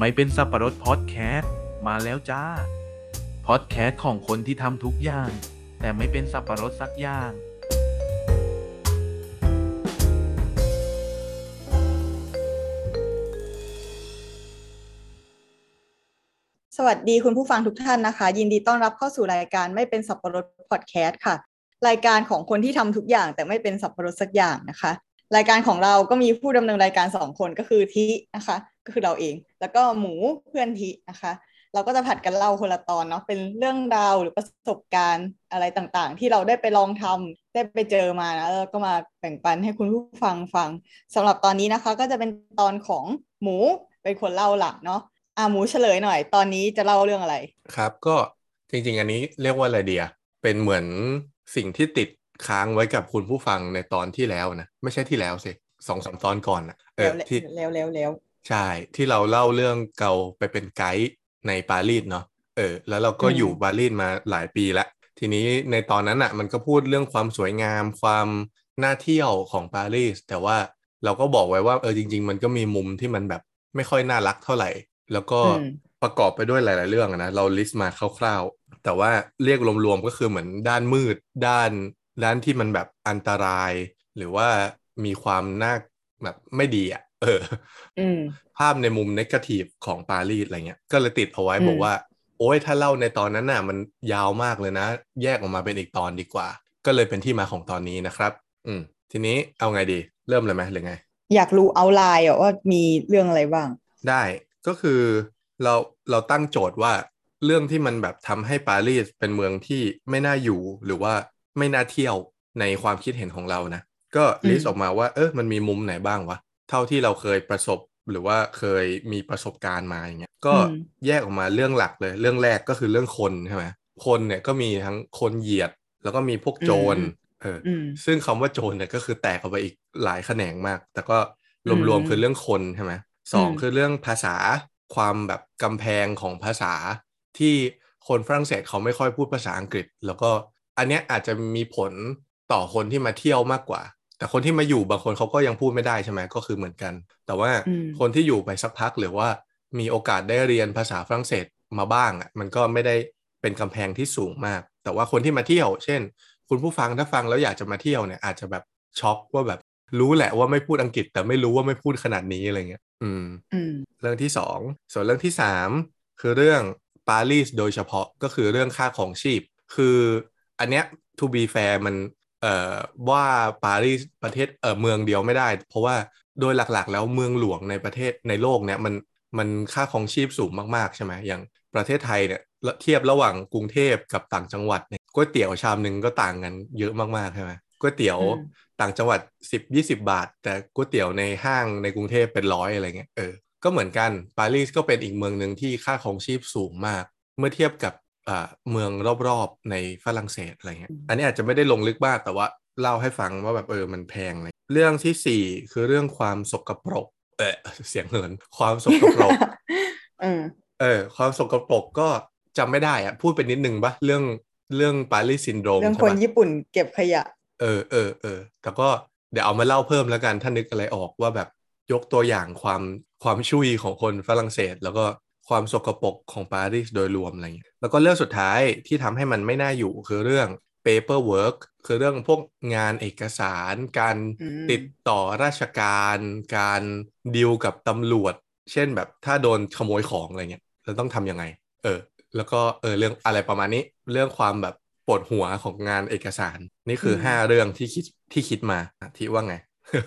ไม่เป็นสับปะรดพอดแคสต์มาแล้วจ้า พอดแคสต์ของคนที่ทำทุกอย่าง แต่ไม่เป็นสับปะรดสักอย่าง สวัสดีคุณผู้ฟังทุกท่านนะคะ ยินดีต้อนรับเข้าสู่รายการไม่เป็นสับปะรดพอดแคสต์ค่ะ รายการของคนที่ทำทุกอย่าง แต่ไม่เป็นสับปะรดสักอย่างนะคะ รายการของเราก็มีผู้ดำเนินรายการสองคนก็คือทินะคะ ก็คือเราเอง แล้วก็หมูเพื่อนทินะคะ เราก็จะผัดกันเล่าคนละตอนเนาะเป็นเรื่องราวหรือประสบการณ์อะไรต่างๆ ที่เราได้ไปลองทำได้ไปเจอมานะแล้วก็มาแบ่งปันให้คุณผู้ฟังฟังสำหรับตอนนี้นะคะก็จะเป็นตอนของหมูเป็นคนเล่าหลักเนาะอะหมูเฉลยหน่อย ตอนนี้จะเล่าเรื่องอะไรครับ ก็จริงๆ อันนี้เรียกว่าอะไรเดียเป็นเหมือนสิ่งที่ติดค้างไว้กับคุณผู้ฟังในตอนที่แล้วนะ ไม่ใช่ที่แล้วสิสองสามตอนก่อนนะเอแล้อวที่แล้วแล้วแล้ว ใช่ ที่เราเล่าเรื่องเกาไปเป็นไกด์ในปารีสเนาะเออ แล้วเราก็อยู่ปารีสมาหลายปีแล้วทีนี้ในตอนนั้นอะ มันก็พูดเรื่องความสวยงามความน่าเที่ยวของปารีสแต่ว่าเราก็บอกไว้ว่าเออจริง ๆ มันก็มีมุมที่มันแบบไม่ค่อยน่ารักเท่าไหร่ แล้วก็อืมประกอบไปด้วยหลาย ๆ เรื่องอะนะเราลิสต์มาคร่าว ๆ แต่ว่าเรียกรวมๆก็คือเหมือนด้านมืด ด้านด้านที่มันแบบอันตราย หรือว่ามีความน่าแบบไม่ดีอะ เอออืมภาพในมุมนกาทีฟของปารีสอะไรเงี้ย ก็เลยติดเอาไว้อืมบอกว่า โอ้ยถ้าเล่าในตอนนั้นน่ะ มันยาวมากเลยนะ แยกออกมาเป็นอีกตอนดีกว่า ก็เลยเป็นที่มาของตอนนี้นะครับ อืม ทีนี้เอาไงดี เริ่มเลยไหมหรือไง อยากรู้เอาไลน์อะว่ามีเรื่องอะไรบ้าง ได้ก็คือเราเราตั้งโจทย์ว่าเรื่องที่มันแบบทำให้ปารีสเป็นเมืองที่ไม่น่าอยู่หรือว่าไม่น่าเที่ยวในความคิดเห็นของเรานะ ก็ลิสอืต์มออกมาว่า เออมันมีมุมไหนบ้างวะ เท่าที่เราเคยประสบหรือว่าเคยมีประสบการณ์มาอย่างเงี้ยก็อืมแยกออกมาเรื่องหลักเลย เรื่องแรกก็คือเรื่องคนใช่ไหมคนเนี่ยก็มีทั้งคนเหยียด แล้วก็มีพวกโจรเอออืมซึ่งคำว่าโจรเนี่ยก็คือแตกออกไปอีกหลายแขนงมาก แต่ก็อืมรวมๆคือเรื่องคนใช่ไหมสองอืมคือเรื่องภาษาความแบบกำแพงของภาษาที่คนฝรั่งเศสเขาไม่ค่อยพูดภาษาอังกฤษ แล้วก็อันเนี้ยอาจจะมีผลต่อคนที่มาเที่ยวมากกว่า แต่คนที่มาอยู่บางคนเขาก็ยังพูดไม่ได้ใช่ไหมก็คือเหมือนกัน แต่ว่าอืมคนที่อยู่ไปสักพักหรือว่ามีโอกาสได้เรียนภาษาฝรั่งเศสมาบ้างอะมันก็ไม่ได้เป็นกำแพงที่สูงมาก แต่ว่าคนที่มาเที่ยว เช่น คุณผู้ฟังถ้าฟังแล้วอยากจะมาเที่ยวเนี่ยอาจจะแบบช็อกว่าแบบรู้แหละว่าไม่พูดอังกฤษ แต่ไม่รู้ว่าไม่พูดขนาดนี้อะไรเงี้ย อืมอืมเรื่องที่สองส่วนเรื่องที่สามคือเรื่องปารีสโดยเฉพาะก็คือเรื่องค่าของชีพ คืออันเนี้ย to be fair มันเอ่อ ว่าปารีสประเทศเอ่อเมืองเดียวไม่ได้ เพราะว่าโดยหลักๆ แล้วเมืองหลวงในประเทศในโลกเนี้ยมันมันค่าของชีพสูงมากๆใช่ไหมอย่างประเทศไทยเนี่ยเทียบระหว่างกรุงเทพกับต่างจังหวัดเนี่ยก๋วยเตี๋ยวชามหนึ่งก็ต่างกันเยอะมากๆใช่ไหมก๋วยเตี๋ยวอืมต่างจังหวัดสิบยี่สิบาท แต่ก๋วยเตี๋ยวในห้างในกรุงเทพเป็นร้อยอะไรเงี้ยเออก็เหมือนกันปารีสก็เป็นอีกเมืองหนึ่งที่ค่าของชีพสูงมาก เมื่อเทียบกับอ่า เมืองรอบๆในฝรั่งเศสอะไรเงี้ยอืมอันนี้อาจจะไม่ได้ลงลึกมากแต่ว่าเล่าให้ฟังว่าแบบเออมันแพงเลยเรื่องที่สี่คือเรื่องความสกปรกเออเสียงเหินความสกปรกอืมเออ ความสกปรกก็จำไม่ได้อะพูดไปนิดนึงปะเรื่องเรื่อง Paris syndrome เรื่องใช่คนปะญี่ปุ่นเก็บขยะ เออเออเออแต่ก็เดี๋ยวเอามาเล่าเพิ่มแล้วกันถ้านึกอะไรออกว่าแบบยกตัวอย่างความความชุยของคนฝรั่งเศส แล้วก็ ความสกปรกของปารีสโดยรวมอะไรเงี้ยแล้วก็เรื่องสุดท้ายที่ทำให้มันไม่น่าอยู่คือเรื่อง paperwork คือเรื่องพวกงานเอกสาร การอืมติดต่อราชการ การดีลกับตำรวจ เช่นแบบถ้าโดนขโมยของอะไรเงี้ยเราต้องทำยังไง เออ แล้วก็เออเรื่องอะไรประมาณนี้ เรื่องความแบบปวดหัวของงานเอกสาร นี่คืออมห้าเรื่องที่คิดที่คิดมาอะที่ว่าไง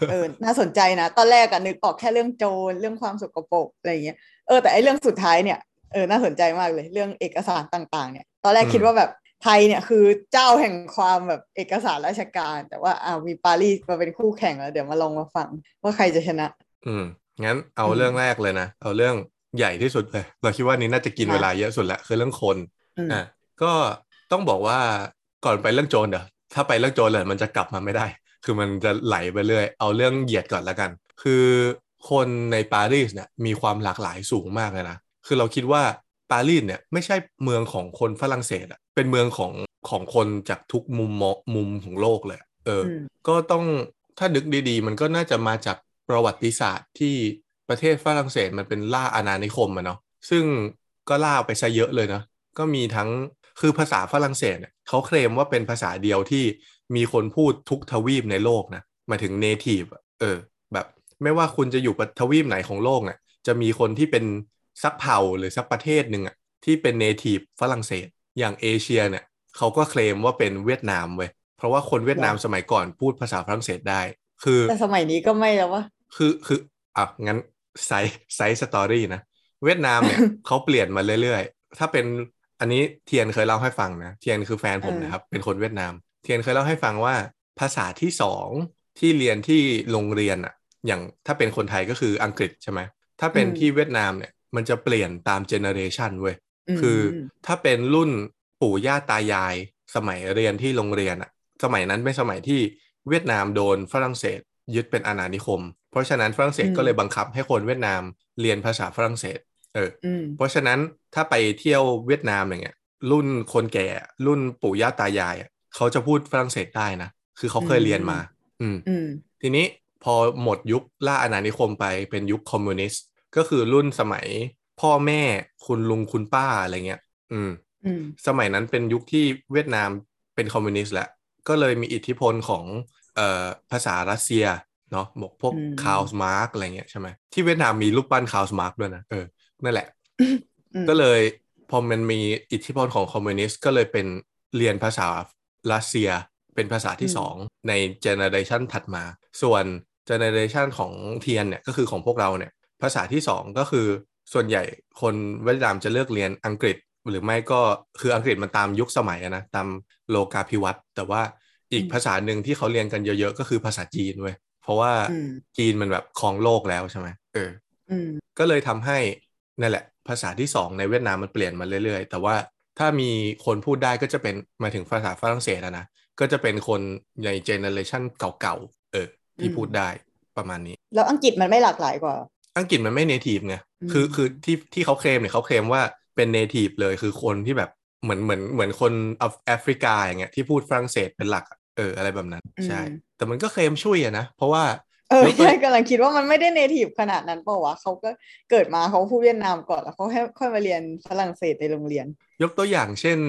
เออน่าสนใจนะ ตอนแรกอะนึกออกแค่เรื่องโจรเรื่องความสกปรกอะไรอย่างเงี้ย เออแต่ไอ้เรื่องสุดท้ายเนี่ยเออน่าสนใจมากเลยเรื่องเอกสารต่าง ๆ เนี่ย ตอนแรกอืมคิดว่าแบบไทยเนี่ยคือเจ้าแห่งความแบบเอกสารราชการ แต่ว่าอ่ามีปารีสมาเป็นคู่แข่งแล้ว เดี๋ยวมาลองมาฟังว่าใครจะชนะ อืมงั้นเอาอืมเรื่องแรกเลยนะ เอาเรื่องใหญ่ที่สุดเลย เราคิดว่านี้น่าจะกินค่ะเวลาเยอะสุดแหละคือเรื่องคนอืมอะก็ต้องบอกว่าก่อนไปเรื่องโจรเดี๋ยวถ้าไปเรื่องโจรเลยมันจะกลับมาไม่ได้ คือมันจะไหลไปเรื่อย เอาเรื่องเหยียดก่อนละกัน คือ คนในปารีสเนี่ยมีความหลากหลายสูงมากเลยนะ คือเราคิดว่าปารีสเนี่ยไม่ใช่เมืองของคนฝรั่งเศสอะเป็นเมืองของของคนจากทุกมุมมองมุมของโลกเลยอะเอออมก็ต้องถ้านึกดีๆ มันก็น่าจะมาจากประวัติศาสตร์ที่ประเทศฝรั่งเศสมันเป็นล่าอาณานิคมอะเนาะ ซึ่งก็ล่าไปซะเยอะเลยเนาะก็มีทั้งคือภาษาฝรั่งเศสเนี่ยเขาเคลมว่าเป็นภาษาเดียวที่มีคนพูดทุกทวีปในโลกนะหมายถึง native อะเออแบบ ไม่ว่าคุณจะอยู่ทวีปไหนของโลกเนี่ยจะมีคนที่เป็นสักเผ่าหรือสักประเทศหนึ่งอะที่เป็น native ฝรั่งเศส อย่างเอเชียเนี่ยเขาก็เคลมว่าเป็นเวียดนามเว้ยเพราะว่าคนเวียดนามสมัยก่อนพูดภาษาฝรั่งเศสได้ คือแต่สมัยนี้ก็ไม่แล้ววะคือคืออะงั้นไซไซสตอรี่นะเวียดนามเนี่ยเขาเปลี่ยนมาเรื่อยๆ ถ้าเป็นอันนี้เทียนเคยเล่าให้ฟังนะ เทียนคือแฟนผมเออนะครับ เป็นคนเวียดนาม เทียนเคยเล่าให้ฟังว่า ภาษาที่สองที่เรียนที่โรงเรียนอะ อย่างถ้าเป็นคนไทยก็คืออังกฤษใช่ไหมถ้าเป็นที่เวียดนามเนี่ยมันจะเปลี่ยนตามเจเนอเรชันเว้ยคือถ้าเป็นรุ่นปู่ย่าตายาย สมัยเรียนที่โรงเรียนอะสมัยนั้นเป็นสมัยที่เวียดนามโดนฝรั่งเศส ยึดเป็นอาณานิคม เพราะฉะนั้นฝรั่งเศสอืมก็เลยบังคับให้คนเวียดนามเรียนภาษาฝรั่งเศสเอออืมเพราะฉะนั้นถ้าไปเที่ยวเวียดนามอย่างเงี้ยรุ่นคนแก่รุ่นปู่ย่าตายายอะเขาจะพูดฝรั่งเศสได้นะคือเขาเคยเรียนมา อืมอืมทีนี้ พอหมดยุคล่าอาณานิคมไปเป็นยุคคอมมิวนิสต์ ก็คือรุ่นสมัยพ่อแม่คุณลุงคุณป้าอะไรเงี้ยอืมอืมสมัยนั้นเป็นยุคที่เวียดนามเป็นคอมมิวนิสต์แหละ ก็เลยมีอิทธิพลของเอ่อภาษารัสเซียเนาะบอกพวกอืมคาร์ลมาร์กอะไรเงี้ยใช่ไหมที่เวียดนามมีรูปปั้นคาร์ลมาร์กด้วยนะเออนั่นแหละอืมก็เลยพอมันมีอิทธิพลของคอมมิวนิสต์ก็เลยเป็นเรียนภาษารัสเซียเป็นภาษาที่สองใน generation ถัดมา ส่วน generation ของเทียนเนี่ยก็คือของพวกเราเนี่ยภาษาที่สองก็คือส่วนใหญ่คนเวียดนามจะเลือกเรียนอังกฤษ หรือไม่ก็คืออังกฤษมันตามยุคสมัยอะนะตามโลกาภิวัตน์แต่ว่าอีกอืมภาษาหนึ่งที่เขาเรียนกันเยอะๆ ก็คือภาษาจีนเว้ยเพราะว่าอืมจีนมันแบบครองโลกแล้วใช่ไหมเอออืมก็เลยทำให้นั่นแหละ ภาษาที่สองในเวียดนามมันเปลี่ยนมาเรื่อยๆ แต่ว่าถ้ามีคนพูดได้ก็จะเป็นหมายถึงภาษาฝรั่งเศสอะนะก็จะเป็นคนในเจเนอเรชันเก่าๆเออ ที่อืมพูดได้ประมาณนี้ แล้วอังกฤษมันไม่หลากหลายกว่า อังกฤษมันไม่เนทีฟไงอืมคือคือที่ที่เขาเคลมเนี่ยเขาเคลมว่าเป็น native เลยคือคนที่แบบเหมือนเหมือนเหมือนคนแอฟริกาอย่างเงี้ยที่พูดฝรั่งเศสเป็นหลักอะเอออะไรแบบนั้นใช่ แต่มันก็เคลมช่วยอะนะ เพราะว่าเออยกตัวใช่กำลังคิดว่ามันไม่ได้ native ขนาดนั้นเปล่าวะเขาก็เกิดมาเขาพูดเวียดนามก่อนแล้วเขาให้ค่อยมาเรียนฝรั่งเศสในโรงเรียน ยกตัวอย่างเช่น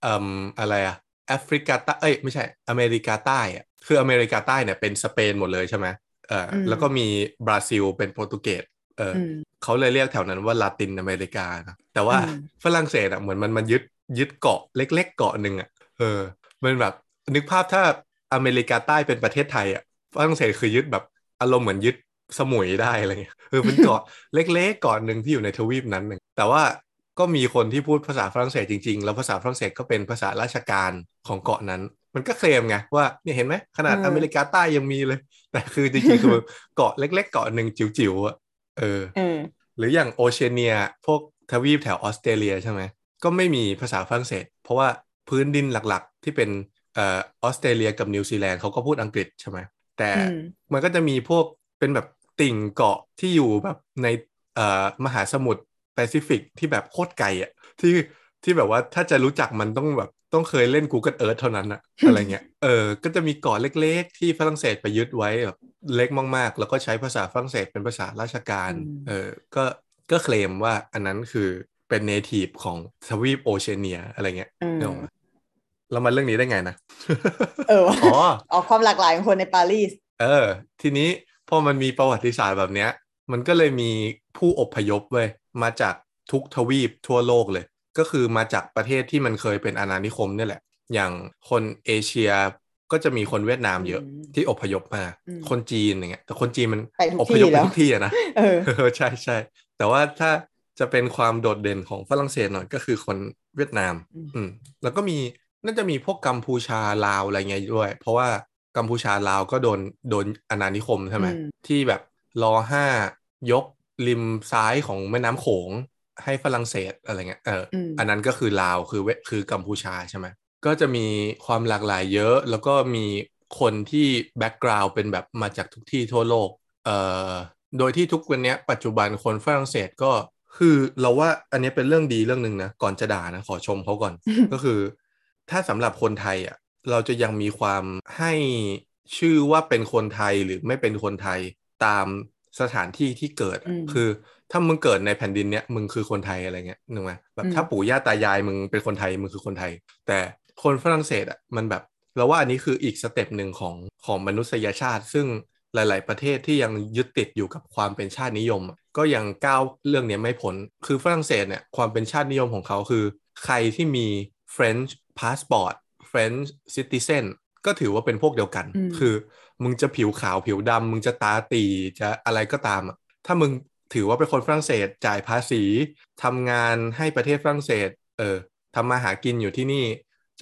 เอ่มอะไรอะแอฟริกาใต้เอ้ยไม่ใช่อเมริกาใต้อะ คืออเมริกาใต้เนี่ยเป็นสเปนหมดเลยใช่ไหมเอออมแล้วก็มีบราซิลเป็นโปรตุเกสเออออืมเขาเลยเรียกแถวนั้นว่าลาตินอเมริกานะแต่ว่าอืมฝรั่งเศสอะเหมือนมันมันยึดยึดเกาะเล็ก ๆ เกาะหนึ่งอะเออมันแบบนึกภาพถ้าอเมริกาใต้เป็นประเทศไทยอะฝรั่งเศสคือยึดแบบอารมณ์เหมือนยึดสมุยได้อะไรเงี้ยเออเป็นเกาะเล็กๆเกาะหนึ่งที่อยู่ในทวีปนั้นหนึ่งแต่ว่าก็มีคนที่พูดภาษาฝรั่งเศสจริง ๆ แล้วภาษาฝรั่งเศสก็เป็นภาษาราชการของเกาะนั้น มันก็เคลมไงว่าเนี่ยเห็นไหมขนาดเอออเมริกาใต้ยังมีเลย แต่คือจริงๆคือเกาะเล็ก ๆ เกาะหนึ่งจิ๋วๆอะเออเออหรืออย่างโอเชียเนีย พวกทวีปแถวออสเตรเลียใช่ไหมก็ไม่มีภาษาฝรั่งเศส เพราะว่าพื้นดินหลักๆ ที่เป็นเอ่อออสเตรเลียกับนิวซีแลนด์เขาก็พูดอังกฤษใช่ไหมแต่อืมมันก็จะมีพวกเป็นแบบติ่งเกาะที่อยู่แบบในเอ่อมหาสมุทรแปซิฟิกที่แบบโคตรไกลอะที่ที่แบบว่าถ้าจะรู้จักมันต้องแบบ ต้องเคยเล่น Google Earth เท่านั้นอะอะไรเงี้ยเออก็จะมีเกาะเล็กๆ ที่ฝรั่งเศสไปยึดไว้แบบเล็กมากๆ แล้วก็ใช้ภาษาฝรั่งเศสเป็นภาษาราชการอืมเออก็ก็เคลมว่าอันนั้นคือเป็นเนทีฟของทวีปโอเชียเนียอะไรเงี้ยอืมเนกออกไหมเรามาเรื่องนี้ได้ไงนะ เออวะอ๋อออกความหลากหลายของคนในปารีส เออ ทีนี้พอมันมีประวัติศาสตร์แบบเนี้ย มันก็เลยมีผู้อพยพเว้ยมาจากทุกทวีปทั่วโลกเลย ก็คือมาจากประเทศที่มันเคยเป็นอาณานิคมเนี่ยแหละ อย่างคนเอเชียก็จะมีคนเวียดนามเยอะอืมที่อพยพมาอืมคนจีนอย่างเงี้ยแต่คนจีนมันไปทุกอพยพที่ไปแล้วทุกที่อะนะเออเออใช่ใช่แต่ว่าถ้าจะเป็นความโดดเด่นของฝรั่งเศสหน่อยก็คือคนเวียดนามอืมอืมแล้วก็มีน่าจะมีพวกกัมพูชาลาวอะไรเงี้ยด้วย เพราะว่ากัมพูชาลาวก็โดนโดนอาณานิคมใช่ไหมอืมที่แบบรอห้ายกริมซ้ายของแม่น้ำโขง ให้ฝรั่งเศสอะไรเงี้ยเอออมอันนั้นก็คือลาวคือเวคือกัมพูชาใช่ไหมก็จะมีความหลากหลายเยอะ แล้วก็มีคนที่แบ็กกราว n d เป็นแบบมาจากทุกที่ทั่วโลกเอ่อโดยที่ทุกวันเนี้ยปัจจุบันคนฝรั่งเศสก็คือเราว่าอันนี้เป็นเรื่องดีเรื่องหนึ่งนะก่อนจะด่านะขอชมเขาก่อน ก็คือ ถ้าสำหรับคนไทยอะเราจะยังมีความให้ชื่อว่าเป็นคนไทยหรือไม่เป็นคนไทยตามสถานที่ที่เกิดอะอืมคือ ถ้ามึงเกิดในแผ่นดินเนี้ยมึงคือคนไทยอะไรเงี้ยนึกไหมแบบอืมถ้าปู่ย่าตายายมึงเป็นคนไทยมึงคือคนไทย แต่คนฝรั่งเศสอะมันแบบเราว่าอันนี้คืออีก step หนึ่งของของมนุษยชาติ ซึ่งหลาย ๆ ประเทศที่ยังยึดติดอยู่กับความเป็นชาตินิยมอะก็ยังก้าวเรื่องเนี้ยไม่พ้นคือฝรั่งเศสเนี่ยความเป็นชาตินิยมของเขาคือ ใครที่มี French passport French citizen ก็ถือว่าเป็นพวกเดียวกันอืมคือมึงจะผิวขาวผิวดำมึงจะตาตีจะอะไรก็ตามอะถ้ามึง ถือว่าเป็นคนฝรั่งเศสจ่ายภาษีทำงานให้ประเทศฝรั่งเศส เออทำมาหากินอยู่ที่นี่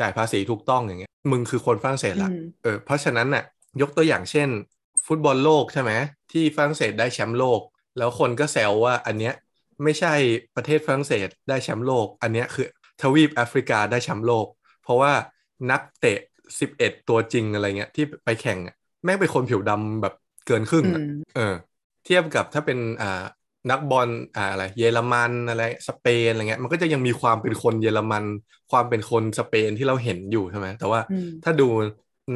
จ่ายภาษีถูกต้องอย่างเงี้ยมึงคือคนฝรั่งเศสละอืมเออเพราะฉะนั้นน่ะยกตัวอย่างเช่น ฟุตบอลโลกใช่ไหมที่ฝรั่งเศสได้แชมป์โลก แล้วคนก็แซวว่าอันเนี้ยไม่ใช่ประเทศฝรั่งเศสได้แชมป์โลก อันเนี้ยคือทวีปแอฟริกาได้แชมป์โลก เพราะว่านักเตะ 11 ตัวจริงอะไรเงี้ยที่ไปแข่งอะแม่งเป็นคนผิวดำแบบเกินครึ่งอือะมเออ เทียบกับถ้าเป็นอ่านักบอลอ่าอะไรเยอรมันอะไรสเปนอะไรเงี้ยมันก็จะยังมีความเป็นคนเยอรมัน ความเป็นคนสเปนที่เราเห็นอยู่ใช่ไหมแต่ว่าอืมถ้าดู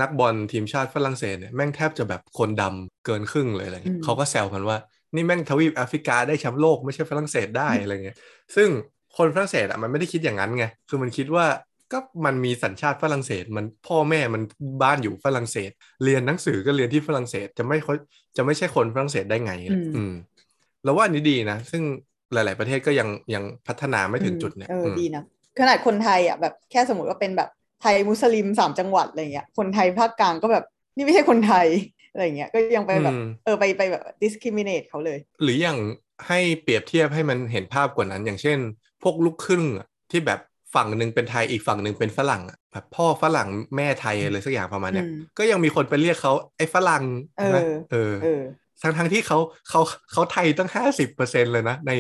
นักบอลทีมชาติฝรั่งเศสเนี่ยแม่งแทบจะแบบคนดำเกินครึ่งเลยอะไรเงี้อืยมเขาก็แซวกันว่านี่แม่งทวีปแอฟริกาได้แชมป์โลกไม่ใช่ฝรั่งเศสได้อะไรเงี้ยซึ่งคนฝรั่งเศสอะมันไม่ได้คิดอย่างนั้นไงคือมันคิดว่า ก็มันมีสัญชาติฝรั่งเศส มันพ่อแม่มันบ้านอยู่ฝรั่งเศส เรียนหนังสือก็เรียนที่ฝรั่งเศสจะไม่ค่อยจะไม่ใช่คนฝรั่งเศสได้ไงอืมอืมแล้วว่าอันนี้ดีนะ ซึ่งหลาย ๆประเทศก็ยังยังพัฒนาไม่ถึงจุดเนี่ยเอออืมดีนะขนาดคนไทยอะแบบแค่สมมติว่าเป็นแบบไทยมุสลิมสามจังหวัดอะไรเงี้ยคนไทยภาคกลางก็แบบนี่ไม่ใช่คนไทยอะไรเงี้ยก็ยังไปแบบอืมเออไปไปแบบ discriminate เขาเลย หรืออย่างให้เปรียบเทียบให้มันเห็นภาพกว่านั้น อย่างเช่น พวกลูกครึ่งอะที่แบบ ฝั่งหนึ่งเป็นไทยอีกฝั่งหนึ่งเป็นฝรั่งอะแบบพ่อฝรั่งแม่ไทยอะไรสักอย่างประมาณเนี้ยอืมก็ยังมีคนไปเรียกเขาไอ้ฝรั่งใช่ไหมเออเออเออทั้งทั้งที่เขาเขาเขาไทยตั้งห้าสิบเปอร์เซ็นเลยนะ ใน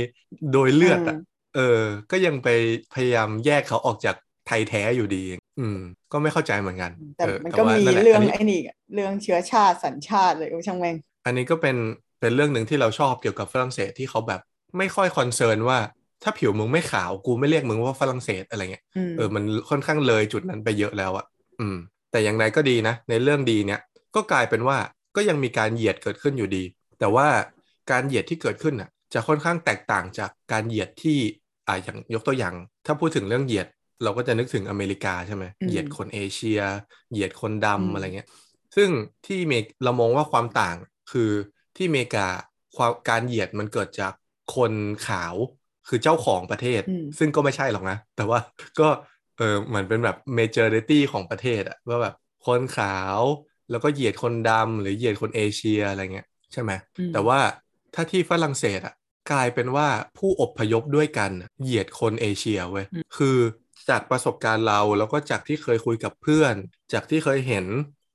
โดยเลือดอะอืมเออ ก็ยังไปพยายามแยกเขาออกจากไทยแท้อยู่ดี อืม ก็ไม่เข้าใจเหมือนกัน แต่เออมันแต่ก็ว่ามีนั่นแหละเรื่องนนี้ไอ้นี่อะเรื่องเชื้อชาติสัญชาติเลยโอ้ช่างแม่งอันนี้ก็เป็นเป็นเรื่องหนึ่งที่เราชอบเกี่ยวกับฝรั่งเศสที่เขาแบบไม่ค่อยคอนเซิร์นว่า ถ้าผิวมึงไม่ขาวกูไม่เรียกมึงว่าฝรั่งเศสอะไรเงี้ยอืมเออมันค่อนข้างเลยจุดนั้นไปเยอะแล้วอะอืม แต่อย่างไรก็ดีนะ ในเรื่องดีเนี่ย ก็กลายเป็นว่าก็ยังมีการเหยียดเกิดขึ้นอยู่ดี แต่ว่าการเหยียดที่เกิดขึ้นน่ะ จะค่อนข้างแตกต่างจากการเหยียดที่อ่าอย่างยกตัวอย่าง ถ้าพูดถึงเรื่องเหยียด เราก็จะนึกถึงอเมริกาใช่ไหมอืมเหยียดคนเอเชีย เหยียดคนอืมดำอะไรเงี้ย ซึ่งที่เมกเรามองว่าความต่างคือที่อเมริกาความการเหยียดมันเกิดจากคนขาว คือเจ้าของประเทศอืมซึ่งก็ไม่ใช่หรอกนะ แต่ว่าก็เออเหมือนเป็นแบบ majority ของประเทศอะว่าแบบคนขาวแล้วก็เหยียดคนดำหรือเหยียดคนเอเชียอะไรเงี้ยใช่ไหมอืมแต่ว่าถ้าที่ฝรั่งเศสอะกลายเป็นว่าผู้อพยพด้วยกันอะเหยียดคนเอเชียเว้ยคือจากประสบการณ์เราแล้วก็จากที่เคยคุยกับเพื่อน จากที่เคยเห็น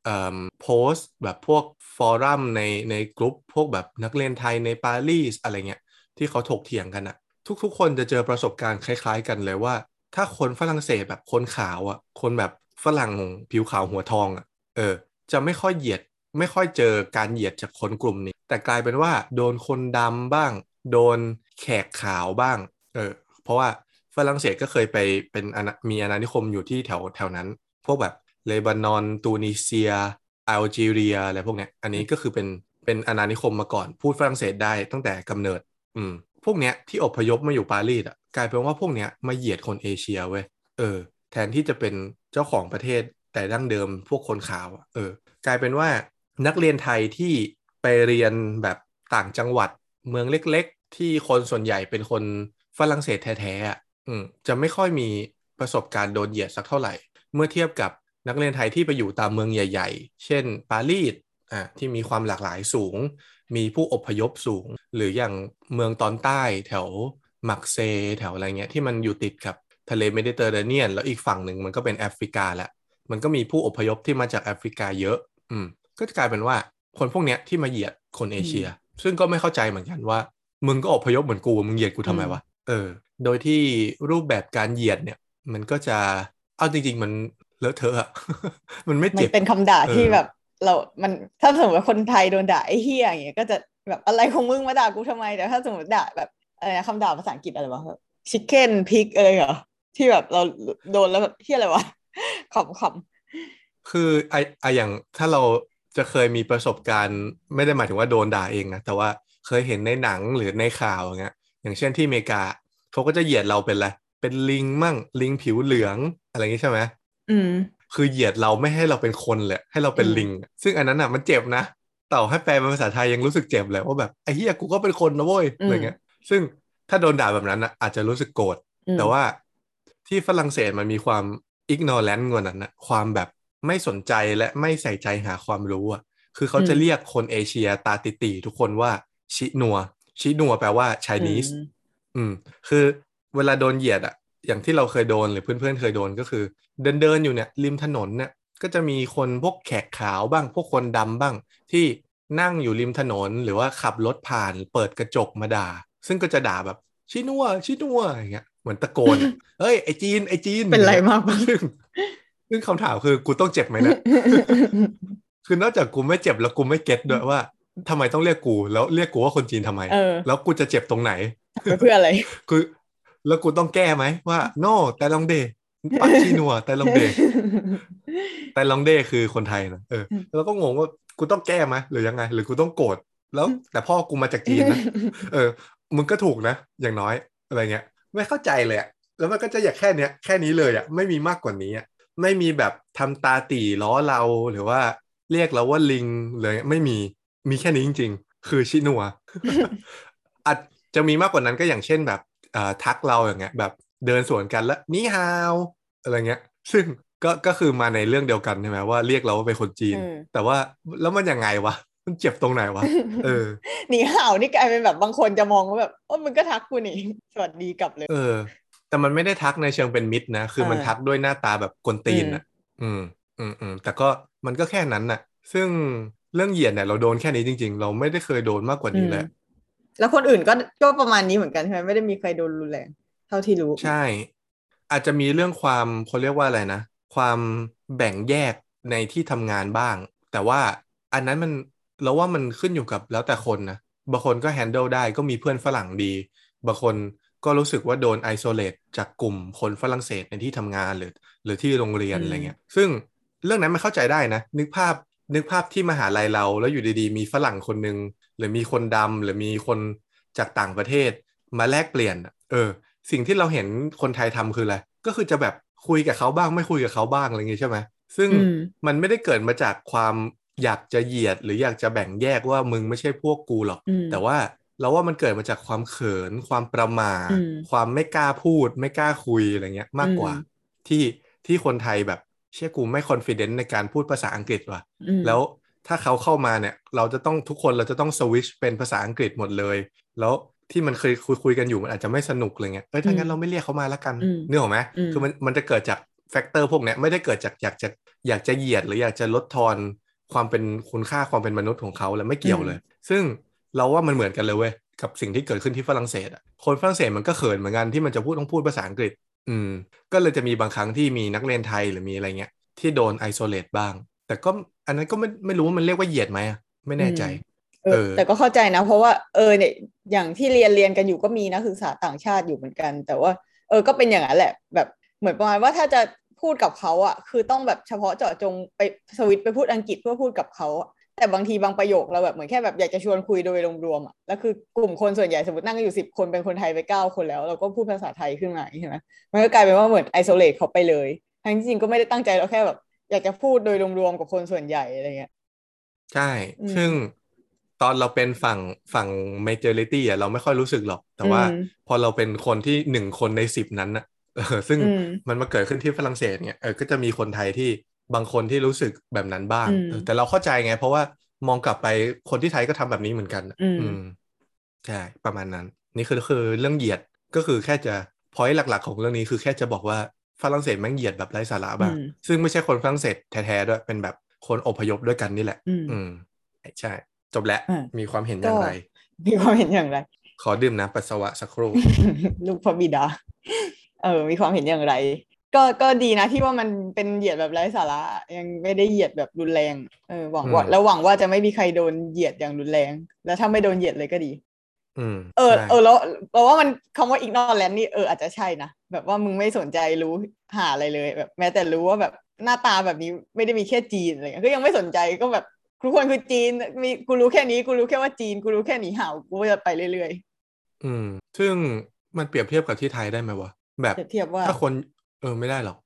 เอ่อโพสต์แบบพวกฟอรัมในในกลุ่มพวกแบบนักเรียนไทยในปารีสอะไรเงี้ยที่เขาถกเถียงกันอะ ทุกๆ คนจะเจอประสบการณ์คล้าย ๆ กันเลยว่า ถ้าคนฝรั่งเศสแบบคนขาวอะคนแบบฝรั่งผิวขาวหัวทองอะเออ จะไม่ค่อยเหยียด ไม่ค่อยเจอการเหยียดจากคนกลุ่มนี้ แต่กลายเป็นว่าโดนคนดำบ้าง โดนแขกขาวบ้าง เออ เพราะว่าฝรั่งเศสก็เคยไปเป็นมีอาณานิคมอยู่ที่แถวแถวนั้น พวกแบบเลบานอน ตูนิเซียอัลจีเรียอะไรพวกเนี้ย อันนี้ก็คือเป็นเป็นอาณานิคมมาก่อน พูดฝรั่งเศสได้ตั้งแต่กำเนิด อืม พวกเนี้ยที่อพยพมาอยู่ปารีสอะกลายเป็นว่าพวกเนี้ยมาเหยียดคนเอเชียเว้ยเออ แทนที่จะเป็นเจ้าของประเทศแต่ดั้งเดิมพวกคนขาวอะเออ กลายเป็นว่านักเรียนไทยที่ไปเรียนแบบต่างจังหวัดเมืองเล็กๆ ที่คนส่วนใหญ่เป็นคนฝรั่งเศสแท้ๆอะอืมจะไม่ค่อยมีประสบการณ์โดนเหยียดสักเท่าไหร่ เมื่อเทียบกับนักเรียนไทยที่ไปอยู่ตามเมืองใหญ่ ๆ เช่นปารีสอะที่มีความหลากหลายสูง มีผู้อพยพสูง หรืออย่างเมืองตอนใต้แถวมักเซ แถวอะไรเงี้ยที่มันอยู่ติดกับทะเลเมดิเตอร์เรเนียน แล้วอีกฝั่งหนึ่งมันก็เป็นแอฟริกาแหละมันก็มีผู้อพยพที่มาจากแอฟริกาเยอะ อืม ก็จะกลายเป็นว่าคนพวกเนี้ยที่มาเหยียดคนเอเชีย ซึ่งก็ไม่เข้าใจเหมือนกันว่า มึงก็อพยพเหมือนกูมึงเหยียดกูทำไมวะเออ โดยที่รูปแบบการเหยียดเนี่ย มันก็จะเอาจริง ๆ มันเลอะเทอะมันไม่เจ็บเป็นคำด่าที่แบบ เรามันถ้าสมมติว่าคนไทยโดนด่าไอ้เฮียอย่างเงี้ยก็จะแบบอะไรของมึงมาด่ากูทำไมแต่ถ้าสมมติด่าแบบอะไรนะคำด่าภาษาอังกฤษอะไรวะแบบชิคเก้นพิกอะไรเหรอที่แบบเราโดนแล้วแบบเฮียอะไรวะขำขคือไอไออย่างถ้าเราจะเคยมีประสบการณ์ ไม่ได้หมายถึงว่าโดนด่าเองนะแต่ว่าเคยเห็นในหนังหรือในข่าวอย่างเงี้ย อย่างเช่นที่อเมริกาเขาก็จะเหยียดเราเป็นอะไรเป็นลิงมั่งลิงผิวเหลืองอะไรอย่างงี้ใช่ไหมอืม คือเหยียดเราไม่ให้เราเป็นคนเลยให้เราเป็นอืมลิง ซึ่งอันนั้นอะมันเจ็บนะต่อให้แปลเป็นภาษาไทยยังรู้สึกเจ็บเลยว่าแบบไอ้เหี้ยกูก็เป็นคนนะเว้ยอะไรเงี้ย ซึ่งถ้าโดนด่าแบบนั้นอะอาจจะรู้สึกโกรธอืมแต่ว่าที่ฝรั่งเศสมันมีความอิกนอแลนต์กว่านั้นนะความแบบไม่สนใจและไม่ใส่ใจหาความรู้อะคือเขาจะเรียกคนเอเชียตาติตีๆทุกคนว่าชินัวชินัวแปลว่า Chinese อืมอืม คือเวลาโดนเหยียดอะ อย่างที่เราเคยโดนหรือเพื่อนๆเคยโดนก็คือ เดินเดินๆอยู่เนี่ยริมถนนเนี่ยก็จะมีคนพวกแขกขาวบ้าง พวกคนดำบ้าง ที่นั่งอยู่ริมถนนหรือว่าขับรถผ่านเปิดกระจกมาด่า ซึ่งก็จะด่าแบบชินัวชินัวอย่างเงี้ยเหมือนตะโกนอะเฮ้ยไอจีนไอจีนเป็นไรมากปะซึ่งซึ่งคำถามคือกูต้องเจ็บไหมเนะคือนอกจากกูไม่เจ็บแล้วกูไม่เก็ตด้วยว่าทำไมต้องเรียกกู แล้วเรียกกูว่าคนจีนทำไมเออแล้วกูจะเจ็บตรงไหนไปเพื่ออะไรคือแล้วกูต้องแก้ไหมว่า no แต่ลองเด ปักชีนัวแต่ลองเดแต่ลองเดคือคนไทยนะเออแล้วก็งงว่ากูต้องแก้ไหมหรือยังไง หรือกูต้องโกรธแล้ว แต่พ่อกูมาจากจีนนะเออ มึงก็ถูกนะ อย่างน้อยอะไรเงี้ย ไม่เข้าใจเลยอะแล้วมันก็จะอยากแค่เนี้ยแค่นี้เลยอะไม่มีมากกว่านี้อะไม่มีแบบทำตาตีล้อเราหรือว่าเรียกเราว่าลิงเลยไม่มีมีแค่นี้จริง ๆ คือชินัวอาจจะมีมากกว่านั้นก็อย่างเช่นแบบเอ่อทักเราอย่างเงี้ยแบบ เดินสวนกันแล้วนี่ฮาวอะไรเงี้ย ซึ่งก็ก็คือมาในเรื่องเดียวกันใช่ไหมว่าเรียกเราว่าเป็นคนจีนอืมแต่ว่าแล้วมันยังไงวะมันเจ็บตรงไหนวะเออหนีห่าวนี่กลายเป็นแบบบางคนจะมองว่าแบบโอ้มึงก็ทักกูนี่สวัสดีกลับเลย เออ แต่มันไม่ได้ทักในเชิงเป็นมิตรนะ คือมันเออทักด้วยหน้าตาแบบกวนตีนอะ อืมอืมอืมแต่ก็มันก็แค่นั้นน่ะ ซึ่งเรื่องเหยียดเนี่ยเราโดนแค่นี้จริง ๆ เราไม่ได้เคยโดนมากกว่านี้เลยแล้วคนอื่นก็ก็ประมาณนี้เหมือนกันใช่ไหมไม่ได้มีใครโดนรุนแรงเท่าที่รู้ ใช่ อาจจะมีเรื่องความเขาเรียกว่าอะไรนะ ความแบ่งแยกในที่ทำงานบ้าง แต่ว่าอันนั้นมันเราว่ามันขึ้นอยู่กับแล้วแต่คนนะบางคนก็แฮนเดิลได้ก็มีเพื่อนฝรั่งดี บางคนก็รู้สึกว่าโดนไอโซเลตจากกลุ่มคนฝรั่งเศสในที่ทำงานหรือ หรือที่โรงเรียนอืมอะไรเงี้ย ซึ่งเรื่องนั้นมันเข้าใจได้นะ นึกภาพนึกภาพที่มหาลัยเราแล้วอยู่ดีๆ มีฝรั่งคนหนึ่งหรือมีคนดำหรือมีคนจากต่างประเทศมาแลกเปลี่ยนอะเออ สิ่งที่เราเห็นคนไทยทำคืออะไรก็คือจะแบบคุยกับเขาบ้างไม่คุยกับเขาบ้างอะไรอย่างงี้ใช่ไหมซึ่งอืมมันไม่ได้เกิดมาจากความอยากจะเหยียดหรืออยากจะแบ่งแยกว่ามึงไม่ใช่พวกกูหรอกอืมแต่ว่าเราว่ามันเกิดมาจากความเขิน ความประหมาอืมความไม่กล้าพูด ไม่กล้าคุยอะไรเงี้ยมากกว่าอืมที่ที่คนไทยแบบเชื่อกูไม่ confidence ในการพูดภาษาอังกฤษว่ะอืมแล้วถ้าเขาเข้ามาเนี่ย เราจะต้องทุกคนเราจะต้องสวิชเป็นภาษาอังกฤษหมดเลย แล้ว ที่มันเคยคุยคุยกันอยู่มันอาจจะไม่สนุกอะไรเงี้ยเอ้ยถ้างั้นเราไม่เรียกเขามาละกันอืมนึกออกไหมอืมคือมันมันจะเกิดจาก factor พวกเนี้ยไม่ได้เกิดจากอยากจะอยากจะเหยียดหรืออยากจะลดทอนความเป็นคุณค่าความเป็นมนุษย์ของเขาแล้วไม่เกี่ยวเลย ซึ่งเราว่ามันเหมือนกันเลยเว้ยกับสิ่งที่เกิดขึ้นที่ฝรั่งเศสอะคนฝรั่งเศสมันก็เขินเหมือนกันที่มันจะพูดต้องพูดภาษาอังกฤษ อืม ก็เลยจะมีบางครั้งที่มีนักเรียนไทยหรือมีอะไรเงี้ยที่โดนไอโซเลตบ้าง แต่ก็อันนั้นก็ไม่ไม่รู้ว่ามันเรียกว่าเหยียดไหมอะไม่แน่ใจ เออเออ แต่ก็เข้าใจนะ เพราะว่าเออเนี่ยอย่างที่เรียนเรียนกันอยู่ก็มีนักศึกษาต่างชาติอยู่เหมือนกัน แต่ว่า เออก็เป็นอย่างนั้นแหละ แบบเหมือนประมาณว่าถ้าจะพูดกับเขาอะคือต้องแบบเฉพาะเจาะจงไปสวิตช์ไปพูดอังกฤษเพื่อพูดกับเขาอะแต่บางทีบางประโยคเราแบบเหมือนแค่แบบอยากจะชวนคุยโดยรวมๆอะแล้วคือกลุ่มคนส่วนใหญ่สมมตินั่งกันอยู่สิบคนเป็นคนไทยไปเก้าคนแล้ว เราก็พูดภาษาไทยขึ้นมาใช่ไหมมันก็กลายเป็นว่าเหมือนไอโซเลตเขาไปเลยทั้งที่จริงก็ไม่ได้ตั้งใจเราแค่แบบ อยากจะพูดโดยรวมๆกับคนส่วนใหญ่อะไรเงี้ยใช่อืมซึ่ง ตอนเราเป็นฝั่งฝั่ง majority อะเราไม่ค่อยรู้สึกหรอก แต่ว่าอืมพอเราเป็นคนที่หนึ่งคนในสิบนั้นน่ะเออซึ่งอืมมันมาเกิดขึ้นที่ฝรั่งเศสเนี่ยเออก็จะมีคนไทยที่บางคนที่รู้สึกแบบนั้นบ้างอืมเออแต่เราเข้าใจไง เพราะว่ามองกลับไปคนที่ไทยก็ทำแบบนี้เหมือนกันน่ะอืมอืมใช่ประมาณนั้น นี่คือคือเรื่องเหยียดก็คือแค่จะพอยหลัก ๆ ของเรื่องนี้คือแค่จะบอกว่าฝรั่งเศสแม่งเหยียดแบบไร้สาระบ้างอืมซึ่งไม่ใช่คนฝรั่งเศสแท้ๆด้วยเป็นแบบคนอพยพด้วยกันนี่แหละ อืมอืมใช่ จบแล้วอ่ามีมีความเห็นอย่างไร มีความเห็นอย่างไร ขอดื่มน้ำปัสสาวะสักครู่ลูกพระบิดา เออ มีความเห็นอย่างไร ก็ก็ดีนะที่ว่ามันเป็นเหยียดแบบไร้สาระ ยังไม่ได้เหยียดแบบรุนแรงเออหวังว่าอืมแล้วหวังว่าจะไม่มีใครโดนเหยียดอย่างรุนแรง แล้วถ้าไม่โดนเหยียดเลยก็ดีอืมเออใช่เออแล้วเราว่ามันคำว่า ignorant นี่เอออาจจะใช่นะแบบว่ามึงไม่สนใจรู้หาอะไรเลยแบบ แม้แต่รู้ว่าแบบหน้าตาแบบนี้ไม่ได้มีแค่จีนอะไรเงี้ยก็ยังไม่สนใจก็แบบ ทุกคนคือจีนมีกูรู้แค่นี้กูรู้แค่ว่าจีนกูรู้แค่หนีห่าวกูก็จะไปเรื่อยอืม ซึ่งมันเปรียบเทียบกับที่ไทยได้ไหมวะแบบๆเปรียบเทียบว่าถ้าคนเออไม่ได้หรอก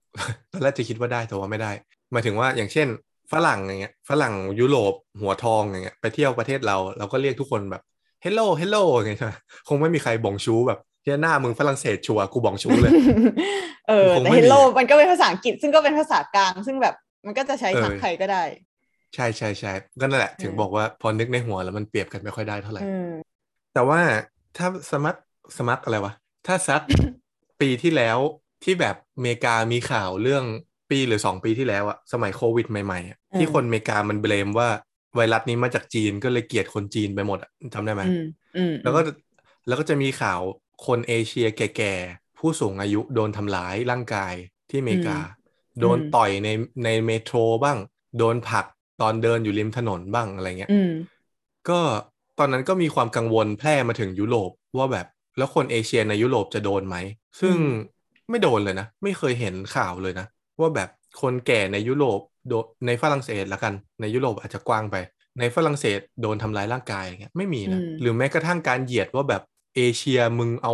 ตอนแรกจะคิดว่าได้แต่ว่าไม่ได้หมายถึงว่าอย่างเช่น ฝรั่งอย่างเงี้ย ฝรั่งยุโรปหัวทองอย่างเงี้ยไปเที่ยวประเทศเราเราก็เรียกทุกคนแบบ hello hello อย่างเงี้ยใช่ไหมคงไม่มีใคร bonjour แบบเฮียหน้ามึงฝรั่งเศสชัวร์กู bonjour เลย เออคงแต่ไม่ hello มีอะมันก็เป็นภาษาอังกฤษซึ่งก็เป็นภาษากลาง ซึ่งแบบมันก็จะใช้ทักเออใครก็ได้ ใช่ใช่ใช่ก็นั่นแหละ ถึงเออบอกว่าพอนึกในหัวแล้วมันเปรียบกันไม่ค่อยได้เท่าไหร่อืมแต่ว่าถ้าสมัครสมัครอะไรวะ ถ้าซักปีที่แล้วที่แบบอเมริกามีข่าวเรื่องปีหรือสองปีที่แล้วอะสมัยโควิดใหม่ๆอะอืมที่คนอเมริกามันเบลมว่าไวรัสนี้มาจากจีนก็เลยเกลียดคนจีนไปหมดอะจำได้ไหมอืมอืมแล้วก็แล้วก็จะมีข่าวคนเอเชียแก่ๆ ผู้สูงอายุโดนทำร้ายร่างกายที่อเมริกา โดนต่อยในในเมโทรบ้าง โดนผลัก ตอนเดินอยู่ริมถนนบ้างอะไรเงี้ยอืมก็ตอนนั้นก็มีความกังวลแพร่มาถึงยุโรปว่าแบบแล้วคนเอเชียในยุโรปจะโดนไหม ซึ่งอืมไม่โดนเลยนะ ไม่เคยเห็นข่าวเลยนะ ว่าแบบคนแก่ในยุโรปโดนในฝรั่งเศสละกัน ในยุโรปอาจจะกว้างไป ในฝรั่งเศสโดนทำร้ายร่างกายอย่างเงี้ยไม่มีนะอืมหรือแม้กระทั่งการเหยียดว่าแบบเอเชียมึงเอา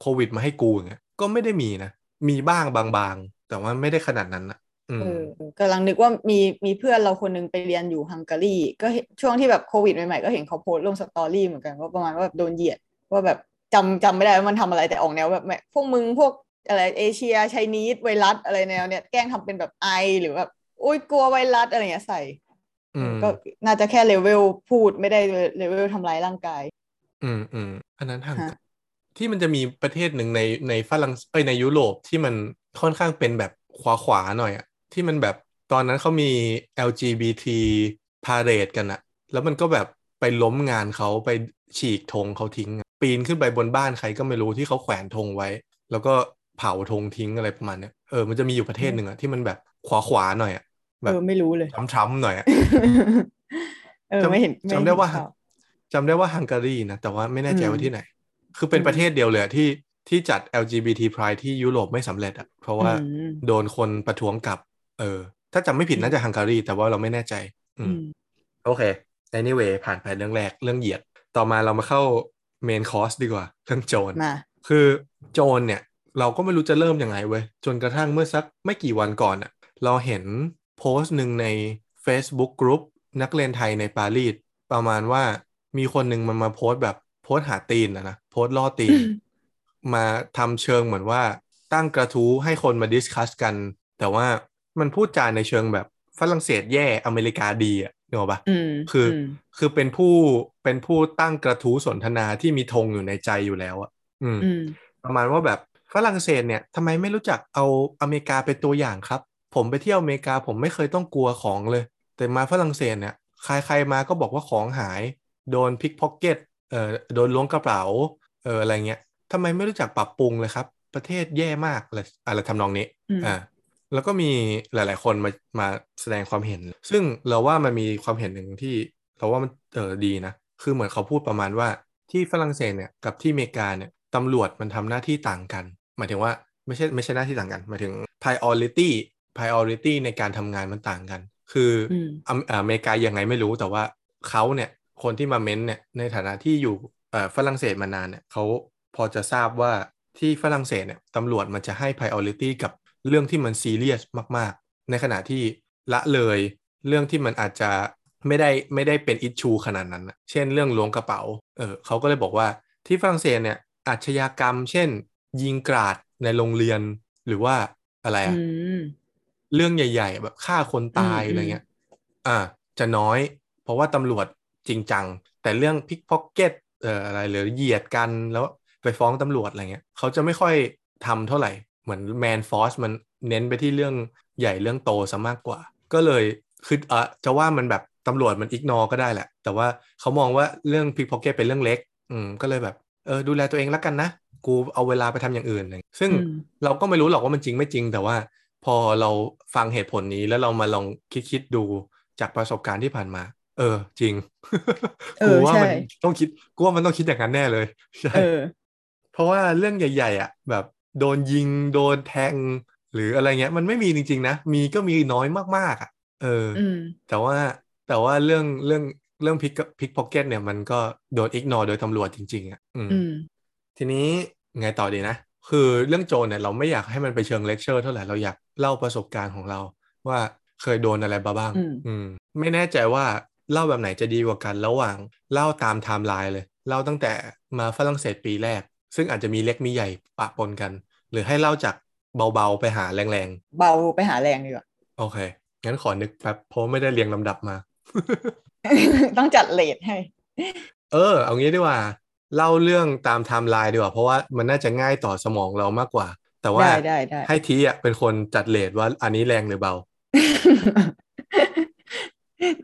โควิดมาให้กูอย่างเงี้ยก็ไม่ได้มีนะ มีบ้างบางๆ แต่ว่าไม่ได้ขนาดนั้นนะอืม เออเออกำลังนึกว่ามีมีเพื่อนเราคนหนึงไปเรียนอยู่ฮังการีก็เห็นช่วงที่แบบโควิดใหม่ๆก็เห็นเขาโพสต์ลง story เหมือนกันว่าประมาณว่าแบบโดนเหยียดว่าแบบจำจำไม่ได้ว่ามันทำอะไรแต่ออกแนวแบบแม่พวกมึงพวกอะไรเอเชีย Chinese virus อะไรแนวเนี้ยแกล้งทำเป็นแบบไอหรือแบบโอ๊ยกลัวไวรัสอะไรเงี้ยใส่อืมก็น่าจะแค่เลเวลพูดไม่ได้เลเวลทำร้ายร่างกาย อืมอืมอันนั้นห่างฮะกันที่มันจะมีประเทศหนึ่งในในฝรั่งเอ้ยในยุโรปที่มันค่อนข้างเป็นแบบขวาขวาๆหน่อยอะ ที่มันแบบตอนนั้นเขามี LGBT พาเรดกันอะแล้วมันก็แบบไปล้มงานเขาไปฉีกธงเขาทิ้งอะปีนขึ้นไปบนบ้านใครก็ไม่รู้ที่เขาแขวนธงไว้ แล้วก็เผาธงทิ้งอะไรประมาณเนี้ยเออมันจะมีอยู่ประเทศหนึ่งอะที่มันแบบขวาขวาๆหน่อยอะแบเอบอไม่รู้เลยช้ำๆหน่อยอะเออจำไม่เห็นจำได้ว่าม่เห็นข่จำได้ว่าฮังการีนะแต่ว่าไม่แน่ใจอืมว่าที่ไหน คือเป็นอืมประเทศเดียวเลยอะที่ที่จัด LGBT Pride ที่ยุโรปไม่สำเร็จอะเพราะว่าอืมโดนคนประท้วงกลับ เออ ถ้าจำไม่ผิดอืมน่าจะฮังการีแต่ว่าเราไม่แน่ใจ อือืมมโอเค anyway ผ่านไปเรื่องแรกเรื่องเหยียด ต่อมาเรามาเข้าเมนคอร์สดีกว่า เรื่องโจรมาคือโจรเนี่ย เราก็ไม่รู้จะเริ่มยังไงเว้ย จนกระทั่งเมื่อสักไม่กี่วันก่อนอะเราเห็นโพสต์หนึ่งใน Facebook Group นักเรียนไทยในปารีสประมาณว่ามีคนหนึ่งมันมาโพสต์แบบโพสต์หาตีนนะนะโพสต์ล่อตีน มาทำเชิงเหมือนว่าตั้งกระทู้ให้คนมา discuss กัน แต่ว่า มันพูดจาในเชิงแบบฝรั่งเศสแย่อเมริกาดีอะนึกออกปะอืมคืออมคือเป็นผู้เป็นผู้ตั้งกระทู้สนทนาที่มีธงอยู่ในใจอยู่แล้วอะอืมอืม ประมาณว่าแบบฝรั่งเศสเนี่ยทำไมไม่รู้จักเอาอเมริกาเป็นตัวอย่างครับ ผมไปเที่ยวอเมริกาผมไม่เคยต้องกลัวของเลย แต่มาฝรั่งเศสเนี่ยใครใครมาก็บอกว่าของหาย โดนพิกพ็อกเก็ตเอ่อโดนล้วงกระเป๋าเอออะไรเงี้ยทำไมไม่รู้จักปรับปรุงเลยครับ ประเทศแย่มากอะไรอะไรทำนองนี้อืมอ่า แล้วก็มีหลาย ๆ คนมามาแสดงความเห็น ซึ่งเราว่ามันมีความเห็นหนึ่งที่เราว่ามันเออดีนะ คือเหมือนเขาพูดประมาณว่าที่ฝรั่งเศสเนี่ยกับที่อเมริกาเนี่ยตำรวจมันทำหน้าที่ต่างกัน หมายถึงว่าไม่ใช่ไม่ใช่หน้าที่ต่างกัน หมายถึง priority priority ในการทำงานมันต่างกัน คืออมอเมอ่าอเมริกายังไงไม่รู้แต่ว่าเขาเนี่ยคนที่มาเม้นเนี่ยในฐานะที่อยู่เอ่อฝรั่งเศสมานานเนี่ยเขาพอจะทราบว่าที่ฝรั่งเศสเนี่ยตำรวจมันจะให้ priority กับ เรื่องที่มันซีเรียสมาก ๆ ในขณะที่ละเลยเรื่องที่มันอาจจะไม่ได้ไม่ได้เป็นอิชชูขนาดนั้นน่ะเช่นเรื่องล้วงกระเป๋าเออเขาก็เลยบอกว่าที่ฝรั่งเศสเนี่ยอาชญากรรม เช่น ยิงกราดในโรงเรียนหรือว่าอะไรอือะมเรื่องใหญ่ ๆ แบบฆ่าคนตายอืมอะไรเงี้ย อ่า จะน้อย เพราะว่าตำรวจจริงจัง แต่เรื่องพิกพ็อกเก็ตเอ่ออะไรหรือเหยียดกันแล้วไปฟ้องตำรวจอะไรเงี้ยเขาจะไม่ค่อยทำเท่าไหร่ เหมือนแมนฟอสมันเน้นไปที่เรื่องใหญ่เรื่องโตซะมากกว่า ก็เลยคือเออจะว่ามันแบบตำรวจมันอิกนอก็ได้แหละ แต่ว่าเขามองว่าเรื่อง pickpocket เป็นเรื่องเล็ก อืมก็เลยแบบเออดูแลตัวเองแล้วกันนะ กูเอาเวลาไปทำอย่างอื่นอะไรเงี้ยซึ่งอืมเราก็ไม่รู้หรอกว่ามันจริงไม่จริง แต่ว่าพอเราฟังเหตุผลนี้แล้วเรามาลองคิดคิดๆดูจากประสบการณ์ที่ผ่านมา เออ จริงเอกูอว่ามันใช่ต้องคิดกูว่ามันต้องคิดอย่างนั้นแน่เลยใช่เออเพราะว่าเรื่องใหญ่ ๆ อะ แบบ โดนยิงโดนแทง หรืออะไรเงี้ย มันไม่มีจริง ๆ นะ มีก็มีน้อยมากๆอะเออออืมแต่ว่าแต่ว่าเรื่องเรื่องเรื่อง pick pickpocket เนี่ยมันก็โดน ignore โดยตำรวจจริง ๆอะอืมอืมทีนี้ไงต่อดีนะ คือเรื่องโจรเนี่ยเราไม่อยากให้มันไปเชิงเลคเชอร์เท่าไหร่เราอยากเล่าประสบการณ์ของเรา ว่าเคยโดนอะไรมาบ้างอืมอืมไม่แน่ใจว่าเล่าแบบไหนจะดีกว่ากันระหว่างเล่าตามไทม์ไลน์เลย เล่าตั้งแต่มาฝรั่งเศสปีแรก ซึ่งอาจจะมีเล็กมีใหญ่ปะปนกัน หรือให้เล่าจากเบาๆไปหาแรงเบาไปหาแรงดีกว่าๆโอเค งั้นขอนึกแป๊บเพราะไม่ได้เรียงลำดับมา ต้องจัด rate ให้ เออ เอางี้ดีกว่า เล่าเรื่องตามไทม์ไลน์ดีกว่า เพราะว่ามันน่าจะง่ายต่อสมองเรามากกว่า แต่ว่าได้ได้ได้ให้ทีอะเป็นคนจัด rate ว่าอันนี้แรงหรือเบา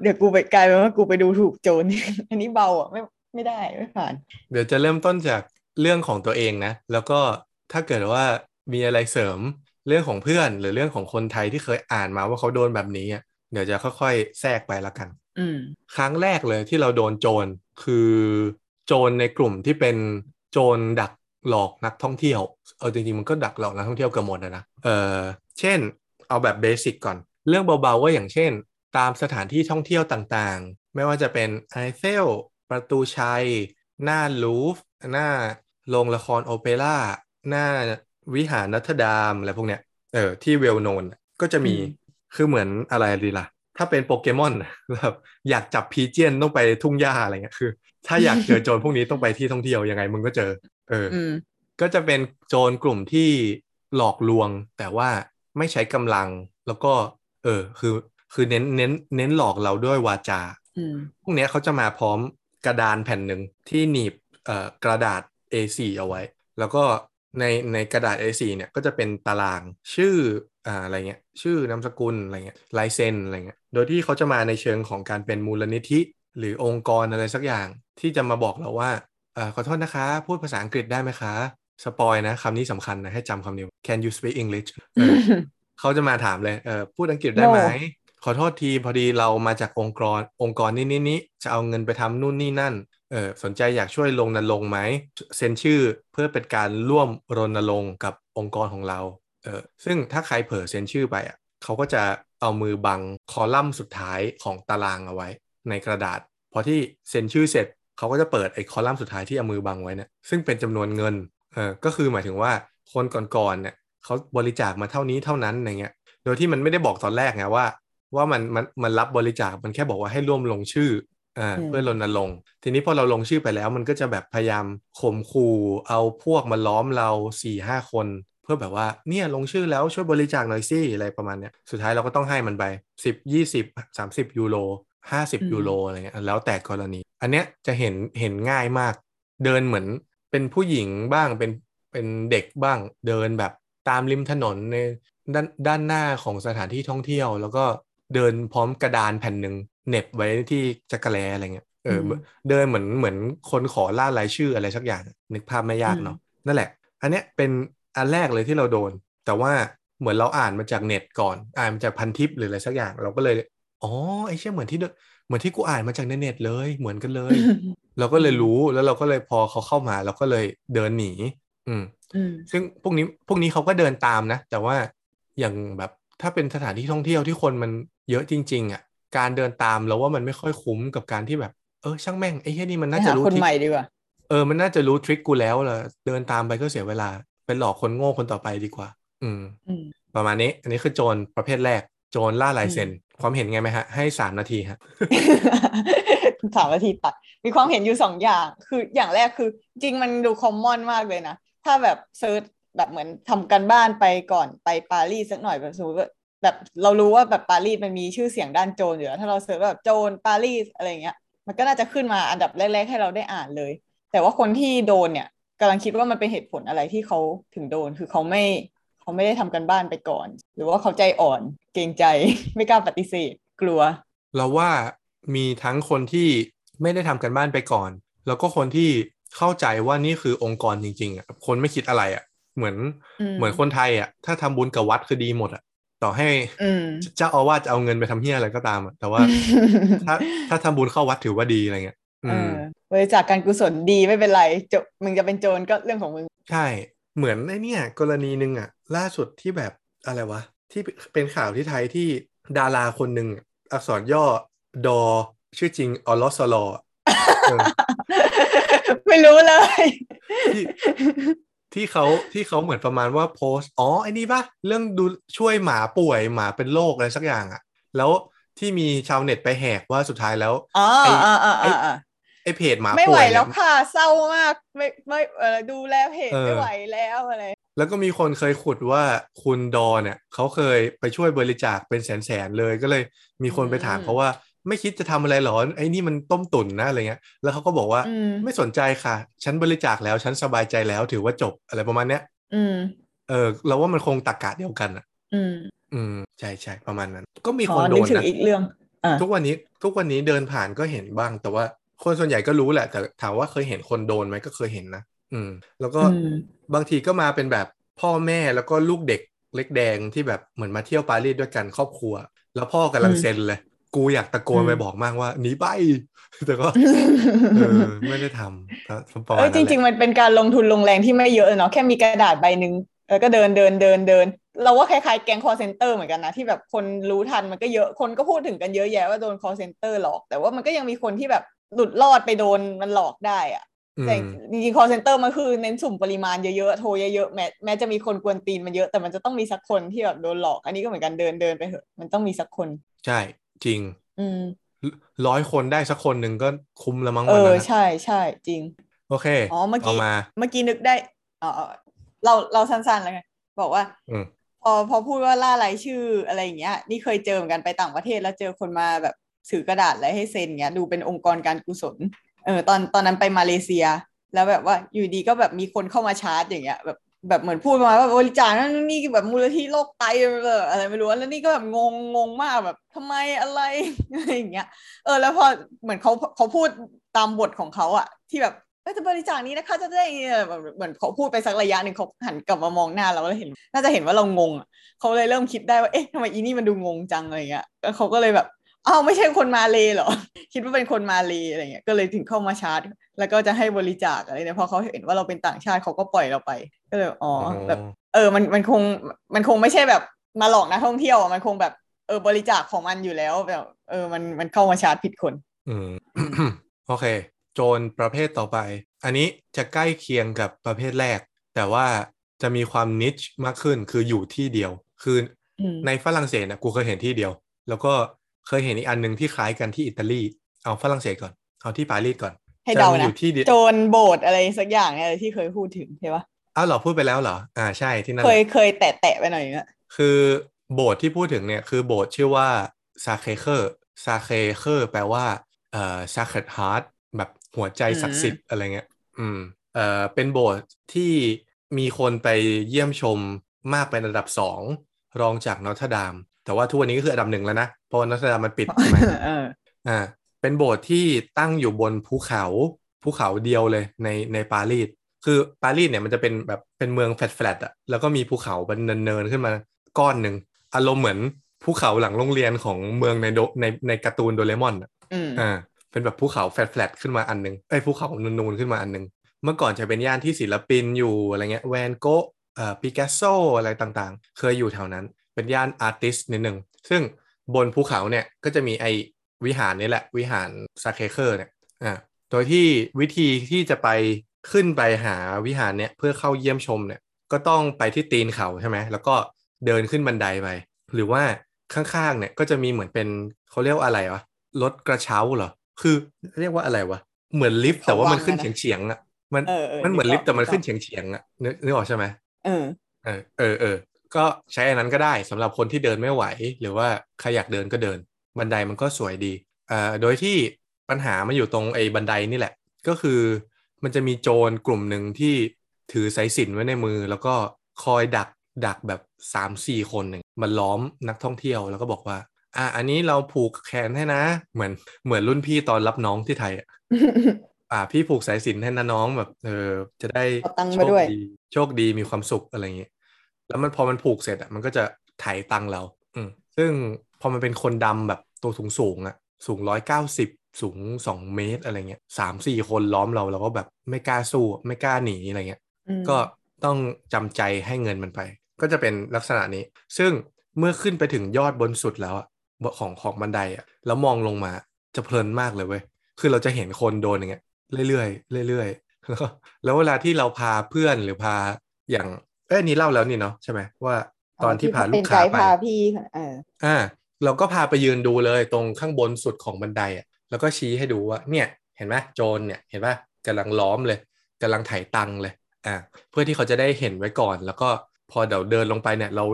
เดี๋ยวกูไปกลายเป็นว่ากูไปดูถูกโจรอันนี้เบาอะไม่ไม่ได้ไม่ผ่าน เดี๋ยวจะเริ่มต้นจาก เรื่องของตัวเองนะ แล้วก็ถ้าเกิดว่ามีอะไรเสริมเรื่องของเพื่อน หรือเรื่องของคนไทยที่เคยอ่านมาว่าเขาโดนแบบนี้อะเดี๋ยวจะค่อยๆ แทรกไปละกันอืมครั้งแรกเลยที่เราโดนโจรคือโจรในกลุ่มที่เป็นโจรดักหลอกนักท่องเที่ยวเออจริงๆมันก็ดักหลอกนักท่องเที่ยวเกือบหมดนะนะเออเช่น เอาแบบเบสิกก่อน เรื่องเบาๆว่าอย่างเช่น ตามสถานที่ท่องเที่ยวต่างๆ ไม่ว่าจะเป็นไอเฟลประตูชัย หน้าลูฟร์หน้า โรงละครโอเปร่าหน้าวิหาร Notre-Dame อะไรพวกเนี้ยเออที่เวลโนนก็จะมีอืมคือเหมือนอะไรดีล่ะ ถ้าเป็นโปเกมอนแบบอยากจับพีเจียนต้องไปทุ่งหญ้าอะไรเงี้ยคือ ถ้าอยากเจอโจรพวกนี้ต้องไปที่ท่องเที่ยวยังไงมึงก็เจอ เออออืมก็จะเป็นโจรกลุ่มที่หลอกลวง แต่ว่าไม่ใช้กำลังแล้วก็ เออ คือคือเน้นเน้นเน้นหลอกเราด้วยวาจาอืมพวกเนี้ยเขาจะมาพร้อมกระดานแผ่นหนึ่งที่หนีบเอ่อกระดาษ A4 เอาไว้ แล้วก็ในในกระดาษ A4 เนี่ยก็จะเป็นตารางชื่ออ่าอะไรเงี้ยชื่อนามสกุลอะไรเงี้ยลายเซ็นอะไรเงี้ยโดยที่เขาจะมาในเชิงของการเป็นมูลนิธิ หรือองค์กรอะไรสักอย่าง ที่จะมาบอกเราว่าเอ่อขอโทษนะคะ พูดภาษาอังกฤษได้ไหมคะสปอยนะคำนี้สำคัญนะให้จำคำนี้ Can you speak English เออเขาจะมาถามเลยเออพูดอังกฤษได้ไหม No ขอโทษทีพอดีเรามาจากองค์กรองค์กรนี้นี้นี้จะเอาเงินไปทำนู่นนี่นั่นเออสนใจอยากช่วยลงนรงไหมเซ็นชื่อเพื่อเป็นการร่วมรณรงค์กับองค์กรของเราเออซึ่งถ้าใครเผลอเซ็นชื่อไปอะเขาก็จะเอามือบังคอลัมน์สุดท้ายของตารางเอาไว้ ในกระดาษ พอที่เซ็นชื่อเสร็จเขาก็จะเปิดไอ้คอลัมน์สุดท้ายที่เอามือบังไว้เนี่ยซึ่งเป็นจำนวนเงินเออก็คือหมายถึงว่าคนก่อนๆเนี่ยเขาบริจาคมาเท่านี้เท่านั้นอะไรเงี้ยโดยที่มันไม่ได้บอกตอนแรกไงว่า ว่ามันมันมันรับบริจาคมันแค่บอกว่าให้ร่วมลงชื่ออ่าอืมเพื่อรณรงค์ทีนี้พอเราลงชื่อไปแล้ว มันก็จะแบบพยายามข่มขู่เอาพวกมาล้อมเราสี่ห้าคน เพื่อแบบว่าเนี่ยลงชื่อแล้วช่วยบริจาคหน่อยสิอะไรประมาณเนี้ยสุดท้ายเราก็ต้องให้มันไปสิบยี่สิบสามสิบยูโรห้าสิบอืมยูโรอะไรเงี้ยแล้วแต่กรณี อันเนี้ยจะเห็นเห็นง่ายมาก เดินเหมือนเป็นผู้หญิงบ้างเป็นเป็นเด็กบ้างเดินแบบตามริมถนนในด้านด้านหน้าของสถานที่ท่องเที่ยว แล้วก็ เดินพร้อมกระดานแผ่นหนึ่งเหน็บไว้ที่จักรแลอะไรเงี้ยเอออมเดินเหมือนเหมือนคนขอล่ารายชื่ออะไรสักอย่าง นึกภาพไม่ยากเนาะนั่นแหละ อันเนี้ยเป็นอันแรกเลยที่เราโดน แต่ว่าเหมือนเราอ่านมาจากเน็ตก่อน อ่านมาจากพันทิปหรืออะไรสักอย่าง เราก็เลยอ๋อไอ้เชี่ยเหมือนที่เดเหมือนที่กูอ่านมาจากในเน็ตเลยเหมือนกันเลย เราก็เลยรู้แล้วเราก็เลยพอเขาเข้ามา เราก็เลยเดินหนี อืมอืมซึ่งพวกนี้พวกนี้เขาก็เดินตามนะ แต่ว่าอย่างแบบถ้าเป็นสถานที่ท่องเที่ยวที่คนมัน เยอะจริง ๆ อะ การเดินตามเราว่ามันไม่ค่อยคุ้มกับการที่แบบ เออช่างแม่งไอ้เหี้ยนี่มันไปน่าจะหารู้คนทริใหม่คดีกว่าเออมันน่าจะรู้ trick กูแล้วล่ะเดินตามไปก็เสียเวลาเป็นหลอกคนโง่คนต่อไปดีกว่าอืมอืม ประมาณนี้ อันนี้คือโจรประเภทแรก โจรล่าลายเซ็นความเห็นไงไหมฮะ ให้สามนาทีฮะสามนาทีตัด มีความเห็นอยู่สองอย่าง คืออย่างแรกคือ จริงมันดู common มากเลยนะ ถ้าแบบ search แบบเหมือนทำการบ้านไปก่อนไปปารีสสักหน่อยแบบสมมติว่า แบบเรารู้ว่าแบบปารีสมันมีชื่อเสียงด้านโจรอยู่แล้วถ้าเรา search แบบโจรปารีสอะไรเงี้ย มันก็น่าจะขึ้นมาอันดับแรกๆให้เราได้อ่านเลย แต่ว่าคนที่โดนเนี่ยกำลังคิดว่ามันเป็นเหตุผลอะไรที่เขาถึงโดนคือเขาไม่เขาไม่ได้ทำกันบ้านไปก่อน หรือว่าเขาใจอ่อนเกรงใจไม่กล้าปฏิเสธกลัว เราว่ามีทั้งคนที่ไม่ได้ทำกันบ้านไปก่อน แล้วก็คนที่เข้าใจว่านี่คือองค์กรจริงๆอะคนไม่คิดอะไรอะเหมือนเหมือนคนไทยอะถ้าทำบุญกับวัดคือดีหมดอะ ต่อให้อืมเจ้าอาวาสจะเอาเงินไปทำเฮียอะไรก็ตามอะแต่ว่า ถ้าถ้าทำบุญเข้าวัดถือว่าดีอะไรเงี้ยเออืมอบริจาคการกุศลดีไม่เป็นไรโจมึงจะเป็นโจรก็เรื่องของมึง ใช่ เหมือนไอ้เนี่ยกรณีหนึ่งอะ ล่าสุดที่แบบอะไรวะ ที่เป็นข่าวที่ไทยที่ดาราคนหนึ่งอักษรย่อดอ ชื่อจริงออลอสลอเออไม่รู้เลย ที่ที่เขาที่เขาเหมือนประมาณว่าโพสต์อ๋อไอ้นี่ปะเรื่องดูช่วยหมาป่วยหมาเป็นโรคอะไรสักอย่างอะแล้วที่มีชาวเน็ตไปแหกว่าสุดท้ายแล้วอ๋อไอ้อ่าอ่าไอ้อ่าอ่าไอ้เพจหมาไม่ไหป่ววยแล้วเนี่ยค่ะเศร้ามากไม่ไม่เออดูแลเพจเออไม่ไหวแล้วอะไร แล้วก็มีคนเคยขุดว่าคุณดอเนี่ยเขาเคยไปช่วยบริจาคเป็นแสนๆเลยก็เลยมีคนไปถามเขาว่า ไม่คิดจะทำอะไรหรอไอ้นี่มันต้มตุ๋นนะอะไรเงี้ย แล้วเขาก็บอกว่าอืมไม่สนใจค่ะ ฉันบริจาคแล้วฉันสบายใจแล้วถือว่าจบอะไรประมาณเนี้ยอืม เออเราว่ามันคงตักกะเดียวกันอะ อืม อืมใช่ใช่ประมาณนั้น ก็มีขคอนโดนึกนถึงนะอีกเรื่องอ่าทุกวันนี้ทุกวันนี้เดินผ่านก็เห็นบ้าง แต่ว่าคนส่วนใหญ่ก็รู้แหละ แต่ถามว่าเคยเห็นคนโดนไหมก็เคยเห็นนะอืม แล้วก็อืมบางทีก็มาเป็นแบบพ่อแม่แล้วก็ลูกเด็กเล็กแดงที่แบบเหมือนมาเที่ยวปารีสด้วยกันครอบครัว แล้วพ่อกำลังอืมเซ็นเลย กูอยากตะโกนอืมไปบอกมากว่าหนีไปแต่ก็เออไม่ได้ทำก็ประมาเอณอนั้นจริงแหละๆมันเป็นการลงทุนลงแรงที่ไม่เยอะเลยเนาะแค่มีกระดาษใบหนึ่งแล้วก็เดินเดินเดินเดิน เราว่าคล้ายๆแก๊ง call center เหมือนกันนะ ที่แบบคนรู้ทันมันก็เยอะคนก็พูดถึงกันเยอะแยะว่าโดน call center หลอก แต่ว่ามันก็ยังมีคนที่แบบหลุดรอดไปโดนมันหลอกได้อะอืแต่มจริงๆ call center มันคือเน้นสุ่มปริมาณเยอะๆ โทรเยอะๆ แม้แม้จะมีคนกวนตีนมันเยอะ แต่มันจะต้องมีสักคนที่แบบโดนหลอก อันนี้ก็เหมือนกันเดินเดินไปเถอะ มันต้องมีสักคน ใช่ จริง อืมร้อยคนได้สักคนหนึ่งก็คุ้มละมั้งเอวันอนั้นนะใช่ใช่จริง โอเคอ๋อเมื่อต่อกี้มาเมื่อกี้นึกได้อ๋อเราเราสั้นๆแล้วไงบอกว่าอืมพอพอพูดว่าล่ารายชื่ออะไรอย่างเงี้ย นี่เคยเจอเหมือนกันไปต่างประเทศแล้วเจอคนมาแบบถือกระดาษอะไรให้เซ็นเงี้ย ดูเป็นองค์กรการกุศลเออตอนตอนนั้นไปมาเลเซีย แล้วแบบว่าอยู่ดีก็แบบมีคนเข้ามาชาร์จอย่างเงี้ยแบบ แบบเหมือนพูดมาว่าบริจาคนั่นนี่แบบมูลนิธิโรคไตอะไรไม่รู้แล้วนี่ก็แบบงงงงมากแบบทำไมอะไรอะไรอย่างเงี้ยเออแล้วพอเหมือนเขาเขาพูดตามบทของเขาอะที่แบบเอ้ยจะบริจาคนี้นะคะจะได้แบบเหมือนเขาพูดไปสักระยะหนึ่งเขาหันกลับมามองหน้าเราแล้วเห็น น่าจะเห็นว่าเรางงอะเขาเลยเริ่มคิดได้ว่าเอ๊ะทำไมอีนี่มันดูงงจังอะไรเงี้ยเขาก็เลยแบบ อ้าวไม่ใช่คนมาเลยเหรอ คิดว่าเป็นคนมาเลยอะไรเงี้ยก็เลยถึงเข้ามาชาร์จ แล้วก็จะให้บริจาคอะไรเนี่ยพอเขาเห็นว่าเราเป็นต่างชาติเขาก็ปล่อยเราไป ก็เลยอ๋อแบบ เออมันมันคงมันคงไม่ใช่แบบมาหลอกนักท่องเที่ยวอะมันคงแบบเออบริจาคของมันอยู่แล้วแบบเออมันมันเข้ามาชาร์จผิดคน อืมโอเค โจรประเภทต่อไป อันนี้จะใกล้เคียงกับประเภทแรก แต่ว่าจะมีความนิชมากขึ้นคืออยู่ที่เดียว คืออมในฝรั่งเศสนะกูเคยเห็นที่เดียว แล้วก็ เคยเห็นอีกอันหนึ่งที่คล้ายกันที่อิตาลีเอาฝรั่งเศสก่อน เอาที่ปารีสก่อนให้เดาจะมีอยู่นะที่เดียวโจรโบสถ์อะไรสักอย่างเนี่ยที่เคยพูดถึงใช่ปะอ้าวเหรอพูดไปแล้วเหรออ่าใช่ที่นั่นแหละเคยเคยแตะแตะไปหน่อยนึงอะคือโบสถ์ที่พูดถึงเนี่ยคือโบสถ์ชื่อว่า Sacré-Cœur Sacré-Cœur แปลว่าเอ่อ sacred heart แบบหัวใจศักดิ์สิทธิ์อะไรเงี้ยอืมเอ่อเป็นโบสถ์ที่มีคนไปเยี่ยมชมมากเป็นอันดับสองรองจาก Notre-Dame แต่ว่าทุกวันนี้ก็คืออันดับหนึ่งแล้วนะ เพราะว่า Notre-Dame มันปิดใช่ไหมเอออ่า เป็นโบสถ์ที่ตั้งอยู่บนภูเขาภูเขาเดียวเลยในในปารีส คือปารีสเนี่ยมันจะเป็นแบบเป็นเมืองแฟลตๆอะแล้วก็มีภูเขาเป็นเนินๆขึ้นมาก้อนหนึ่งอารมณ์เหมือนภูเขาหลังโรงเรียนของเมืองในโดในในการ์ตูนโดเรมอนอะอืมอ่าเป็นแบบภูเขาแฟลตๆขึ้นมาอันหนึงไอ้ยภูเขานูนๆขึ้นมาอันหนึง เมื่อก่อนจะเป็นย่านที่ศิลปินอยู่อะไรเงี้ยแวนโกะเอ่อปิกัสโซอะไรต่างๆ เคยอยู่แถวนั้น เป็นย่าน artist นิดหนึ่งซึ่งบนภูเขาเนี่ยก็จะมีไอวิหารนี่แหละ วิหาร Sacré-Cœur เนี่ยอ่าโดยที่วิธีที่จะไปขึ้นไปหาวิหารเนี่ยเพื่อเข้าเยี่ยมชมเนี่ยก็ต้องไปที่ตีนเขาใช่ไหมแล้วก็เดินขึ้นบันไดไป หรือว่าข้างๆเนี่ยก็จะมีเหมือนเป็นเขาเรียกว่าอะไรวะรถกระเช้าเหรอคือเรียกว่าอะไรวะเหมือนลิฟต์แต่ว่ามันขึ้นเขาวางอะนะเฉียงๆอะมันเออเออมันเหมือนนึกออกลิฟต์แต่มันนึกออกขึ้นเฉียงๆอะนึกนึกออกใช่ไหมเออเออเออเออ ก็ใช้อันนั้นก็ได้สำหรับคนที่เดินไม่ไหว หรือว่าใครอยากเดินก็เดิน บันไดมันก็สวยดีเอ่อโดยที่ปัญหามันอยู่ตรงไอ้บันไดนี่แหละ ก็คือมันจะมีโจรกลุ่มหนึ่งที่ถือสายสิญจนไว้ในมือ แล้วก็คอยดักดักแบบสามสี่คนหนึ่งมันล้อมนักท่องเที่ยวแล้วก็บอกว่า อะอันนี้เราผูกแขนให้นะ เหมือนเหมือนรุ่นพี่ตอนรับน้องที่ไทยอะอ่าพี่ผูกสายสิญจนให้นะน้องแบบเออจะได้เอาตังค์โชมาคด้วยดีโชคดีมีความสุขอะไรอย่างเงี้ย แล้วมันพอมันผูกเสร็จอะมันก็จะไถ่ตังค์เรา อืมซึ่งพอมันเป็นคนดำแบบตัวสูงสูงๆอะ สูงร้อยเก้าสิบสูงสองเมตรอะไรเงี้ยสามสี่คนล้อมเราเราก็แบบไม่กล้าสู้ไม่กล้าหนีอะไรเงี้ยอืมก็ต้องจำใจให้เงินมันไป ก็จะเป็นลักษณะนี้ ซึ่งเมื่อขึ้นไปถึงยอดบนสุดแล้วอะของของบันไดอะแล้วมองลงมาจะเพลินมากเลยเว้ยคือเราจะเห็นคนโดนอย่างเงี้ยเรื่อยๆเรื่อยๆแล้วก็แล้วเวลาที่เราพาเพื่อนหรือพาอย่าง เอ้ยอันนี้เล่าแล้วนี่เนาะใช่ไหมว่าตอนที่พาลูเป็กนค้าไกด์ไปพาพี่เอออ่า เราก็พาไปยืนดูเลยตรงข้างบนสุดของบันไดอะแล้วก็ชี้ให้ดูว่าเนี่ย เห็นไหมโจรเนี่ยเห็นปะกำลังล้อมเลยกำลังไถ่ตังค์เลยอ่าเพื่อที่เขาจะได้เห็นไว้ก่อน แล้วก็พอเดี๋ยวเดินลงไปเนี่ย เรา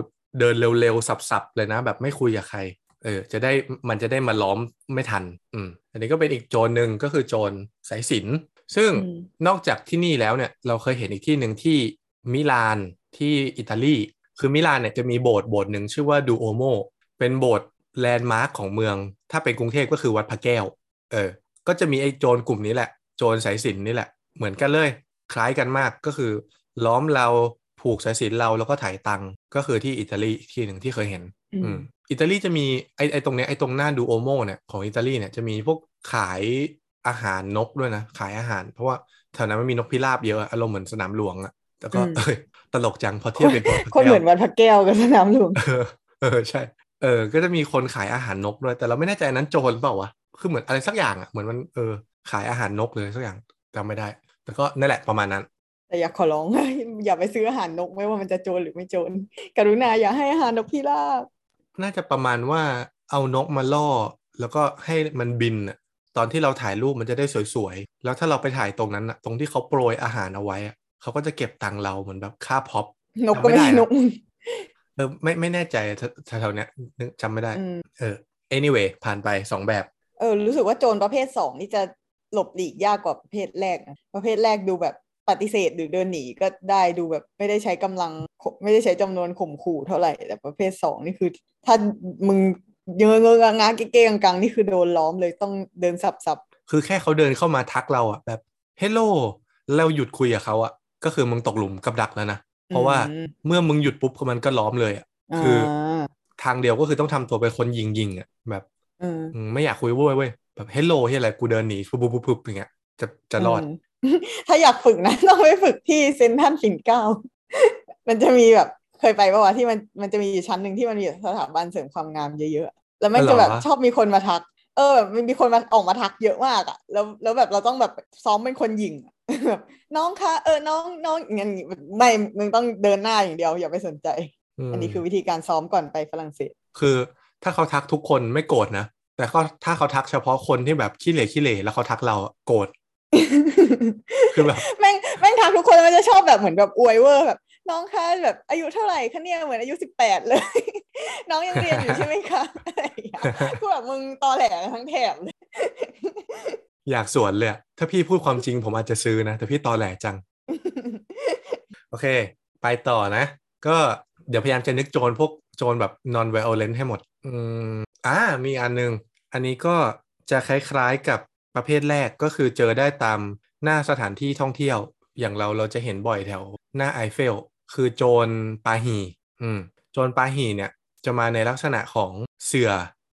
เดินเร็วๆสับๆเลยนะ แบบไม่คุยกับใครเออจะได้มันจะได้มาล้อมไม่ทัน อืม อันนี้ก็เป็นอีกโจรหนึ่งก็คือโจรสายสิญจน์ซึ่งอืมนอกจากที่นี่แล้วเนี่ย เราเคยเห็นอีกที่หนึ่งที่มิลาน ที่อิตาลีคือมิลานเนี่ยจะมีโบสถ์โบสถ์หนึ่งชื่อว่าดูโอโมเป็นโบสถ์ landmark ของเมือง ถ้าเป็นกรุงเทพก็คือวัดพระแก้ว เออ ก็จะมีไอ้โจรกลุ่มนี้แหละ โจรสายสิญจน์นี่แหละ เหมือนกันเลย คล้ายกันมากก็คือ ล้อมเราผูกสายสิญจนเราแล้วก็ถ่ายตังค์ก็คือที่อิตาลีอีกที่หนึ่งที่เคยเห็น อืมอืมอิตาลีจะมีไอไอตรงเนี้ยไอตรงหน้าดูโอโมเนี่ยของอิตาลีเนี่ยจะมีพวกขายอาหารนกด้วยนะ ขายอาหาร เพราะว่าแถวนั้นมันมีนกพิราบเยอะอะอารมณ์เหมือนสนามหลวงอะแต่ก็อืมเอ้ย ตลกจังพอเทียบเป็นตัวคนเหมือนวัดพระแก้วกับสนามหลวงเออเออใช่ เออ ก็จะมีคนขายอาหารนกด้วย แต่เราไม่แน่ใจอันนั้นโจรเปล่าวะคือเหมือนอะไรสักอย่างอะเหมือนมันเออขายอาหารนกเลยสักอย่างจำไม่ได้ แต่ก็นั่นแหละประมาณนั้น แต่อยากขอร้องอย่าไปซื้ออาหารนกไม่ว่ามันจะโจรหรือไม่โจรกรุณาอย่าให้อาหารนกพิราบน่าจะประมาณว่าเอานกมาล่อ แล้วก็ให้มันบินอะตอนที่เราถ่ายรูปมันจะได้สวยๆ แล้วถ้าเราไปถ่ายตรงนั้นอะตรงที่เขาโปรยอาหารเอาไว้อะ เขาก็จะเก็บตังค์เราเหมือนแบบค่าพ็อปนกก็ไม่ใช่นกเออไม่ไม่แน่ใจแถวๆเนี้ยนึกจำไม่ได้อืมเออ anyway ผ่านไปสองแบบ เออ รู้สึกว่าโจรประเภทสองนี่จะหลบหลีกยากกว่าประเภทแรกนะประเภทแรกดูแบบปฏิเสธหรือเดินหนีก็ได้ดูแบบไม่ได้ใช้กำลังข่มไม่ได้ใช้จำนวนข่มขู่เท่าไหร่ แต่ประเภทสองนี่คือ ถ้ามึงเงอเงงางาเก้ๆกังๆนี่คือโดนล้อมเลยต้องเดินสับสับคือแค่เขาเดินเข้ามาทักเราอะแบบ hello แล้วเราหยุดคุยกับเขาอะ ก็คือมึงตกหลุมกับดักแล้วนะเพราะว่าเมื่อมึงหยุดปุ๊บมันก็ล้อมเลยอะคือาทางเดียวก็คือต้องทำตัวเป็นคนยิงยิงๆอะแบบเอออืมไม่อยากคุยเว้ยเว้ยแบบ hello ที่อะไรกูเดินหนีปุ๊บปุ๊บปุ๊บปุ๊บอย่างเงี้ยจะจะรอดมถ้าอยากฝึกนะต้องไปฝึกที่เซนทรัลปิ่นเกล้ามันจะมีแบบเคยไปปะวะที่มันมันจะมีอยู่ชั้นหนึ่งที่มันมีสถาบันเสริมความงามเยอะๆแล้วมันอ๋อเหรจะอแบบชอบมีคนมาทัก เออแบบมันมีคนมาออกมาทักเยอะมากอะแล้วแล้วแบบเราต้องแบบซ้อมเป็นคนหญิงอะแบบ น้องคะเออน้องน้องอย่างงี้ไม่มึงต้องเดินหน้าอย่างเดียว อย่าไปสนใจมอันนี้คือวิธีการซ้อมก่อนไปฝรั่งเศส คือถ้าเขาทักทุกคนไม่โกรธนะแต่เขาถ้าเขาทักเฉพาะคนที่แบบขี้เหร่ขี้เหร่แล้วเขาทักเราอะโกรธคือแบบแม่งแม่งทักทุกคนแล้วมันจะชอบแบบเหมือนแบบอวยเวอร์แบบน้องคะแบบอายุเท่าไหร่คะเนี่ยเหมือนอายุสิบแปดเลย น้องยังเรียนอยู่ใช่ไหมคะอะไรอย่างเงี้ยคือแบบมึงตอแหลทั้งแถบเลย อยากสวนเลยอะถ้าพี่พูดความจริงผมอาจจะซื้อนะ แต่พี่ตอแหลจัง โอเค ไปต่อนะ ก็เดี๋ยวพยายามจะนึกโจรพวกโจรแบบ non violent ให้หมด อืมอ่ามีอันหนึง อันนี้ก็จะคล้ายๆกับประเภทแรกก็คือเจอได้ตามหน้าสถานที่ท่องเที่ยว อย่างเราเราจะเห็นบ่อยแถว หน้าไอเฟล คือโจรปาหีอืมโจรปาหีเนี่ย จะมาในลักษณะของเสื่อ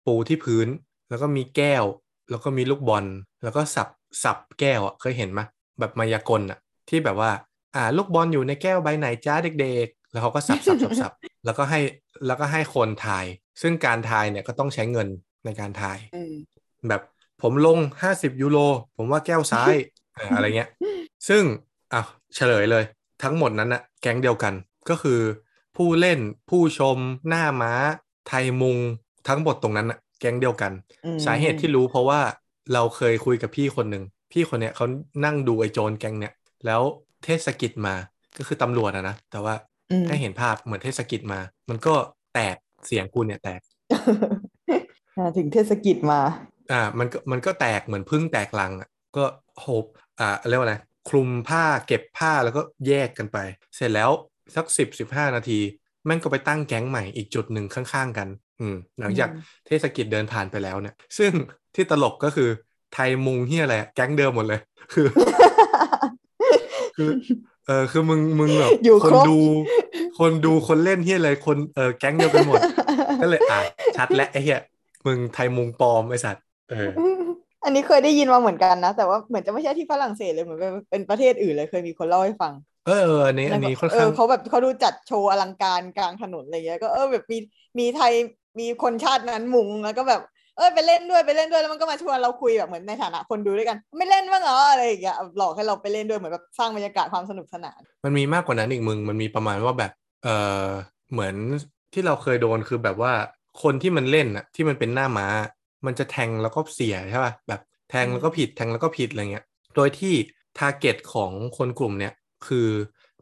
ปูที่พื้น แล้วก็มีแก้ว แล้วก็มีลูกบอล แล้วก็สับสับแก้วอะเคยเห็นไหมแบบมายากลอะ ที่แบบว่า อ่า ลูกบอลอยู่ในแก้วใบไหนจ้าเด็ก ๆ แล้วเขาก็สับสับสับสับแล้วก็ให้แล้วก็ให้คนทาย ซึ่งการทายเนี่ยก็ต้องใช้เงินในการทายอืมแบบผมลง50ยูโรผมว่าแก้วซ้ายเอออะไรเงี้ย ซึ่งอะเฉลยเลย ทั้งหมดนั้นนะแก๊งเดียวกันก็คือ ผู้เล่นผู้ชม หน้าม้า ไทยมุงทั้งหมดตรงนั้นนะแก๊งเดียวกันอืมสาเหตุที่รู้เพราะว่า เราเคยคุยกับพี่คนหนึ่งพี่คนเนี้ยเขานั่งดูไอ้โจรแก๊งเนี่ยแล้วเทศกิจมาก็คือตำรวจอะนะแต่ว่าอืมให้เห็นภาพเหมือนเทศกิจมา มันก็แตกเสียงกูเนี่ยแตกอ่าถึงเทศกิจมา อ่า มันก็มันก็แตกเหมือนพึ่งแตกลังอะก็โฮบอ่าเรียกว่าอะไรคลุมผ้าเก็บผ้าแล้วก็แยกกันไป เสร็จแล้วสักสิบสิบห้านาที แม่งก็ไปตั้งแก๊งใหม่อีกจุดหนึ่งข้างๆกัน อืมหลังจากอืมเทศกิจเดินผ่านไปแล้วเนี่ย ซึ่งที่ตลกก็คือไทยมุงเฮียอะไรอะแก๊งเดิมหมดเลย คือ คือเออคือมึงมึงแบบอยู่คนครบดู คนดูคนเล่นเฮียอะไรคนเออแก๊งเดียวกันหมด ก็เลยอะชัดและไอ้เฮียมึงไทยมุงปลอมไอ้สัตว์เอออันนี้เคยได้ยินมาเหมือนกันนะ แต่ว่าเหมือนจะไม่ใช่ที่ฝรั่งเศสเลยเหมือนเป็นเป็นประเทศอื่นเลยเคยมีคนเล่าให้ฟังเออเอออันนี้อันนี้ค่อนเอข้าองเขาแบบเขาดูจัดโชว์อลังการกลางถนนอะไรเงี้ยก็เออแบบมีมีไทย มีคนชาตินั้นมุงแล้วก็แบบเอ้ยไปเล่นด้วยไปเล่นด้วยแล้วมันก็มาชวนเราคุยแบบเหมือนในฐานะคนดูด้วยกัน ไม่เล่นบ้างเหรออะไรอย่างเงี้ยหลอกให้เราไปเล่นด้วยเหมือนแบบสร้างบรรยากาศความสนุกสนาน มันมีมากกว่านั้นอีกมึงมันมีประมาณว่าแบบเออเหมือนที่เราเคยโดนคือแบบว่าคนที่มันเล่นอะที่มันเป็นหน้าม้า มันจะแทงแล้วก็เสียใช่ป่ะแบบแทงแล้วก็ผิดแทงแล้วก็ผิดอะไรเงี้ยโดยที่ทาร์เก็ตของคนกลุ่มเนี้ยคือ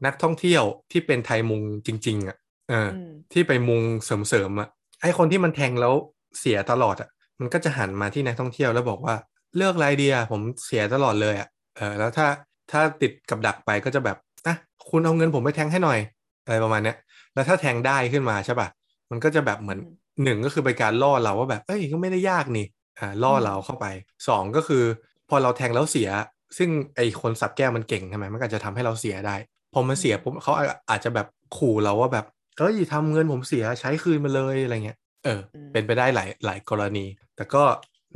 นักท่องเที่ยวที่เป็นไทยมุงจริงๆอะเอออมที่ไปมุงเสริมๆอะ ไอคนที่มันแทงแล้วเสียตลอดอะ มันก็จะหันมาที่นักท่องเที่ยวแล้วบอกว่าเลือกไรเดียผมเสียตลอดเลยอะเออแล้วถ้าถ้าติดกับดักไปก็จะแบบอะคุณเอาเงินผมไปแทงให้หน่อยอะไรประมาณเนี้ยแล้วถ้าแทงได้ขึ้นมาใช่ป่ะมันก็จะแบบเหมือนอืมหนึ่งก็คือเป็นการล่อเราว่าแบบเอ้ยก็ไม่ได้ยากนี่อ่าล่ออมเราเข้าไปสองก็คือ พอเราแทงแล้วเสีย ซึ่งไอคนสับแก้วมันเก่งใช่ไหมมันก็อาจจะทำให้เราเสียได้พอมันเสียปุ๊บเขาอาอาจจะแบบขู่เราว่าแบบ เอ้ยทำเงินผมเสียใช้คืนมาเลยอะไรเงี้ยเอออมเป็นไปได้หลายหลายกรณี แต่ก็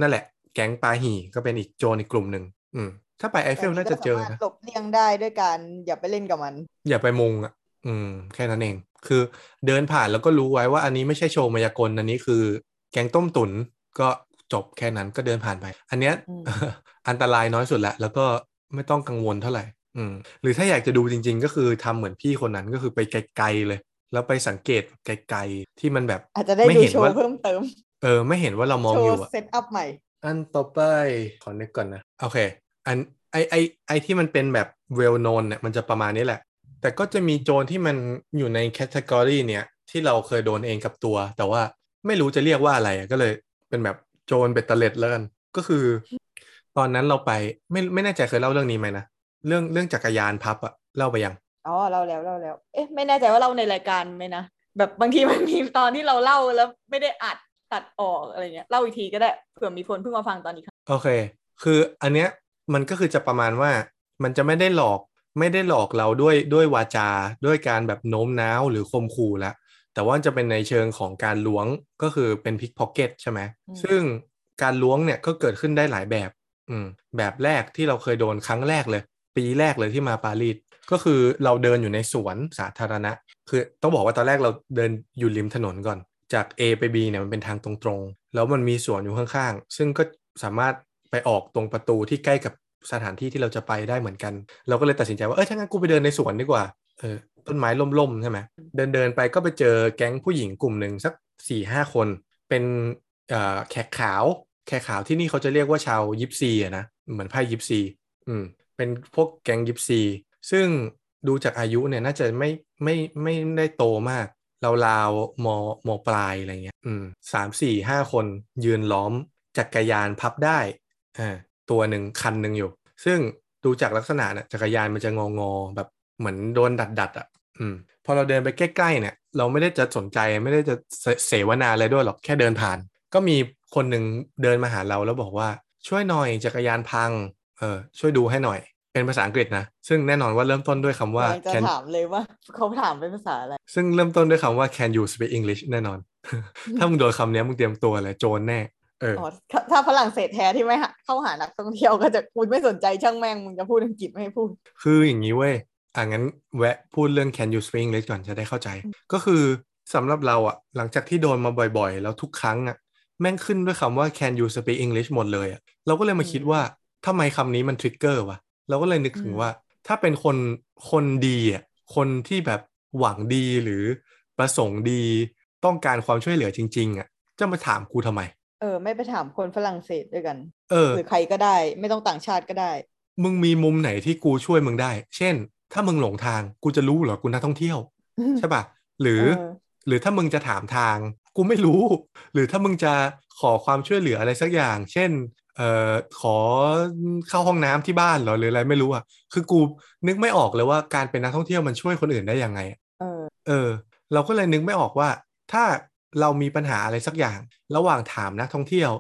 นั่นแหละ แก๊งปาหี่ก็เป็นอีกโจรอีกกลุ่มหนึ่งอืมถ้าไปไอเฟลน่าจะเจอแต่นี่ก็สามารนะถหลบเลี่ยงได้ด้วยการอย่าไปเล่นกับมัน อย่าไปมุงอะ อืม แค่นั้นเอง คือเดินผ่านแล้วก็รู้ไว้ว่าอันนี้ไม่ใช่โชว์มายากลอันนี้คือ แกงต้มตุ๋นก็จบแค่นั้นก็เดินผ่านไป อันเนี้ยอืมอันตรายน้อยสุดละแล้วก็ไม่ต้องกังวลเท่าไหร่ อืม หรือถ้าอยากจะดูจริง ๆ ก็คือทำเหมือนพี่คนนั้นก็คือไปไกลๆเลย แล้วไปสังเกตไกลๆ ที่มันแบบ อาจจะได้ไม่ดูเห็นโชว์ว่าเพิ่มเติม เออ ไม่เห็นว่าเรามองโชอยู่ว์อะเซตอัพใหม่ อันต่อไป ขอนึกก่อนนะ โอเค อันไอไอไอที่มันเป็นแบบ well known เนี่ยมันจะประมาณนี้แหละ แต่ก็จะมีโจรที่มันอยู่ในแคตตากรีเนี่ย ที่เราเคยโดนเองกับตัว แต่ว่าไม่รู้จะเรียกว่าอะไรอะก็เลยเป็นแบบโจรเบ็ดเตล็ดแล้วกันก็คือ ตอนนั้นเราไปไม่ไม่แน่ใจเคยเล่าเรื่องนี้ไหมนะเรื่องเรื่องจักรยานพับอะเล่าไปยัง อ๋อเล่าแล้วเล่าแล้ว เอ๊ะ ไม่แน่ใจว่าเล่าในรายการไหมนะแบบบางทีมันมีตอนที่เราเล่าแล้วไม่ได้อัดตัดออกอะไรเงี้ยเล่าอีกทีก็ได้เผื่อมีคนเพิ่งมาฟังตอนนี้ครับโอเค คืออันเนี้ยมันก็คือจะประมาณว่ามันจะไม่ได้หลอกไม่ได้หลอกเราด้วยด้วยวาจาด้วยการแบบโน้มน้าวหรือข่มขู่แล้วแต่ว่าจะเป็นในเชิงของการล้วงก็คือเป็น pickpocket ใช่ไหมอืมซึ่งการล้วงเนี่ยก็เกิดขึ้นได้หลายแบบ อืมแบบแรกที่เราเคยโดนครั้งแรกเลย ปีแรกเลยที่มาปารีส ก็คือเราเดินอยู่ในสวนสาธารณะ คือต้องบอกว่าตอนแรกเราเดินอยู่ริมถนนก่อน จาก A ไป B เนี่ยมันเป็นทางตรงๆ แล้วมันมีสวนอยู่ข้างๆ ซึ่งก็สามารถไปออกตรงประตูที่ใกล้กับสถานที่ที่เราจะไปได้เหมือนกัน เราก็เลยตัดสินใจว่า เออถ้างั้นกูไปเดินในสวนดีกว่า เออต้นไม้ล่มๆ ใช่ไหม เดินเดินๆไปก็ไปเจอแก๊งผู้หญิงกลุ่มหนึ่งสักสี่ห้าคน เป็นแขกขาว แขกขาวที่นี่เขาจะเรียกว่าชาวยิปซีอะนะ เหมือนไพ่ยิปซี อืม เป็นพวกแก๊งยิปซี ซึ่งดูจากอายุเนี่ยน่าจะไม่ไม่ไม่ได้โตมากเราวๆมมปลายอะไรเงี้ย อืมสามสี่ห้าคนยืนล้อมจักรยานพับได้อ่าตัวหนึ่งคันหนึ่งอยู่ ซึ่งดูจากลักษณะเนี่ยจักรยานมันจะงองอแบบเหมือนโดนดัดดัดอะ อืม พอเราเดินไปใกล้ๆเนี่ย เราไม่ได้จะสนใจไม่ได้จะเสเสวนาอะไรด้วยหรอกแค่เดินผ่าน ก็มีคนหนึ่งเดินมาหาเราแล้วบอกว่าช่วยหน่อยจักรยานพัง เออช่วยดูให้หน่อย เป็นภาษาอังกฤษนะ ซึ่งแน่นอนว่าเริ่มต้นด้วยคำว่ากำลังจะ can ถามเลยว่าเขาถามเป็นภาษาอะไร ซึ่งเริ่มต้นด้วยคำว่า can you speak English แน่นอน ถ้ามึงโดนคำเนี้ยมึงเตรียมตัวเลยโจรแน่เอออ๋อถ้าถ้าฝรั่งเศสแท้ที่ไม่หาเข้าหานักท่องเที่ยวก็จะคุณไม่สนใจช่างแม่งมึงจะพูดอังกฤษไม่ให้พูด คืออย่างนี้เว้ยอะงั้นแวะพูดเรื่อง can you speak English ก่อนจะได้เข้าใจ ก็คือสำหรับเราอะหลังจากที่โดนมาบ่อยๆ แล้วทุกครั้งอะแม่งขึ้นด้วยคำว่า can you speak English หมดเลยอะเราก็เลยมาคิดว่าทำไมคำนี้มันทริกเกอร์วะ เราก็เลยนึกถึงอืมว่า ถ้าเป็นคนคนดีอะคนที่แบบหวังดีหรือประสงค์ดีต้องการความช่วยเหลือจริง ๆอะจะมาถามกูทำไม เออ ไม่ไปถามคนฝรั่งเศสด้วยกัน เออหรือใครก็ได้ ไม่ต้องต่างชาติก็ได้ มึงมีมุมไหนที่กูช่วยมึงได้ เช่น ถ้ามึงหลงทางกูจะรู้เหรอกูนักท่องเที่ยวใช่ป่ะหรือเออหรือถ้ามึงจะถามทาง กูไม่รู้ หรือถ้ามึงจะขอความช่วยเหลืออะไรสักอย่าง เช่น เอ่อขอเข้าห้องน้ำที่บ้านเหรอหรืออะไรไม่รู้อะคือกูนึกไม่ออกเลยว่าการเป็นนักท่องเที่ยวมันช่วยคนอื่นได้ยังไงเออเออ เราก็เลยนึกไม่ออกว่า ถ้าเรามีปัญหาอะไรสักอย่าง ระหว่างถามนักท่องเที่ยว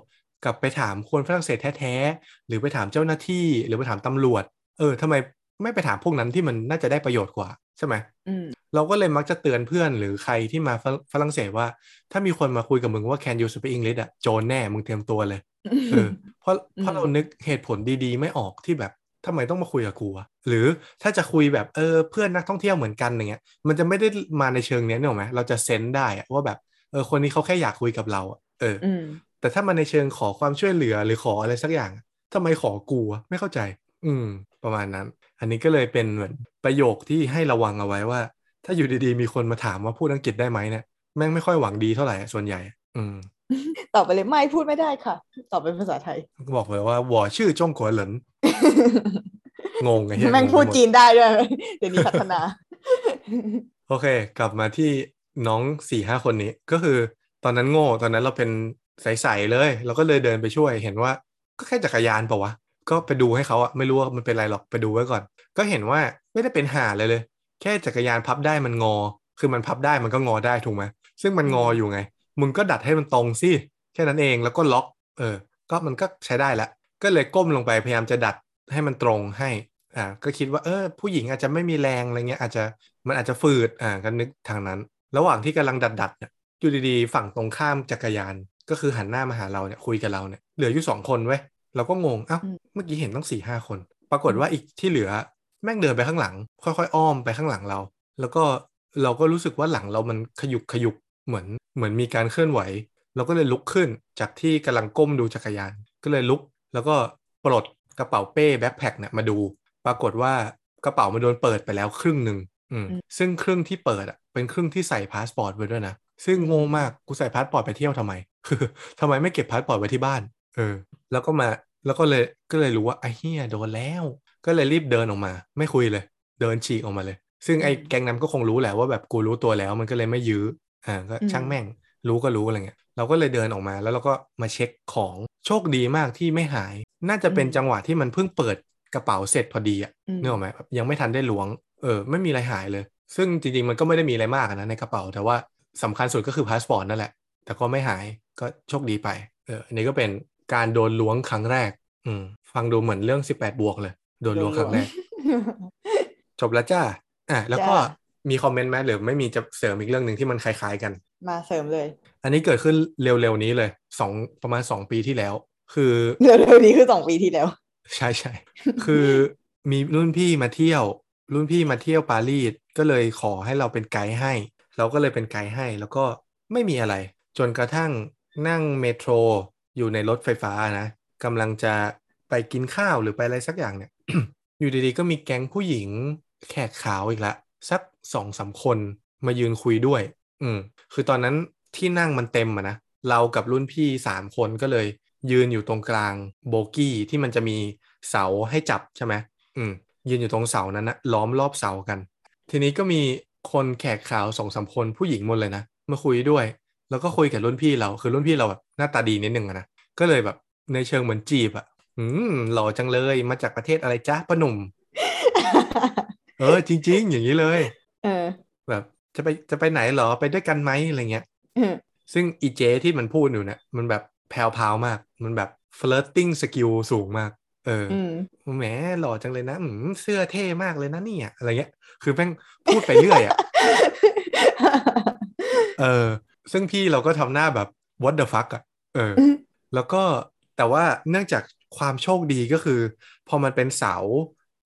กับไปถามคนฝรั่งเศสแท้ๆหรือไปถามเจ้าหน้าที่ หรือไปถามตำรวจ เออทำไมไม่ไปถามพวกนั้นที่มันน่าจะได้ประโยชน์กว่า ใช่ไหมอืม เราก็เลยมักจะเตือนเพื่อนหรือใครที่มาฝรฝรั่งเศสว่า ถ้ามีคนมาคุยกับมึงว่า can you speak English อะโจรแน่มึงเตรียมตัวเลยเออเพราะเพราะอืมเรานึกเหตุผลดีๆ ไม่ออกที่แบบทำไมต้องมาคุยกับกูอะหรือถ้าจะคุยแบบเออเพื่อนนักท่องเที่ยวเหมือนกันอย่างเงี้ยมันจะไม่ได้มาในเชิงเนี้ยเนี่ยหรอกไหมเราจะเซนส์ได้อะว่าแบบเออคนนี้เขาแค่อยากคุยกับเราอะเออออืมแต่ถ้ามันในเชิงขอความช่วยเหลือหรือขออะไรสักอย่างอะทำไมขอกูวะไม่เข้าใจ อืม ประมาณนั้น อันนี้ก็เลยเป็นเหมือนประโยคที่ให้ระวังเอาไว้ว่า ถ้าอยู่ดีๆมีคนมาถามว่าพูดอังกฤษได้ไหมเนี่ยแม่งไม่ค่อยหวังดีเท่าไหร่อะส่วนใหญ่ อืมตอบไปเลยไม่พูดไม่ได้ค่ะ ตอบเป็นภาษาไทยก็บอกเลยว่า我ชื่อจงกัวเหลินงงไงเหี้ยแม่งงไปพูดหมจีนได้ด้วยเดี๋ยวนี้พัฒนา โอเค กลับมาที่น้องสี่ห้าคนนี้ ก็คือ ตอนนั้นโง่ ตอนนั้นเราเป็นใสๆเลย เราก็เลยเดินไปช่วยเห็นว่า ก็แค่จักรยานเปล่าวะ ก็ไปดูให้เขาอะไม่รู้ว่ามันเป็นไรหรอกไปดูไว้ก่อน ก็เห็นว่าไม่ได้เป็นหาเลยเลย แค่จักรยานพับได้มันงอ คือมันพับได้มันก็งอได้ถูกไหมซึ่งมันงออยู่ไง มึงก็ดัดให้มันตรงสิแค่นั้นเองแล้วก็ล็อก เออ ก็มันก็ใช้ได้ละ ก็เลยก้มลงไปพยายามจะดัดให้มันตรงให้อ่าก็คิดว่าเออผู้หญิงอาจจะไม่มีแรงอะไรเงี้ยอาจจะมันอาจจะฝืดอ่าก็นึกทางนั้น ระหว่างที่กำลังดัดดัดๆเนี่ยอยู่ดีๆ ฝั่งตรงข้ามจักรยาน ก็คือหันหน้ามาหาเราเนี่ยคุยกับเราเนี่ยเหลืออยู่สองคนเว้ยเราก็งงเอ้าอืมเมื่อกี้เห็นต้องสี่ห้าคน ปรากฏว่าอีกที่เหลือ แม่งเดินไปข้างหลัง ค่อยๆ อ้อมไปข้างหลังเรา แล้วก็เราก็รู้สึกว่าหลังเรามันขยุกขยุกเหมือนเหมือนมีการเคลื่อนไหว เราก็เลยลุกขึ้นจากที่กำลังก้มดูจักรยาน ก็เลยลุก แล้วก็ปลดกระเป๋าเป้ backpack เนี่ยมาดู ปรากฏว่ากระเป๋ามันโดนเปิดไปแล้วครึ่งหนึ่งอืมอืมซึ่งครึ่งที่เปิดอะเป็นครึ่งที่ใส่พาสปอร์ตไว้ด้วยนะซึ่งงงมากกูใส่พาสปอร์ตไปเที่ยวทำไมคือทำไมไม่เก็บพาสปอร์ตไว้ที่บ้าน เออ แล้วก็มาแล้วก็เลยก็เลยรู้ว่าไอ้เฮียโดนแล้ว ก็เลยรีบเดินออกมา ไม่คุยเลย เดินฉีกออกมาเลย ซึ่งไอ้อืมแก๊งนั้นก็คงรู้แหละว่าแบบกูรู้ตัวแล้ว มันก็เลยไม่ยื้ออ่าก็อืมช่างแม่ง รู้ก็รู้อะไรเงี้ยเราก็เลยเดินออกมาแล้วเราก็มาเช็คของโชคดีมากที่ไม่หาย น่าจะเป็นจังหวะที่มันเพิ่งเปิดกระเป๋าเสร็จพอดีอะอืมนึกออกไหมแบบยังไม่ทันได้ล้วงเออไม่มีอะไรหายเลย ซึ่งจริงๆมันก็ไม่ได้มีอะไรมากอะนะในกระเป๋า แต่ว่าสำคัญสุดก็คือพาสปอร์ตนั่นแหละ แต่ก็ไม่หายก็โชคดีไปเอออันนี้ก็เป็นการโดนล้วงครั้งแรก อืมฟังดูเหมือนเรื่อง 18 บวกเลย โดนล้วงครั้งแรกจบแล้วจ้าอะแล้วก็จ้ามีคอมเมนต์ไหมหรือไม่มีจะเสริมอีกเรื่องหนึ่งที่มันคล้ายๆกัน มาเสริมเลย อันนี้เกิดขึ้นเร็วๆนี้เลยสองประมาณสองปีที่แล้ว คือเร็วๆนี้คือสองปีที่แล้ว ใช่ใช่คือมีรุ่นพี่มาเที่ยว รุ่นพี่มาเที่ยวปารีสก็เลยขอให้เราเป็นไกด์ให้ เราก็เลยเป็นไกด์ให้ แล้วก็ไม่มีอะไร จนกระทั่งนั่งเมโทรอยู่ในรถไฟฟ้านะกำลังจะไปกินข้าวหรือไปอะไรสักอย่างเนี่ย อยู่ดีๆ ก็มีแก๊งผู้หญิงแขกขาวอีกละ สักสองสามคนมายืนคุยด้วย อืมคือตอนนั้นที่นั่งมันเต็มอะนะ เรากับรุ่นพี่สามคนก็เลย ยืนอยู่ตรงกลางโบกี้ที่มันจะมีเสาให้จับใช่ไหมอืมยืนอยู่ตรงเสานั้นนะล้อมรอบเสากัน ทีนี้ก็มีคนแขกขาวสองสามคนผู้หญิงหมดเลยนะมาคุยด้วย แล้วก็คุยกับรุ่นพี่เราคือรุ่นพี่เราแบบหน้าตาดีนิดนึงอะนะก็เลยแบบในเชิงเหมือนจีบอะ อืมหล่อจังเลยมาจากประเทศอะไรจ้าปะหนุ่ม เออ จริง ๆ อย่างนี้เลย เออ แบบ จะไปจะไปไหนเหรอไปด้วยกันไหมอะไรเงี้ยเออซึ่งอีเจที่มันพูดอยู่เนี่ยมันแบบแพรวๆมาก มันแบบ flirting skill สูงมาก เอออืมแหมหล่อจังเลยนะอืมเสื้อเท่มากเลยนะเนี่ยอะไรเงี้ย คือแม่งพูดไปเรื่อยอะเออ ซึ่งพี่เราก็ทำหน้าแบบ what the fuck อะเออ แล้วก็แต่ว่าเนื่องจาก ความโชคดีก็คือ พอมันเป็นเสา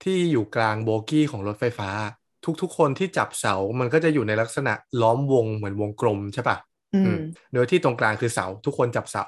ที่อยู่กลางโบกี้ของรถไฟฟ้า ทุกๆ คนที่จับเสามันก็จะอยู่ในลักษณะล้อมวงเหมือนวงกลมใช่ปะอือืมมโดยที่ตรงกลางคือเสา ทุกคนจับเสา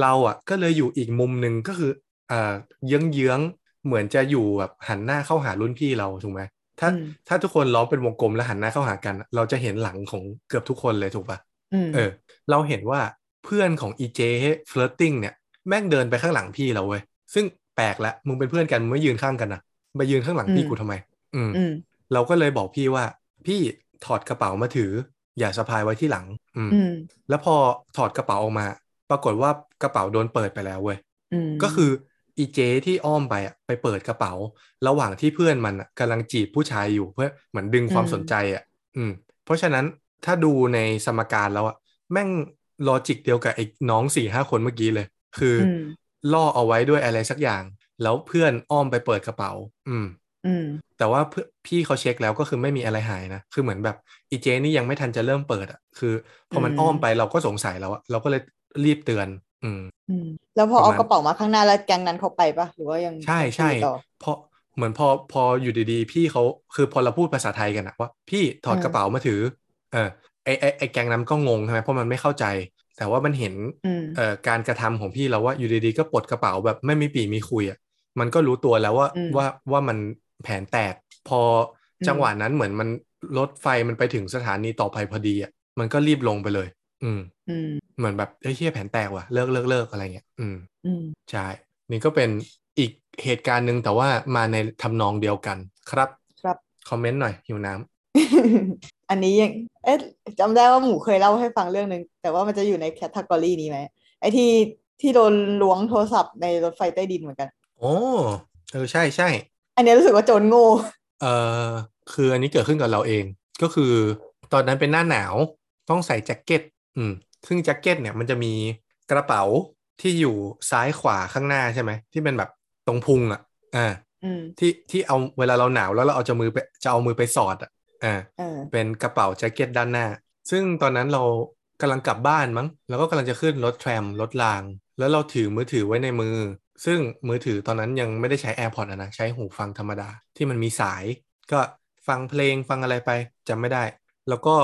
เราอะก็เลยอยู่อีกมุมหนึ่งก็คืออ่าเยื้องเยื้องๆเหมือนจะอยู่แบบหันหน้าเข้าหารุ่นพี่เราถูกไหมถ้าอืมถ้าทุกคนล้อมเป็นวงกลมแล้วหันหน้าเข้าหากัน เราจะเห็นหลังของเกือบทุกคนเลยถูกปะอืมเออ เราเห็นว่าเพื่อนของอีเจเฟล r ติ้งเนี่ยแม่งเดินไปข้างหลังพี่เราเว้ย ซึ่งแปลกละมึงเป็นเพื่อนกันมึงไม่ยืนข้างกันนะไปยืนข้างหลังพี่กูทำไมอืมอืมเราก็เลยบอกพี่ว่า พี่ถอดกระเป๋ามาถือ อย่าสะพายไว้ที่หลัง อืมอืมแล้วพอถอดกระเป๋าออกมา ปรากฏว่ากระเป๋าโดนเปิดไปแล้วเว้ยอืมก็คืออีเจที่อ้อมไปอะไปเปิดกระเป๋า ระหว่างที่เพื่อนมันอะกำลังจีบผู้ชายอยู่เพื่อเหมือนดึงความสนใจอะ อืม เพราะฉะนั้นถ้าดูในสมการแล้วอะแม่งลอจิกเดียวกับไอ้น้องสี่ห้าคนเมื่อกี้เลย คืออม ล่อเอาไว้ด้วยอะไรสักอย่าง แล้วเพื่อนอ้อมไปเปิดกระเป๋า อืม อืม แต่ว่าเพื่อนพี่เขาเช็คแล้วก็คือไม่มีอะไรหายนะ คือเหมือนแบบอีเจนี่ยังไม่ทันจะเริ่มเปิดอะ คือพอมันอืมอ้อมไปเราก็สงสัยแล้วอะเราก็เลยรีบเตือน อืม อืม แล้วพอประเอามาณกระเป๋ามาข้างหน้าแล้วแก๊งนั้นเขาไปปะหรือว่ายังใช่ใช่คุยต่อเพราะเหมือนพอพออยู่ดีๆ พี่เขาคือพอเราพูดภาษาไทยกันอะว่า พี่ถอดอืมกระเป๋ามาถือ เออไอไอไอแก๊งนั้นก็งงใช่ไหมเพราะมันไม่เข้าใจ แต่ว่ามันเห็นอืมเอ่อการกระทำของพี่เราว่าอยู่ดีๆก็ปลดกระเป๋าแบบไม่มีปีมีคุยอะมันก็รู้ตัวแล้วว่าอืมว่าว่ามันแผนแตก พออืมจังหวะนั้นเหมือนมันรถไฟมันไปถึงสถานีต่อไปพอดีอะมันก็รีบลงไปเลย อืมอืมเหมือนแบบเฮ้ยเฮียแผนแตกว่ะเลิกเลิกเลิกอะไรเงี้ยอืมอืมใช่นี่ก็เป็นอีกเหตุการณ์หนึ่งแต่ว่ามาในทำนองเดียวกันครับ ครับ comment หน่อยหิวน้ำ อันนี้ยังเอ๊ะจำได้ว่าหมูเคยเล่าให้ฟังเรื่องหนึ่งแต่ว่ามันจะอยู่ใน category นี้ไหมไอ้ที่ที่โดนล้วงโทรศัพท์ในรถไฟใต้ดินเหมือนกัน โอ้เออใช่ใช่อันนี้รู้สึกว่าโจรโง่เออคืออันนี้เกิดขึ้นกับเราเอง ก็คือ ตอนนั้นเป็นหน้าหนาวต้องใส่แจ็คเก็ต อืมซึ่งแจ็คเก็ตเนี่ยมันจะมีกระเป๋าที่อยู่ซ้ายขวาข้างหน้าใช่ไหมที่เป็นแบบตรงพุงอะอ่าอืมที่ที่เอาเวลาเราหนาวแล้วเราเอาจะมือไปจะเอามือไปสอดอะ อ่าเออเป็นกระเป๋าแจ็คเก็ตด้านหน้า ซึ่งตอนนั้นเรากำลังกลับบ้านมั้ง แล้วก็กำลังจะขึ้นรถแทรมรถราง แล้วเราถือมือถือไว้ในมือ ซึ่งมือถือตอนนั้นยังไม่ได้ใช้ AirPods อะนะ ใช้หูฟังธรรมดาที่มันมีสาย ก็ฟังเพลงฟังอะไรไปจำไม่ได้ แล้วก็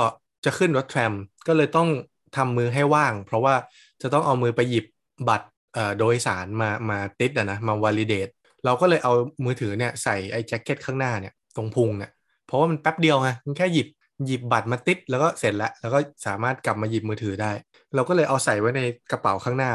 จะขึ้นรถแทรมก็เลยต้องทำมือให้ว่าง เพราะว่าจะต้องเอามือไปหยิบบัตรเอ่อโดยสารมามาติดอะนะมาวอลิเดตเราก็เลยเอามือถือเนี่ยใส่ไอ้แจ็คเก็ตข้างหน้าเนี่ยตรงพุงเนี่ย เพราะว่ามันแป๊บเดียวไงมันแค่หยิบหยิบบัตรมาติดแล้วก็เสร็จแล้วแล้วก็สามารถกลับมาหยิบมือถือได้ เราก็เลยเอาใส่ไว้ในกระเป๋าข้างหน้า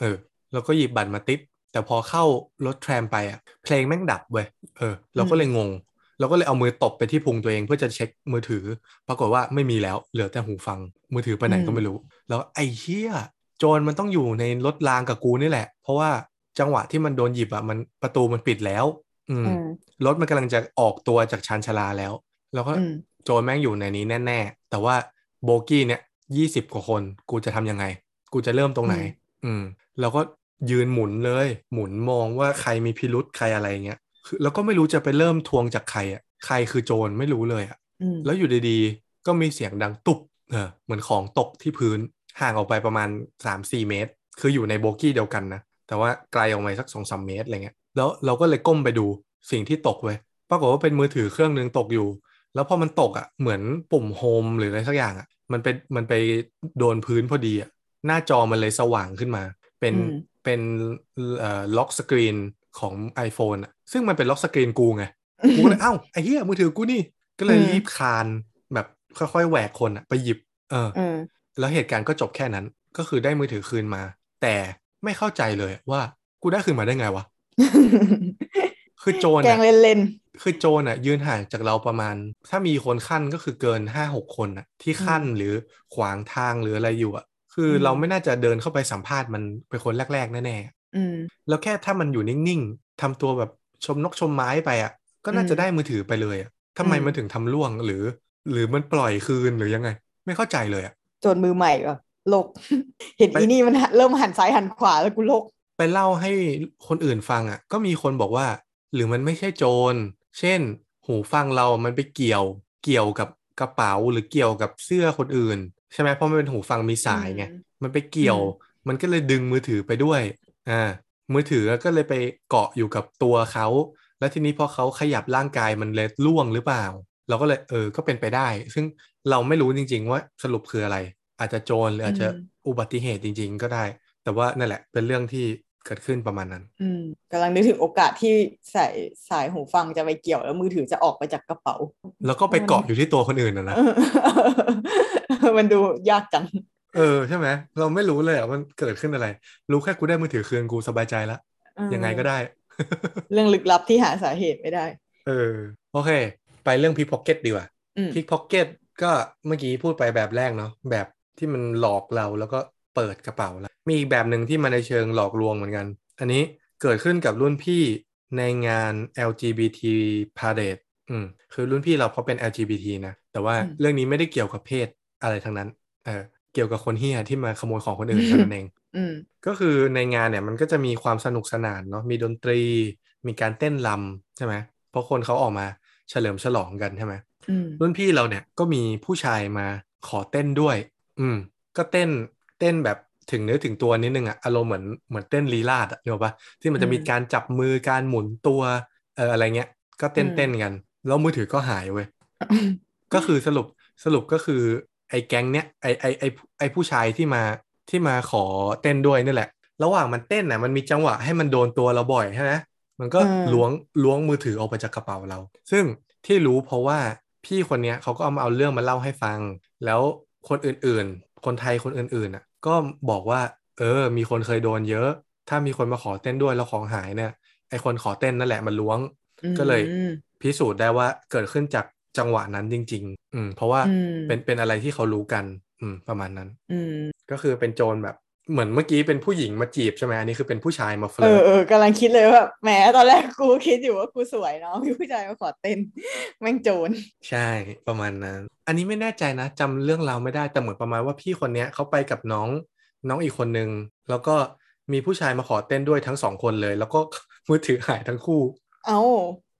เออเราก็หยิบบัตรมาติดแต่พอเข้ารถแทรมไปอะเพลงแม่งดับเว้ยเออ เราก็เลยงง เราก็เลยเอามือตบไปที่พุงตัวเองเพื่อจะเช็คมือถือ ปรากฏว่าไม่มีแล้วเหลือแต่หูฟัง มือถือไปไหนก็ไม่รู้ แล้วไอ้เหี้ยโจรมันต้องอยู่ในรถรางกับกูนี่แหละ เพราะว่าจังหวะที่มันโดนหยิบอะมันประตูมันปิดแล้ว อืมอืมรถมันกำลังจะออกตัวจากชานชาลาแล้ว แล้วก็อืมโจรแม่งอยู่ในนี้แน่ ๆ แต่ว่าโบกี้เนี่ยยี่สิบกว่าคน กูจะทำยังไง กูจะเริ่มตรงไหน อืม แล้วก็ยืนหมุนเลย หมุนมองว่าใครมีพิรุษใครอะไรเงี้ยคือแล้วก็ไม่รู้จะไปเริ่มทวงจากใครอะ ใครคือโจรไม่รู้เลยอะอืมแล้วอยู่ดีๆ ก็มีเสียงดังตุบเออเหมือนของตกที่พื้น ห่างออกไปประมาณ 3-4 เมตร คืออยู่ในโบกี้เดียวกันนะ แต่ว่าไกลออกมาสัก2-3เมตรอะไรเงี้ย แล้วเราก็เลยก้มไปดูสิ่งที่ตกไว้ยปรากฏว่าเป็นมือถือเครื่องหนึงตกอยู่ แล้วพอมันตกอะเหมือนปุ่มโฮมหรืออะไรสักอย่างอะมันไปมันไปโดนพื้นพอดีอะหน้าจอมันเลยสว่างขึ้นมา เป็นอืมเป็นเอ่อล็อกสกรีนของ iPhone อะซึ่งมันเป็นล็อกสกรีนกูไงกูก็เลยเอ้าไอ้เหี้ยมือถือกูนี่ก็เลยอืมรีบคลานแบบค่อยๆแหวกคนอะไปหยิบ เอออืมแล้วเหตุการณ์ก็จบแค่นั้น ก็คือได้มือถือคืนมา แต่ไม่เข้าใจเลยว่ากูได้คืนมาได้ไงวะ คือโจรแกล้อะงเล่นเล่นคือโจรอะยืนห่างจากเราประมาณ ถ้ามีคนขั้นก็คือเกินห้าหกคนอะที่ขั้นหรือขวางทางหรืออะไรอยู่อะคืออมเราไม่น่าจะเดินเข้าไปสัมภาษณ์มันเป็นคนแรกๆแน่ๆอืมแล้วแค่ถ้ามันอยู่นิ่งๆทำตัวแบบชมนกชมไม้ไปอะ ก็น่าจะอืมได้มือถือไปเลยอะทำไมอืมมันถึงทำล่วงหรือ หรือมันปล่อยคืนหรือยังไง ไม่เข้าใจเลยอะโจรมือใหม่ก็โลก เห็นไปอีนี่มันเริ่มหันซ้ายหันขวาแล้วกูโลก ไปเล่าให้คนอื่นฟังอะ ก็มีคนบอกว่า หรือมันไม่ใช่โจร เช่น หูฟังเรามันไปเกี่ยว เกี่ยวกับกระเป๋าหรือเกี่ยวกับเสื้อคนอื่น ใช่ไหมเพราะมันเป็นหูฟังมีสายไงอืมมันไปเกี่ยวอืมมันก็เลยดึงมือถือไปด้วยอ่ามือถือก็เลยไปเกาะอยู่กับตัวเขาแล้วทีนี้พอเขาขยับร่างกายมันเลยล่วงหรือเปล่า เราก็เลยเออก็เป็นไปได้ ซึ่งเราไม่รู้จริง ๆ ว่าสรุปคืออะไร อาจจะโจรหรืออาจจะอืมอุบัติเหตุจริง ๆ ก็ได้ แต่ว่านั่นแหละเป็นเรื่องที่ เกิดขึ้นประมาณนั้น อืมกำลังนึกถึงโอกาสที่ใส่สายหูฟังจะไปเกี่ยวแล้วมือถือจะออกไปจากกระเป๋า แล้วก็ไปเกาะอยู่ที่ตัวคนอื่นนะนะมันดูยากจังเออใช่ไหมเราไม่รู้เลยอะมันเกิดขึ้นอะไร รู้แค่กูได้มือถือคืนกูสบายใจแล้วยังไงก็ได้ เรื่องลึกลับที่หาสาเหตุไม่ได้ เออ โอเค ไปเรื่อง pickpocket ดีกว่าอืม pickpocket ก็เมื่อกี้พูดไปแบบแรกเนาะแบบที่มันหลอกเราแล้วก็ เปิดกระเป๋าแล้วมีอีกแบบหนึ่งที่มาในเชิงหลอกลวงเหมือนกัน อันนี้เกิดขึ้นกับรุ่นพี่ในงาน LGBT Parade อืมคือรุ่นพี่เราเพราะเป็น LGBT นะ แต่ว่าอืมเรื่องนี้ไม่ได้เกี่ยวกับเพศอะไรทั้งนั้น เออเกี่ยวกับคนเฮียที่มาขโมยของคนอื่นเท่านั้นเองอืมก็คือในงานเนี่ยมันก็จะมีความสนุกสนานเนาะมีดนตรี มีการเต้นรำใช่ไหมเพราะคนเขาออกมาเฉลิมฉลองกันใช่ไหมอืมรุ่นพี่เราเนี่ยก็มีผู้ชายมาขอเต้นด้วย อืม ก็เต้น เต้นแบบถึงเนื้อถึงตัวนิดนึงอะอารมณ์เหมือนเหมือนเต้นลีลาดอะเนกอะปะที่มันจะมีการจับมือการหมุนตัวเอออะไรเงี้ย ก็เต้นเต้นกัน แล้วมือถือก็หายเว้ยก็คือสรุปสรุปก็คือ ไอ้แก๊งเนี้ยไอ้ไอ้ไอ้ไอ้ผู้ชายที่มาที่มาขอเต้นด้วยนี่แหละ ระหว่างมันเต้นน่ะมันมีจังหวะให้มันโดนตัวเราบ่อยใช่ไหมมันก็อืมล้วงล้วงมือถือออกไปจากกระเป๋าเรา ซึ่งที่รู้เพราะว่าพี่คนเนี้ยเขาก็เอามาเอาเรื่องมาเล่าให้ฟัง แล้วคนอื่นๆ คนไทยคนอื่นๆอะ ก็บอกว่า เออ มีคนเคยโดนเยอะ ถ้ามีคนมาขอเต้นด้วยแล้วของหายเนี่ยไอคนขอเต้นนั่นแหละมันล้วง ก็เลยอืมพิสูจน์ได้ว่าเกิดขึ้นจากจังหวะนั้นจริง ๆ อืม เพราะว่าอืมเป็นเป็นอะไรที่เขารู้กัน อืม ประมาณนั้น อืม ก็คือเป็นโจรแบบ เหมือนเมื่อกี้เป็นผู้หญิงมาจีบใช่ไหมอันนี้คือเป็นผู้ชายมาเฟเอลิอร์ตเออกำลังคิดเลยว่าแบบแหมตอนแรกกูคิดอยู่ว่ากูสวยเนาะมีผู้ชายมาขอเต้นแม่งโจรใช่ประมาณนั้นอันนี้ไม่แน่ใจนะจำเรื่องราวไม่ได้แต่เหมือนประมาณว่าพี่คนเนี้ยเขาไปกับน้องน้องอีกคนนึง แล้วก็มีผู้ชายมาขอเต้นด้วยทั้งสองคนเลย แล้วก็มือถือหายทั้งคู่ เอ้า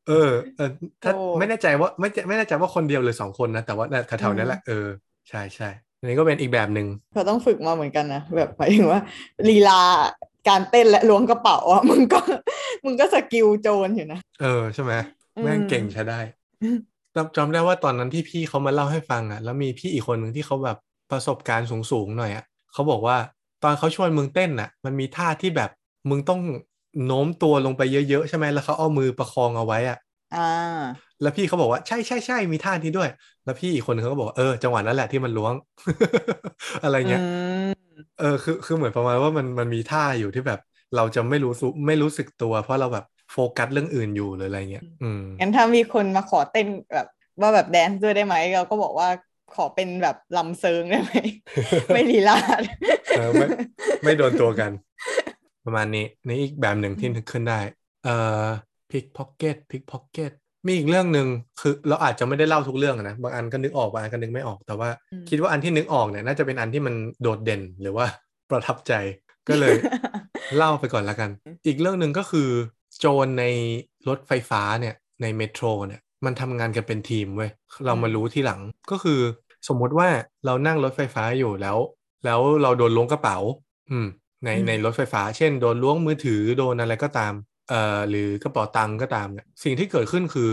เออเออถ้าโอ้ไม่แน่ใจว่าไม่ไม่แน่ใจว่าคนเดียวหรือสองคนนะแต่ว่าน่ะแถวๆนี้แหละเออใช่ใช่ อันนี้ก็เป็นอีกแบบหนึ่งเขาต้องฝึกมาเหมือนกันนะแบบหมายถึงว่าลีลาการเต้นและล้วงกระเป๋าอะมึงก็มึงก็สกิลโจรอยู่นะเออใช่ไหมอืมแม่งเก่งใช้ได้จำจำได้ว่าตอนนั้นที่พี่เขามาเล่าให้ฟังอะ แล้วมีพี่อีกคนหนึ่งที่เขาแบบประสบการณ์สูงๆหน่อยอะเขาบอกว่าตอนเขาชวนมึงเต้นอะ มันมีท่าที่แบบมึงต้องโน้มตัวลงไปเยอะๆใช่ไหมแล้วเขาเอามือประคองเอาไว้อะอ่า แล้วพี่เขาบอกว่าใช่ใช่ใช่มีท่านี้ด้วย แล้วพี่อีกคนนึงเขาก็บอกว่าเออจังหวะนั้นแหละที่มันล้วง อะไรเงี้ยอืมเออคือคือเหมือนประมาณว่ามันมันมีท่าอยู่ที่แบบ เราจะไม่รู้สึกไม่รู้สึกตัว เพราะเราแบบโฟกัสเรื่องอื่นอยู่หรืออะไรเงี้ยอืมงั้นถ้ามีคนมาขอเต้นแบบว่าแบบ dance ด้วยได้ไหมเราก็บอกว่าขอเป็นแบบรำเซิ้งได้ไหมไม่ลีลาศเออไม่ไม่โดนตัวกัน ประมาณนี้ในอีกแบบหนึ่งที่นึกขึ้นได้ เอ่อ pickpocket pickpocket มีอีกเรื่องหนึ่งคือเราอาจจะไม่ได้เล่าทุกเรื่องอะนะบางอันก็นึกออกบางอันก็นึกไม่ออกแต่ว่าอืมคิดว่าอันที่นึกออกเนี่ยน่าจะเป็นอันที่มันโดดเด่นหรือว่าประทับใจก็เลย เล่าไปก่อนละกัน อีกเรื่องหนึ่งก็คือ โจรในรถไฟฟ้าเนี่ยในเมโทรเนี่ยมันทำงานกันเป็นทีมเว้ยเรามาอืมรู้ทีหลังก็คือ สมมติว่าเรานั่งรถไฟฟ้าอยู่แล้ว แล้วเราโดนล้วงกระเป๋า อืมในในรถไฟฟ้า เช่น โดนล้วงมือถือโดนอะไรก็ตาม เอ่อหรือกระเป๋าตังค์ก็ตามเนี่ยสิ่งที่เกิดขึ้นคือ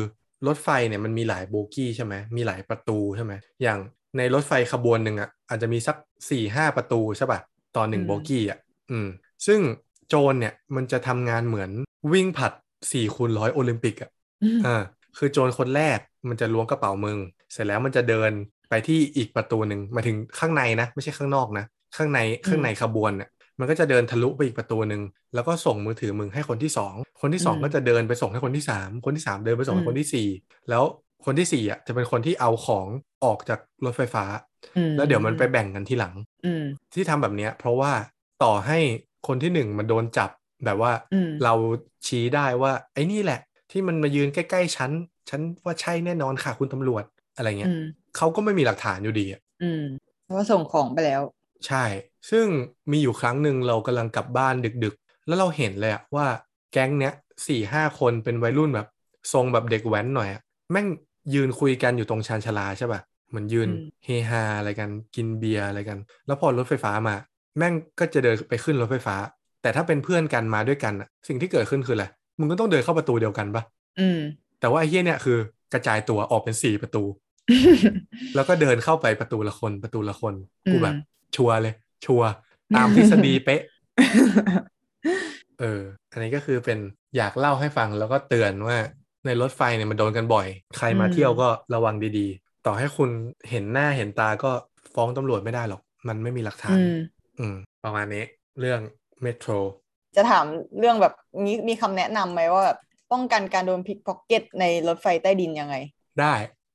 รถไฟเนี่ยมันมีหลายโบกี้ใช่ไหมมีหลายประตูใช่ไหมอย่างในรถไฟขบวนหนึ่งอะอาจจะมีสักสี่ห้าประตูใช่ป่ะต่อหนึ่งอืมโบกี้อะอืมซึ่งโจรเนี่ยมันจะทำงานเหมือนวิ่งผลัดสี่คูณร้อยโอลิมปิกอะอ่าคือโจรคนแรกมันจะล้วงกระเป๋ามึง เสร็จแล้วมันจะเดินไปที่อีกประตูหนึ่งหมายถึงข้างในนะ ไม่ใช่ข้างนอกนะ ข้างในข้างในขบวนเนี่ย มันก็จะเดินทะลุไปอีกประตูหนึ่งแล้วก็ส่งมือถือมึงให้คนที่สองคนที่สองอืมก็จะเดินไปส่งให้คนที่สามคนที่สามเดินไปส่งอืให้มคนที่สี่แล้วคนที่สี่อะจะเป็นคนที่เอาของออกจากรถไฟฟ้าอืมแล้วเดี๋ยวมันไปแบ่งกันทีหลังอืมที่ทำแบบเนี้ย เพราะว่าต่อให้คนที่หนึ่งมันโดนจับแบบว่าอืมเราชี้ได้ว่า ไอ้นี่แหละ ที่มันมายืนใกล้ๆฉันฉันว่าใช่แน่นอนค่ะคุณตำรวจอะไรเงี้อืยมเขาก็ไม่มีหลักฐานอยู่ดีอะอืมเพราะว่าส่งของไปแล้ว ใช่ ซึ่งมีอยู่ครั้งหนึ่งเรากำลังกลับบ้านดึกๆ แล้วเราเห็นเลยอะว่าแก๊งเนี้ยสี่ห้าคนเป็นวัยรุ่นแบบทรงแบบเด็กแว้นหน่อยอะแม่งยืนคุยกันอยู่ตรงชานชาลาใช่ป่ะเหมือนยืนอืมเฮฮาอะไรกันกินเบียร์อะไรกัน แล้วพอรถไฟฟ้ามา แม่งก็จะเดินไปขึ้นรถไฟฟ้า แต่ถ้าเป็นเพื่อนกันมาด้วยกันอะสิ่งที่เกิดขึ้นคืออะไรมึงก็ต้องเดินเข้าประตูเดียวกันปะอืมแต่ว่าไอ้เฮี้ยเนี่ยคือกระจายตัวออกเป็นสี่ประตู แล้วก็เดินเข้าไปประตูละคนประตูละคนกูอืมแบบ ชัวร์เลย ชัวร์ตามทฤษฎีเป๊ะ เออ อันนี้ก็คือเป็นอยากเล่าให้ฟังแล้วก็เตือนว่า ในรถไฟเนี่ยมันโดนกันบ่อย ใครมาอืมเที่ยวก็ระวังดีๆ ต่อให้คุณเห็นหน้าเห็นตาก็ฟ้องตำรวจไม่ได้หรอก มันไม่มีหลักฐานอืมอืม ประมาณนี้ เรื่องเมโทร จะถามเรื่องแบบนี้มีคำแนะนำไหมว่าแบบป้องกันการโดนพิกพ็อกเก็ตในรถไฟใต้ดินยังไง ได้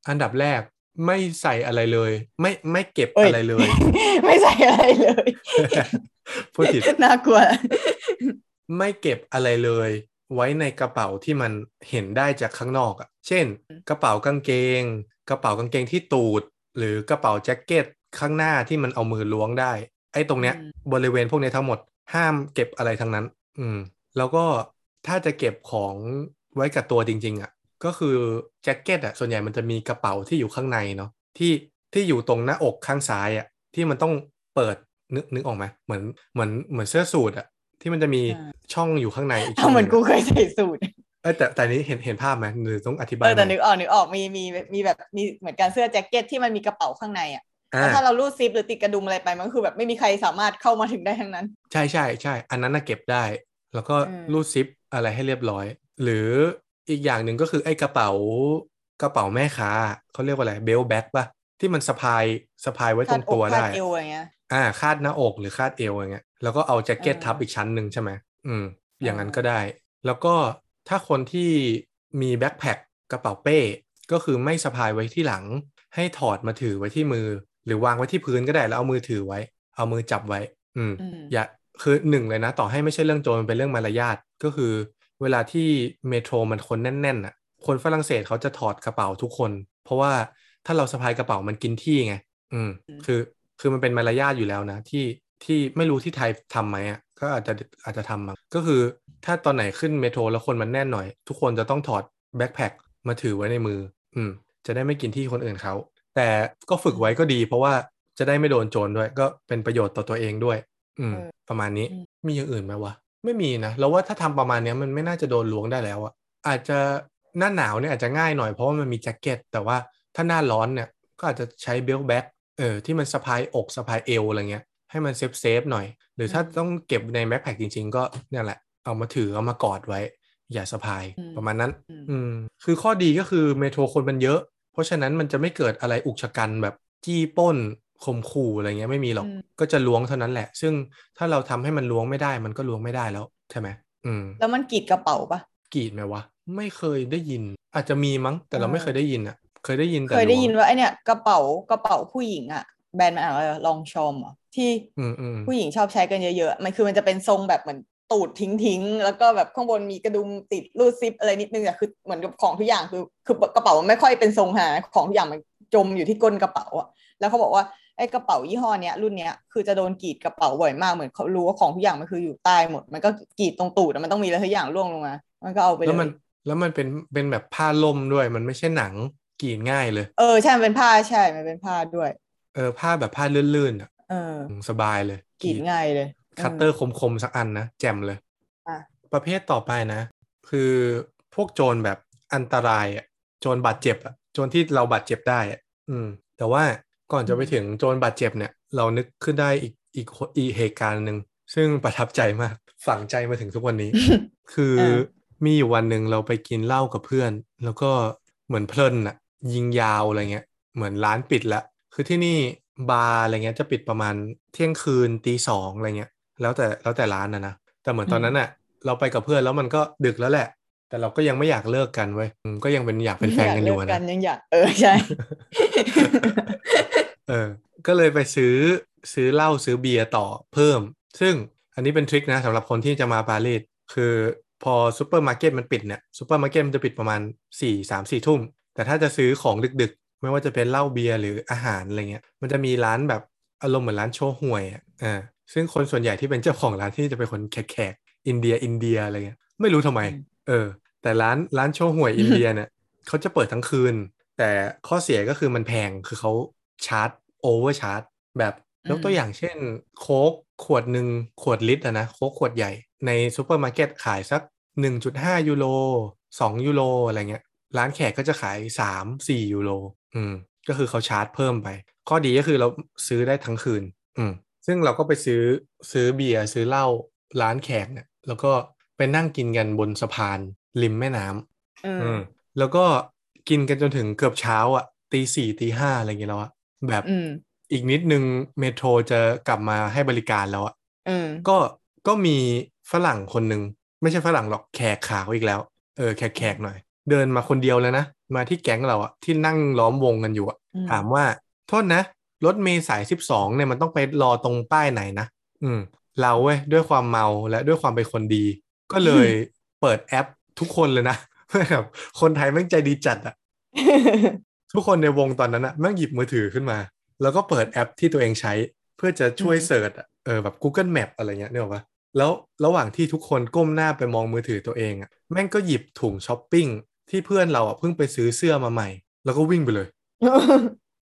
อันดับแรก ไม่ใส่อะไรเลย ไม่ไม่เก็บเอ้ยอะไรเลย ไม่ใส่อะไรเลยพูดผิดน่ากลัว ไม่เก็บอะไรเลย ไว้ในกระเป๋าที่มันเห็นได้จากข้างนอกอะ่ะ เช่น กระเป๋ากางเกง กระเป๋ากางเกงที่ตูด หรือกระเป๋าแจ็คเก็ตข้างหน้าที่มันเอามือล้วงได้ ไอ้ตรงเนี้ยอืมบริเวณพวกเนี้ยทั้งหมด ห้ามเก็บอะไรทั้งนั้น อืม แล้วก็ถ้าจะเก็บของไว้กับตัวจริง ๆ อะ ก็คือแจ็คเก็ตอะส่วนใหญ่มันจะมีกระเป๋าที่อยู่ข้างในเนาะที่ที่อยู่ตรงหน้าอกข้างซ้ายอะที่มันต้องเปิดนึกนึกออกไหมเหมือนเหมือนเหมือนเสื้อสูทอะที่มันจะมีอ่าช่องอยู่ข้างในอีกช่เอาองเหมือนงะกูเคยใส่สูตรเอยแต่แต่นี้เห็นเห็นภาพไหมหรือต้องอธิบาเอยอแต่ไหมนึกออกนึกออกมีมีมีแบบมีเหมือนกันเสื้อแจ็คเก็ตที่มันมีกระเป๋าข้างในอะอ่าแล้วถ้าเรารูดซิปหรือติดกระดุมอะไรไปมันก็คือแบบไม่มีใครสามารถเข้ามาถึงได้ทั้งนั้น ใช่ใช่ใช่อันนั้นน่ะเก็บได้ แล้วก็อืมรูดซิปอะไรให้เรียบร้อย หรือ อีกอย่างหนึ่งก็คือไอ้กระเป๋ากระเป๋าแม่ค้าเขาเรียกว่าอะไร belt bag ป่ะที่มันสะพายสะพายไว้ตรงตัวคาดเอวได้อะไรเงี้ยอ่าคาดหน้าอกหรือคาดเอวอย่างเงี้ยแล้วก็เอาแจ็คเก็ตเออทับอีกชั้นหนึ่งใช่ไหมอืม อย่างนั้นเออก็ได้ แล้วก็ถ้าคนที่มี backpack กระเป๋าเป้ ก็คือไม่สะพายไว้ที่หลัง ให้ถอดมาถือไว้ที่มือ หรือวางไว้ที่พื้นก็ได้แล้วเอามือถือไว้ เอามือจับไว้ อืมอืมอย่าคือหนึ่งเลยนะ ต่อให้ไม่ใช่เรื่องโจรมันเป็นเรื่องมารยาทก็คือ เวลาที่เมโทรมันคนแน่นๆอะ คนฝรั่งเศสเขาจะถอดกระเป๋าทุกคน เพราะว่าถ้าเราสะพายกระเป๋ามันกินที่ไง อืมอืมคือ คือมันเป็นมารยาทอยู่แล้วนะ ที่ ที่ไม่รู้ที่ไทยทำไหมอะ ก็อาจจะ อาจจะทำมั้งก็คือ ถ้าตอนไหนขึ้นเมโทรแล้วคนมันแน่นหน่อย ทุกคนจะต้องถอดแบ็คแพคมาถือไว้ในมือ อืม จะได้ไม่กินที่คนอื่นเขา แต่ก็ฝึกไว้ก็ดี เพราะว่าจะได้ไม่โดนโจรด้วย ก็เป็นประโยชน์ต่อตัวเองด้วย อืมเออประมาณนี้อืมมีอย่างอื่นไหมวะ ไม่มีนะแล้วว่าถ้าทำประมาณเนี้ยมันไม่น่าจะโดนล้วงได้แล้วอะอาจจะหน้าหนาวเนี่ยอาจจะง่ายหน่อยเพราะว่ามันมีแจ็คเก็ต แต่ว่าถ้าหน้าร้อนเนี่ยก็อาจจะใช้ belt bag เออที่มันสะพายอกสะพายเอวอะไรเงี้ยให้มัน safe safe หน่อย หรือถ้าอืมต้องเก็บใน backpack จริง ๆ ก็เนี่ยแหละ เอามาถือเอามากอดไว้ อย่าสะพายอืมประมาณนั้นอืมอืมคือข้อดีก็คือ metro คนมันเยอะ เพราะฉะนั้นมันจะไม่เกิดอะไรอุกฉกรรจ์แบบจี้ปล้น ข่มขู่อะไรเงี้ยไม่มีหรอกอืมก็จะล้วงเท่านั้นแหละ ซึ่งถ้าเราทำให้มันล้วงไม่ได้มันก็ล้วงไม่ได้แล้วใช่ไหมอืม แล้วมันกรีดกระเป๋าปะกรีดไหมวะไม่เคยได้ยิน อาจจะมีมั้ง แต่เราเออไม่เคยได้ยินอะเคยได้ยินแต่เคยได้ล้วงยินว่าไอเนี่ยกระเป๋ากระเป๋าผู้หญิงอะแบรนด์มันอะไรลองชอมอะที่อืมอืมผู้หญิงชอบใช้กันเยอะๆ มันคือมันจะเป็นทรงแบบเหมือนตูดทิ้งๆ แล้วก็แบบข้างบนมีกระดุมติดรูดซิปอะไรนิดนึงอะคือเหมือนกับของทุกอย่างคือคือกระเป๋ามันไม่ค่อยเป็นทรงหาของทุกอย่างมันจมอยู่ที่ก้นกระเป๋าอะแล้วเขาบอกว่า ไอ้กระเป๋ายี่ห้อเนี้ยรุ่นเนี้ยคือจะโดนกรีดกระเป๋าบ่อยมากเหมือนเขารู้ว่าของทุกอย่างมันคืออยู่ใต้หมด มันก็กรีดตรงตูดอะมันต้องมีอะไรทุกอย่างร่วงลงมามันก็เอาไปเลแล้วมันยแล้วมันเป็นเป็นแบบผ้าร่มด้วย มันไม่ใช่หนังกรีดง่ายเลย เออใช่มันเป็นผ้าใช่มันเป็นผ้าด้วย เออผ้าแบบผ้าลื่นๆอะเอออืมสบายเลยกรีดง่ายเลย คัตเตอร์คมๆสักอันนะแจ่มเลยอะประเภทต่อไปนะ คือพวกโจรแบบอันตรายอะโจรบาดเจ็บอะโจรที่เราบาดเจ็บได้อะอืม แต่ว่า ก่อนจะไปถึงโจรบาดเจ็บเนี่ย เรานึกขึ้นได้อีกอีกอีกเหตุการณ์หนึ่งซึ่งประทับใจมากฝังใจมาถึงทุกวันนี้ คือเออมีอยู่วันหนึ่งเราไปกินเหล้ากับเพื่อน แล้วก็เหมือนเพลินอะยิงยาวอะไรเงี้ย เหมือนร้านปิดละ คือที่นี่บาร์อะไรเงี้ยจะปิดประมาณเที่ยงคืนตีสองอะไรเงี้ย แล้วแต่แล้วแต่ร้านนะนะ แต่เหมือนตอนนั้นอะเราไปกับเพื่อนแล้วมันก็ดึกแล้วแหละ แต่เราก็ยังไม่อยากเลิกกันเว้ยอืมก็ยังเป็นอยากเป็นแฟนกันอยู่ไม่อะอยากเลิกกันะนยังอยากเออใช่ เออ ก็เลยไปซื้อซื้อเหล้าซื้อเบียร์ต่อเพิ่ม ซึ่งอันนี้เป็น trick นะสำหรับคนที่จะมาปารีสคือพอซูเปอร์มาร์เก็ตมันปิดเนี่ยซูเปอร์มาร์เก็ตมันจะปิดประมาณ4ี่สามสี่ทุ่ม แต่ถ้าจะซื้อของดึกๆ ไม่ว่าจะเป็นเหล้าเบียร์หรืออาหารอะไรเงี้ยมันจะมีร้านแบบอารมณ์เหมือนร้านโชห่วยอะอ่าซึ่งคนส่วนใหญ่ที่เป็นเจ้าของร้านที่จะเป็นคนแขกๆอินเดียอินเดียอะไรเงี้ยไม่รู้ทำไมอืมเออ แต่ร้านร้านโชห่วยอินเดียเนี่ยเขาจะเปิดทั้งคืน แต่ข้อเสียก็คือมันแพงคือเขา charge overcharge แบบยกตัวอย่างเช่น โค้กขวดหนึ่งขวดลิตรอะนะโค้กขวดใหญ่ในซูเปอร์มาร์เก็ตขายสัก 1.5 ยูโร2 ยูโรอะไรเงี้ย ร้านแขกก็จะขาย 3 4 ยูโรอืมก็คือเขาชาร์จเพิ่มไป ข้อดีก็คือเราซื้อได้ทั้งคืน อืมซึ่งเราก็ไปซื้อซื้อเบียร์ซื้อเหล้าร้านแขกเนี่ยแล้วก็ไปนั่งกินกันบนสะพานริมแม่น้ำอืมอืมแล้วก็กินกันจนถึงเกือบเช้าอะตีสี่ตีห้าอะไรอย่างเงี้ยแล้วอะ แบบอืมอีกนิดนึงเมโทรจะกลับมาให้บริการแล้วอะอืมก็ก็มีฝรั่งคนหนึ่งไม่ใช่ฝรั่งหรอกแขกขาวอีกแล้ว เออแขกแขกหน่อย เดินมาคนเดียวเลยนะ มาที่แก๊งเราอะที่นั่งล้อมวงกันอยู่อะอืมถามว่า โทษนะ รถเมล์สายสิบสองเนี่ยมันต้องไปรอตรงป้ายไหนนะ อืม เราเว้ยด้วยความเมาและด้วยความเป็นคนดี ก็เลยเปิดแอปทุกคนเลยนะแบบคนไทยแม่งใจดีจัดอะ ทุกคนในวงตอนนั้นอะแม่งหยิบมือถือขึ้นมา แล้วก็เปิดแอปที่ตัวเองใช้เพื่อจะช่วยอืมเสิร์ชอะเออแบบ Google Map อะไรเงี้ยเนี่ยหรอกปะแล้วระหว่างที่ทุกคนก้มหน้าไปมองมือถือตัวเองอะแม่งก็หยิบถุงช้อปปิ้งที่เพื่อนเราอะเพิ่งไปซื้อเสื้อมาใหม่ แล้วก็วิ่งไปเลย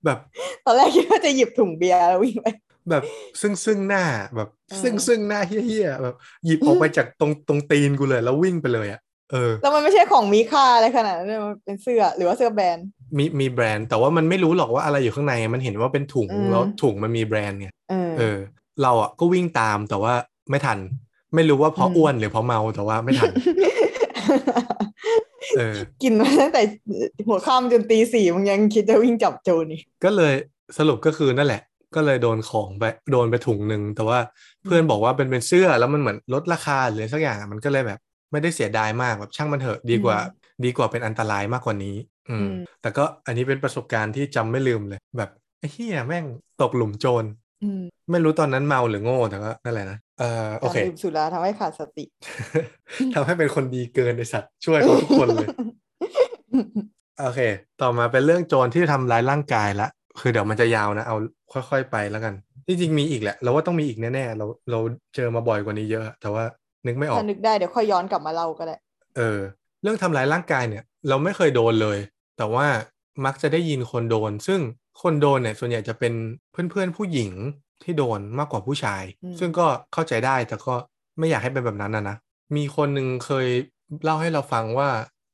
แบบตอนแรกคิดว่าจะหยิบถุงเบียร์แล้ววิ่งไปแบบซึ่งซึ่งหน้าแบบเออซึ่งซึ่งหน้าเฮี้ยๆแบบหยิบออกไปจากตรงตรงตีนกูเลย แล้ววิ่งไปเลยอะเออแล้วมันไม่ใช่ของมีค่าอะไรขนาดนั้นเลยมันเป็นเสื้อหรือว่าเสื้อแบรนด์ มีมีแบรนด์ แต่ว่ามันไม่รู้หรอกว่าอะไรอยู่ข้างในมันเห็นว่าเป็นถุงอืมแล้วถุงมันมีแบรนด์ไงเออเออ เราอะก็วิ่งตามแต่ว่าไม่ทัน ไม่รู้ว่าเพราะอืมอ้วนหรือเพราะเมาแต่ว่าไม่ทันเออกินมาตั้งแต่หัวค่ำจนตีสี่มึงยังคิดจะวิ่งจับโจรนี่ก็เลยสรุปก็คือนั่นแหละ ก็เลยโดนของไปโดนไปถุงหนึ่งแต่ว่าเพื่อนบอกว่าเป็นเป็นเสื้อแล้วมันเหมือนลดราคาหรือสักอย่างอะมันก็เลยแบบ ไม่ได้เสียดายมากแบบช่างมันเถอะดีกว่า ดีกว่าเป็นอันตรายมากกว่านี้ อืม แต่ก็อันนี้เป็นประสบการณ์ที่จำไม่ลืมเลย แบบไอ้เหี้ยแม่งตกหลุมโจรอืมไม่รู้ตอนนั้นเมาหรือโง่แต่ก็นั่นแหละนะเออโอการเคดื่มสุราทำให้ขาดสติทำให้เป็นคนดีเกินไอสัตว์ช่วยเขาทุกคนเลย โอเค ต่อมาเป็นเรื่องโจรที่ทำร้ายร่างกายละคือเดี๋ยวมันจะยาวนะ เอาค่อยๆไปแล้วกัน จริงๆมีอีกแหละ เราว่าต้องมีอีกแน่ๆเราเราเจอมาบ่อยกว่านี้เยอะ แต่ว่านึกไม่ออกถ้านึกได้เดี๋ยวค่อยย้อนกลับมาเล่าก็ได้ เออ เรื่องทำร้ายร่างกายเนี่ย เราไม่เคยโดนเลย แต่ว่ามักจะได้ยินคนโดน ซึ่งคนโดนเนี่ยส่วนใหญ่จะเป็นเพื่อนๆผู้หญิงที่โดนมากกว่าผู้ชายอืมซึ่งก็เข้าใจได้แต่ก็ไม่อยากให้เป็นแบบนั้นนะนะมีคนหนึ่งเคยเล่าให้เราฟังว่า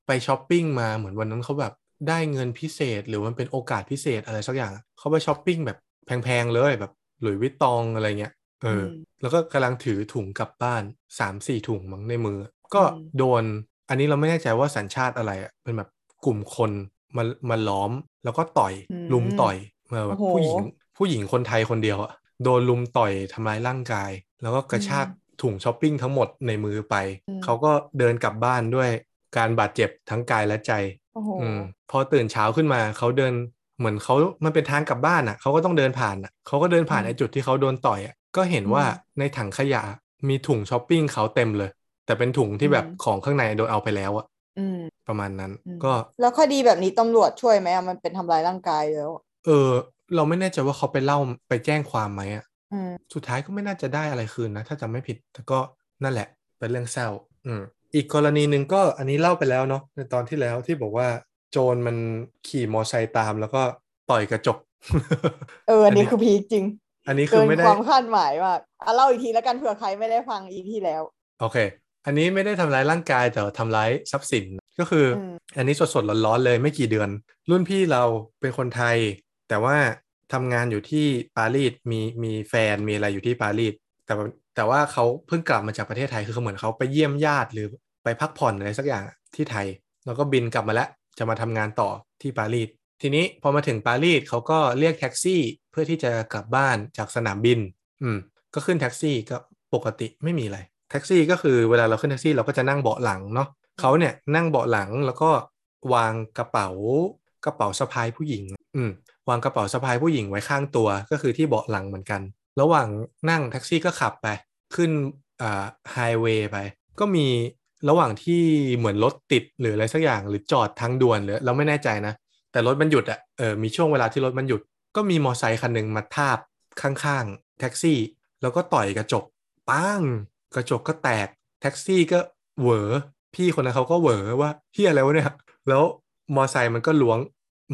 ไปช้อปปิ้งมาเหมือนวันนั้นเขาแบบได้เงินพิเศษ หรือมันเป็นโอกาสพิเศษอะไรสักอย่างเขาไปช้อปปิ้งแบบแพงๆเลยแบบหลุยส์วิตตองอะไรเงี้ยเอออมแล้วก็กำลังถือถุงกลับบ้านสามสี่ถุงมั้งในมือ ก็อืมโดนอันนี้เราไม่แน่ใจว่าสัญชาติอะไรอะเป็นแบบกลุ่มคน มามาล้อมแล้วก็ต่อยอืมลุมต่อยเออแบบโอ้โหผู้หญิงผู้หญิงคนไทยคนเดียวอะโดนลุมต่อยทำร้ายร่างกาย แล้วก็กระชากถุงช้อปปิ้งทั้งหมดในมือไปอืมเขาก็เดินกลับบ้านด้วยการบาดเจ็บทั้งกายและใจโอ้โหอืมพอตื่นเช้าขึ้นมาเขาเดินเหมือนเขามันเป็นทางกลับบ้านอะเขาก็ต้องเดินผ่านอะเขาก็เดินผ่านอืมไอ้จุดที่เขาโดนต่อยอะก็เห็นว่าอืมในถังขยะมีถุงช้อปปิ้งเขาเต็มเลย แต่เป็นถุงที่แบบอืมของข้างในโดนเอาไปแล้วอะอืม ประมาณนั้นอืมก็ แล้วคดีแบบนี้ตำรวจช่วยไหมอะมันเป็นทำร้ายร่างกายแล้วอะเออ เราไม่แน่ใจว่าเขาไปเล่าไปแจ้งความไหมอะอืมสุดท้ายก็ไม่น่าจะได้อะไรคืนนะ ถ้าจำไม่ผิดแต่ก็นั่นแหละ เป็นเรื่องเศร้าอืมอีกกรณีหนึ่งก็อันนี้เล่าไปแล้วเนาะในตอนที่แล้วที่บอกว่าโจรมันขี่มอไซค์ตามแล้วก็ต่อยกระจก เอออันนี้คือพีคจริง อันนี้คืเกิอนไม่ได้ความคาดหมายมากอะเล่าอีกทีแล้วกันเผื่อใครไม่ได้ฟังอีพีแล้ว โอเค อันนี้ไม่ได้ทำร้ายร่างกายแต่ทำร้ายทรัพย์สินก็คืออมอันนี้สดๆร้อนๆเลยไม่กี่เดือน รุ่นพี่เราเป็นคนไทย แต่ว่าทำงานอยู่ที่ปารีสมีมีแฟนมีอะไรอยู่ที่ปารีสแต่ว่าแต่ว่าเขาเพิ่งกลับมาจากประเทศไทยคือเขาเหมือนเขาไปเยี่ยมญาติหรือไปพักผ่อนอะไรสักอย่างที่ไทย แล้วก็บินกลับมาแล้วจะมาทำงานต่อที่ปารีสทีนี้พอมาถึงปารีสเขาก็เรียกแท็กซี่เพื่อที่จะกลับบ้านจากสนามบิน อืม ก็ขึ้นแท็กซี่ก็ปกติไม่มีอะไรแท็กซี่ก็คือเวลาเราขึ้นแท็กซี่เราก็จะนั่งเบาะหลังเนาะเขาเนี่ยนั่งเบาะหลังแล้วก็วางกระเป๋ากระเป๋าสะพายผู้หญิง อืมวางกระเป๋าสะพายผู้หญิงไว้ข้างตัวก็คือที่เบาะหลังเหมือนกัน ระหว่างนั่งแท็กซี่ก็ขับไป ขึ้นอ่าไฮเวย์ไป ก็มีระหว่างที่เหมือนรถติดหรืออะไรสักอย่างหรือจอดทางด่วนหรือเราไม่แน่ใจนะ แต่รถมันหยุดอะเออมีช่วงเวลาที่รถมันหยุด ก็มีมอไซค์คันหนึ่งมาทาบข้างๆแท็กซี่ แล้วก็ต่อยกระจกปัง กระจกก็แตกแท็กซี่ก็เหวอพี่คนนั้นเขาก็เหวอว่าเฮียอะไรวะเนี่ย แล้วมอไซค์มันก็ล้วง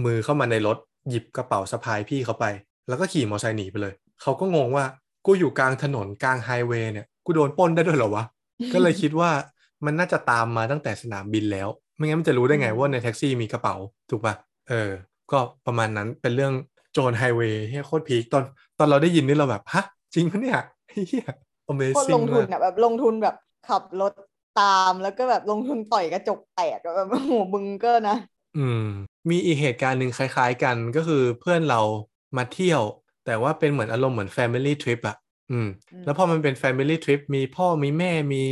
มือเข้ามาในรถ หยิบกระเป๋าสะพายพี่เขาไป แล้วก็ขี่มอไซค์หนีไปเลย เขาก็งงว่ากูอยู่กลางถนนกลางไฮเวย์เนี่ยกูโดนปล้นได้ด้วยเหรอวะ ก็เลยคิดว่ามันน่าจะตามมาตั้งแต่สนามบินแล้ว ไม่งั้นมันจะรู้ได้ไงว่าในแท็กซี่มีกระเป๋าถูกปะเออ ก็ประมาณนั้นเป็นเรื่องโจรไฮเวย์เฮียโคตรพีคตอนตอนเราได้ยินนี่เราแบบฮะจริงปะเนี่ยเฮีย โคตร Amazing ลงทุนมากอะแบบลงทุนแบบขับรถตามแล้วก็แบบลงทุนต่อยกระจกแตกอะแบบโอ้โหมึงก็นะ อืม มีอีกเหตุการณ์หนึ่งคล้าย ๆ กันก็คือเพื่อนเรามาเที่ยว แต่ว่าเป็นเหมือนอารมณ์เหมือน Family Trip อะอืมอืมแล้วพอมันเป็น Family Trip มีพ่อมีแม่มี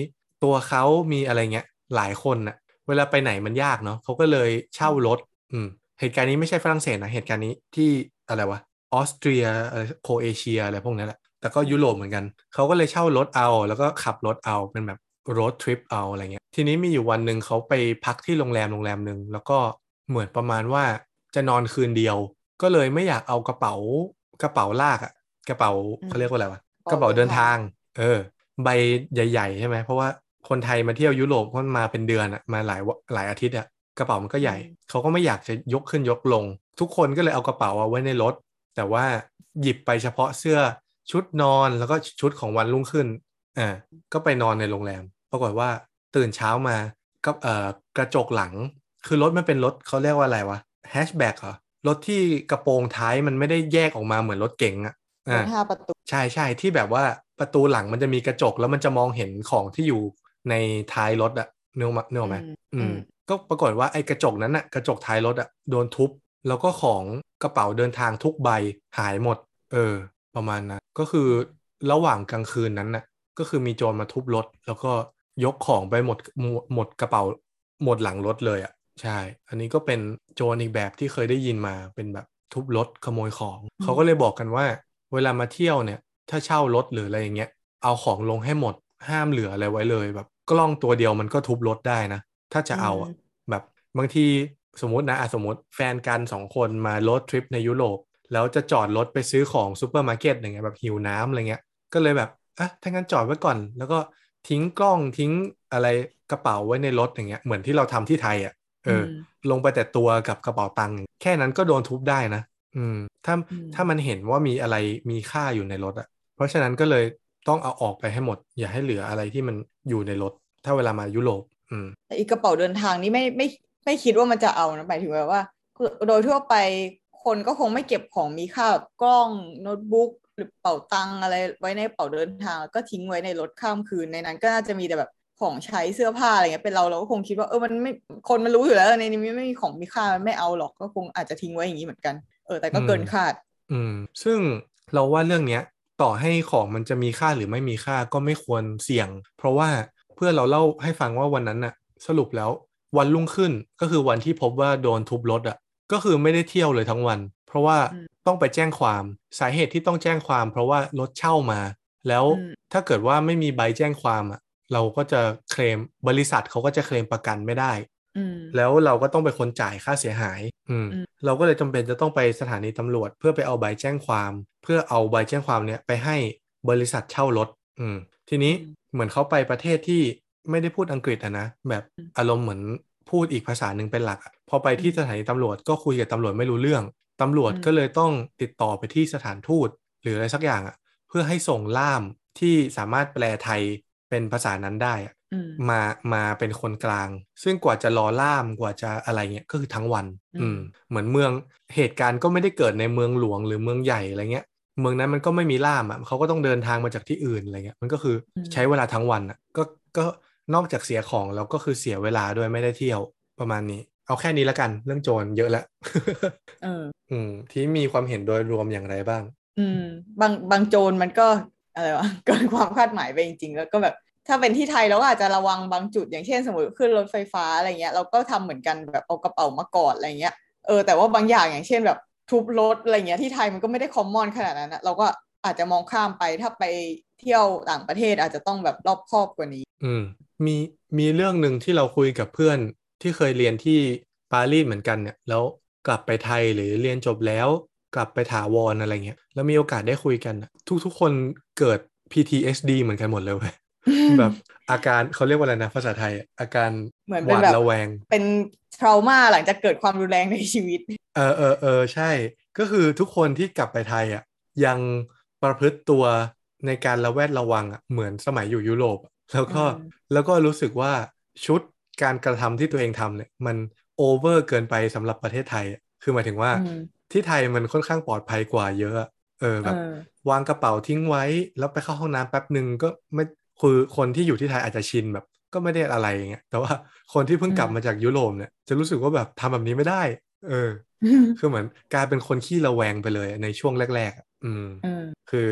ตัวเขามีอะไรเงี้ย หลายคนน่ะเวลาไปไหนมันยากเนาะเขาก็เลยเช่ารถ อืม เหตุการณ์นี้ไม่ใช่ฝรั่งเศสนะเหตุการณ์นี้ที่อะไรวะออสเตรียอะไรโครเอเชียอะไรพวกนี้แหละ แต่ก็ยุโรปเหมือนกัน เขาก็เลยเช่ารถเอา แล้วก็ขับรถเอาเป็นแบบรถทริปเอาอะไรเงี้ย ทีนี้มีอยู่วันหนึ่งเขาไปพักที่โรงแรมโรงแรมหนึ่งแล้วก็เหมือนประมาณว่าจะนอนคืนเดียว ก็เลยไม่อยากเอากระเป๋ากระเป๋าลากอะกระเป๋าอืมเขาเรียกว่าอะไรวะกกระระเป๋าเป๋าเดิเดินนทาทางงเออ ใบใหญ่ๆใช่ไหมเพราะว่าคนไทยมาเที่ยวยุโรปเพราะมันมาเป็นเดือนอะมาหลายวะหลายอาทิตย์อะกระเป๋ามันก็ใหญ่ เขาก็ไม่อยากจะยกขึ้นยกลง ทุกคนก็เลยเอากระเป๋าเอาไว้ในรถ แต่ว่าหยิบไปเฉพาะเสื้อ ชุดนอนแล้วก็ชุดของวันรุ่งขึ้นอ่าก็ไปนอนในโรงแรม ปรากฏว่าตื่นเช้ามาก็เอ่อกระจกหลัง คือรถมันเป็นรถเขาเรียกว่าอะไรวะแฮชแบ็กเหรอรถที่กระโปรงท้ายมันไม่ได้แยกออกมาเหมือนรถเก๋งอะรอ่าถห้าประตูใช่ใช่ที่แบบว่าประตูหลังมันจะมีกระจกแล้วมันจะมองเห็นของที่อยู่ในท้ายรถอะเนื้อมาเนื้ออกไหมอืมอือืมมก็ปรากฏว่าไอ้กระจกนั้นอะกระจกท้ายรถอะโดนทุบ แล้วก็ของกระเป๋าเดินทางทุกใบหายหมด เออ ประมาณนั้น ก็คือระหว่างกลางคืนนั้นน่ะก็คือมีโจรมาทุบรถ แล้วก็ยกของไปหมดหมดหมดกระเป๋าหมดหลังรถเลยอะใช่ อันนี้ก็เป็นโจรอีกแบบที่เคยได้ยินมาเป็นแบบทุบรถขโมยของอืมเขาก็เลยบอกกันว่า เวลามาเที่ยวเนี่ย ถ้าเช่ารถหรืออะไรอย่างเงี้ย เอาของลงให้หมดห้ามเหลืออะไรไว้เลย แบบกล้องตัวเดียวมันก็ทุบรถได้นะ ถ้าจะเอาอะแบบบางทีสมมตินะอะสมมติแฟนกันสองคนมาโรดทริปในยุโรป แล้วจะจอดรถไปซื้อของซูเปอร์มาร์เก็ตอย่างเงี้ยแบบหิวน้ำอะไรเงี้ย ก็เลยแบบอะถ้างั้นจอดไว้ก่อน แล้วก็ทิ้งกล้องทิ้งอะไรกระเป๋าไว้ในรถอย่างเงี้ยเหมือนที่เราทำที่ไทยอะเอออมลงไปแต่ตัวกับกระเป๋าตังค์แค่นั้นก็โดนทุบได้นะ อืม ถ้าอืมถ้ามันเห็นว่ามีอะไรมีค่าอยู่ในรถอะ เพราะฉะนั้นก็เลยต้องเอาออกไปให้หมด อย่าให้เหลืออะไรที่มันอยู่ในรถ ถ้าเวลามายุโรป อืมแต่อีกกระเป๋าเดินทางนี่ไม่ไม่ไม่คิดว่ามันจะเอานะหมายถึงแบบว่า โดยทั่วไป คนก็คงไม่เก็บของมีค่าแบบกล้องโน้ตบุ๊กหรือเป๋าตังอะไรไว้ในกระเป๋าเดินทางแล้วก็ทิ้งไว้ในรถข้ามคืนในนั้น ก็น่าจะมีแต่แบบของใช้เสื้อผ้าอะไรเงี้ยเป็นเราเราก็คงคิดว่าเออมันไม่คนมันรู้อยู่แล้วในนี้ไม่มีของมีค่ามันไม่เอาหรอกก็คงอาจจะทิ้งไว้อย่างนี้เหมือนกัน เออแต่ก็เกินคาด อืม ซึ่งเราว่าเรื่องเนี้ย ต่อให้ของมันจะมีค่าหรือไม่มีค่าก็ไม่ควรเสี่ยง เพราะว่าเพื่อเราเล่าให้ฟังว่าวันนั้นน่ะ สรุปแล้ววันรุ่งขึ้นก็คือวันที่พบว่าโดนทุบรถอะ ก็คือไม่ได้เที่ยวเลยทั้งวัน เพราะว่าอืมต้องไปแจ้งความสาเหตุที่ต้องแจ้งความ เพราะว่ารถเช่ามา แล้วอืมถ้าเกิดว่าไม่มีใบแจ้งความอะเราก็จะเคลมบริษัทเขาก็จะเคลมประกันไม่ได้อืมแล้วเราก็ต้องเป็นคนจ่ายค่าเสียหาย อืมอืมเราก็เลยจำเป็นจะต้องไปสถานีตำรวจ เพื่อไปเอาใบแจ้งความ เพื่อเอาใบแจ้งความเนี้ยไปให้บริษัทเช่ารถ อืม ทีนี้อืมเหมือนเขาไปประเทศที่ไม่ได้พูดอังกฤษอะนะ แบบอืมอารมณ์เหมือน พูดอีกภาษาหนึ่งเป็นหลักอะพอไปที่สถานีตำรวจก็คุยกับตำรวจไม่รู้เรื่องตำรวจอืมก็เลยต้องติดต่อไปที่สถานทูต หรืออะไรสักอย่างอะเพื่อให้ส่งล่ามที่สามารถแปลไทยเป็นภาษานั้นได้อะอืมมามาเป็นคนกลาง ซึ่งกว่าจะรอล่ามกว่าจะอะไรเงี้ยก็คือทั้งวันอืมอืม เหมือนเมืองเหตุการณ์ก็ไม่ได้เกิดในเมืองหลวงหรือเมืองใหญ่อะไรเงี้ย เมืองนั้นมันก็ไม่มีล่ามอะเขาก็ต้องเดินทางมาจากที่อื่นอะไรเงี้ยมันก็คืออมใช้เวลาทั้งวันอะก็ก็ นอกจากเสียของแล้วก็คือเสียเวลาด้วยไม่ได้เที่ยวประมาณนี้ เอาแค่นี้ละกัน เรื่องโจรเยอะแล้วเออ อืม ที่มีความเห็นโดยรวมอย่างไรบ้าง อืม บางบางโจรมันก็อะไรวะเกินความคาดหมายไปจริงๆ แล้วก็แบบ ถ้าเป็นที่ไทยเราก็อาจจะระวังบางจุดอย่างเช่น สมมติขึ้นรถไฟฟ้าอะไรเงี้ยเราก็ทำเหมือนกันแบบเอากระเป๋ามากอดอะไรเงี้ยเออแต่ว่าบางอย่างอย่างเช่นแบบทุบรถอะไรเงี้ยที่ไทยมันก็ไม่ได้คอมมอนขนาดนั้นนะเราก็อาจจะมองข้ามไปถ้าไป เที่ยวต่างประเทศอาจจะต้องแบบรอบคอบกว่านี้ อืมมีมีเรื่องหนึ่งที่เราคุยกับเพื่อนที่เคยเรียนที่ปารีสเหมือนกันเนี่ย แล้วกลับไปไทยหรือเรียนจบแล้ว กลับไปถาวรอะไรเงี้ยแล้วมีโอกาสได้คุยกันอะทุกทุกคนเกิด PTSD เหมือนกันหมดเลยเว้ยแบบอาการเขาเรียกว่าอะไรนะภาษาไทยอะอาการเหมือนหเป็นวาดแบบระแวง เป็นทรามาหลังจากเกิดความรุนแรงในชีวิต เออเออเออใช่ ก็คือทุกคนที่กลับไปไทยอะยังประพฤติตัว ในการระแวดระวังอะเหมือนสมัยอยู่ยุโรปอะแล้วก็อืมแล้วก็รู้สึกว่าชุดการกระทำที่ตัวเองทำเนี่ยมันโอเวอร์เกินไปสำหรับประเทศไทยอะคือหมายถึงว่าอืมที่ไทยมันค่อนข้างปลอดภัยกว่าเยอะอะเออแบบเออวางกระเป๋าทิ้งไว้ แล้วไปเข้าห้องน้ำแป๊บหนึ่งก็ไม่คือคนที่อยู่ที่ไทยอาจจะชินแบบ ก็ไม่ได้อะไรอย่างเงี้ยแต่ว่าคนที่เพิ่งกลับอืมมาจากยุโรปเนี่ยจะรู้สึกว่าแบบทำแบบนี้ไม่ได้ เออ คือเหมือนกลายเป็นคนขี้ระแวงไปเลยในช่วงแรก ๆอะอืมเออคือ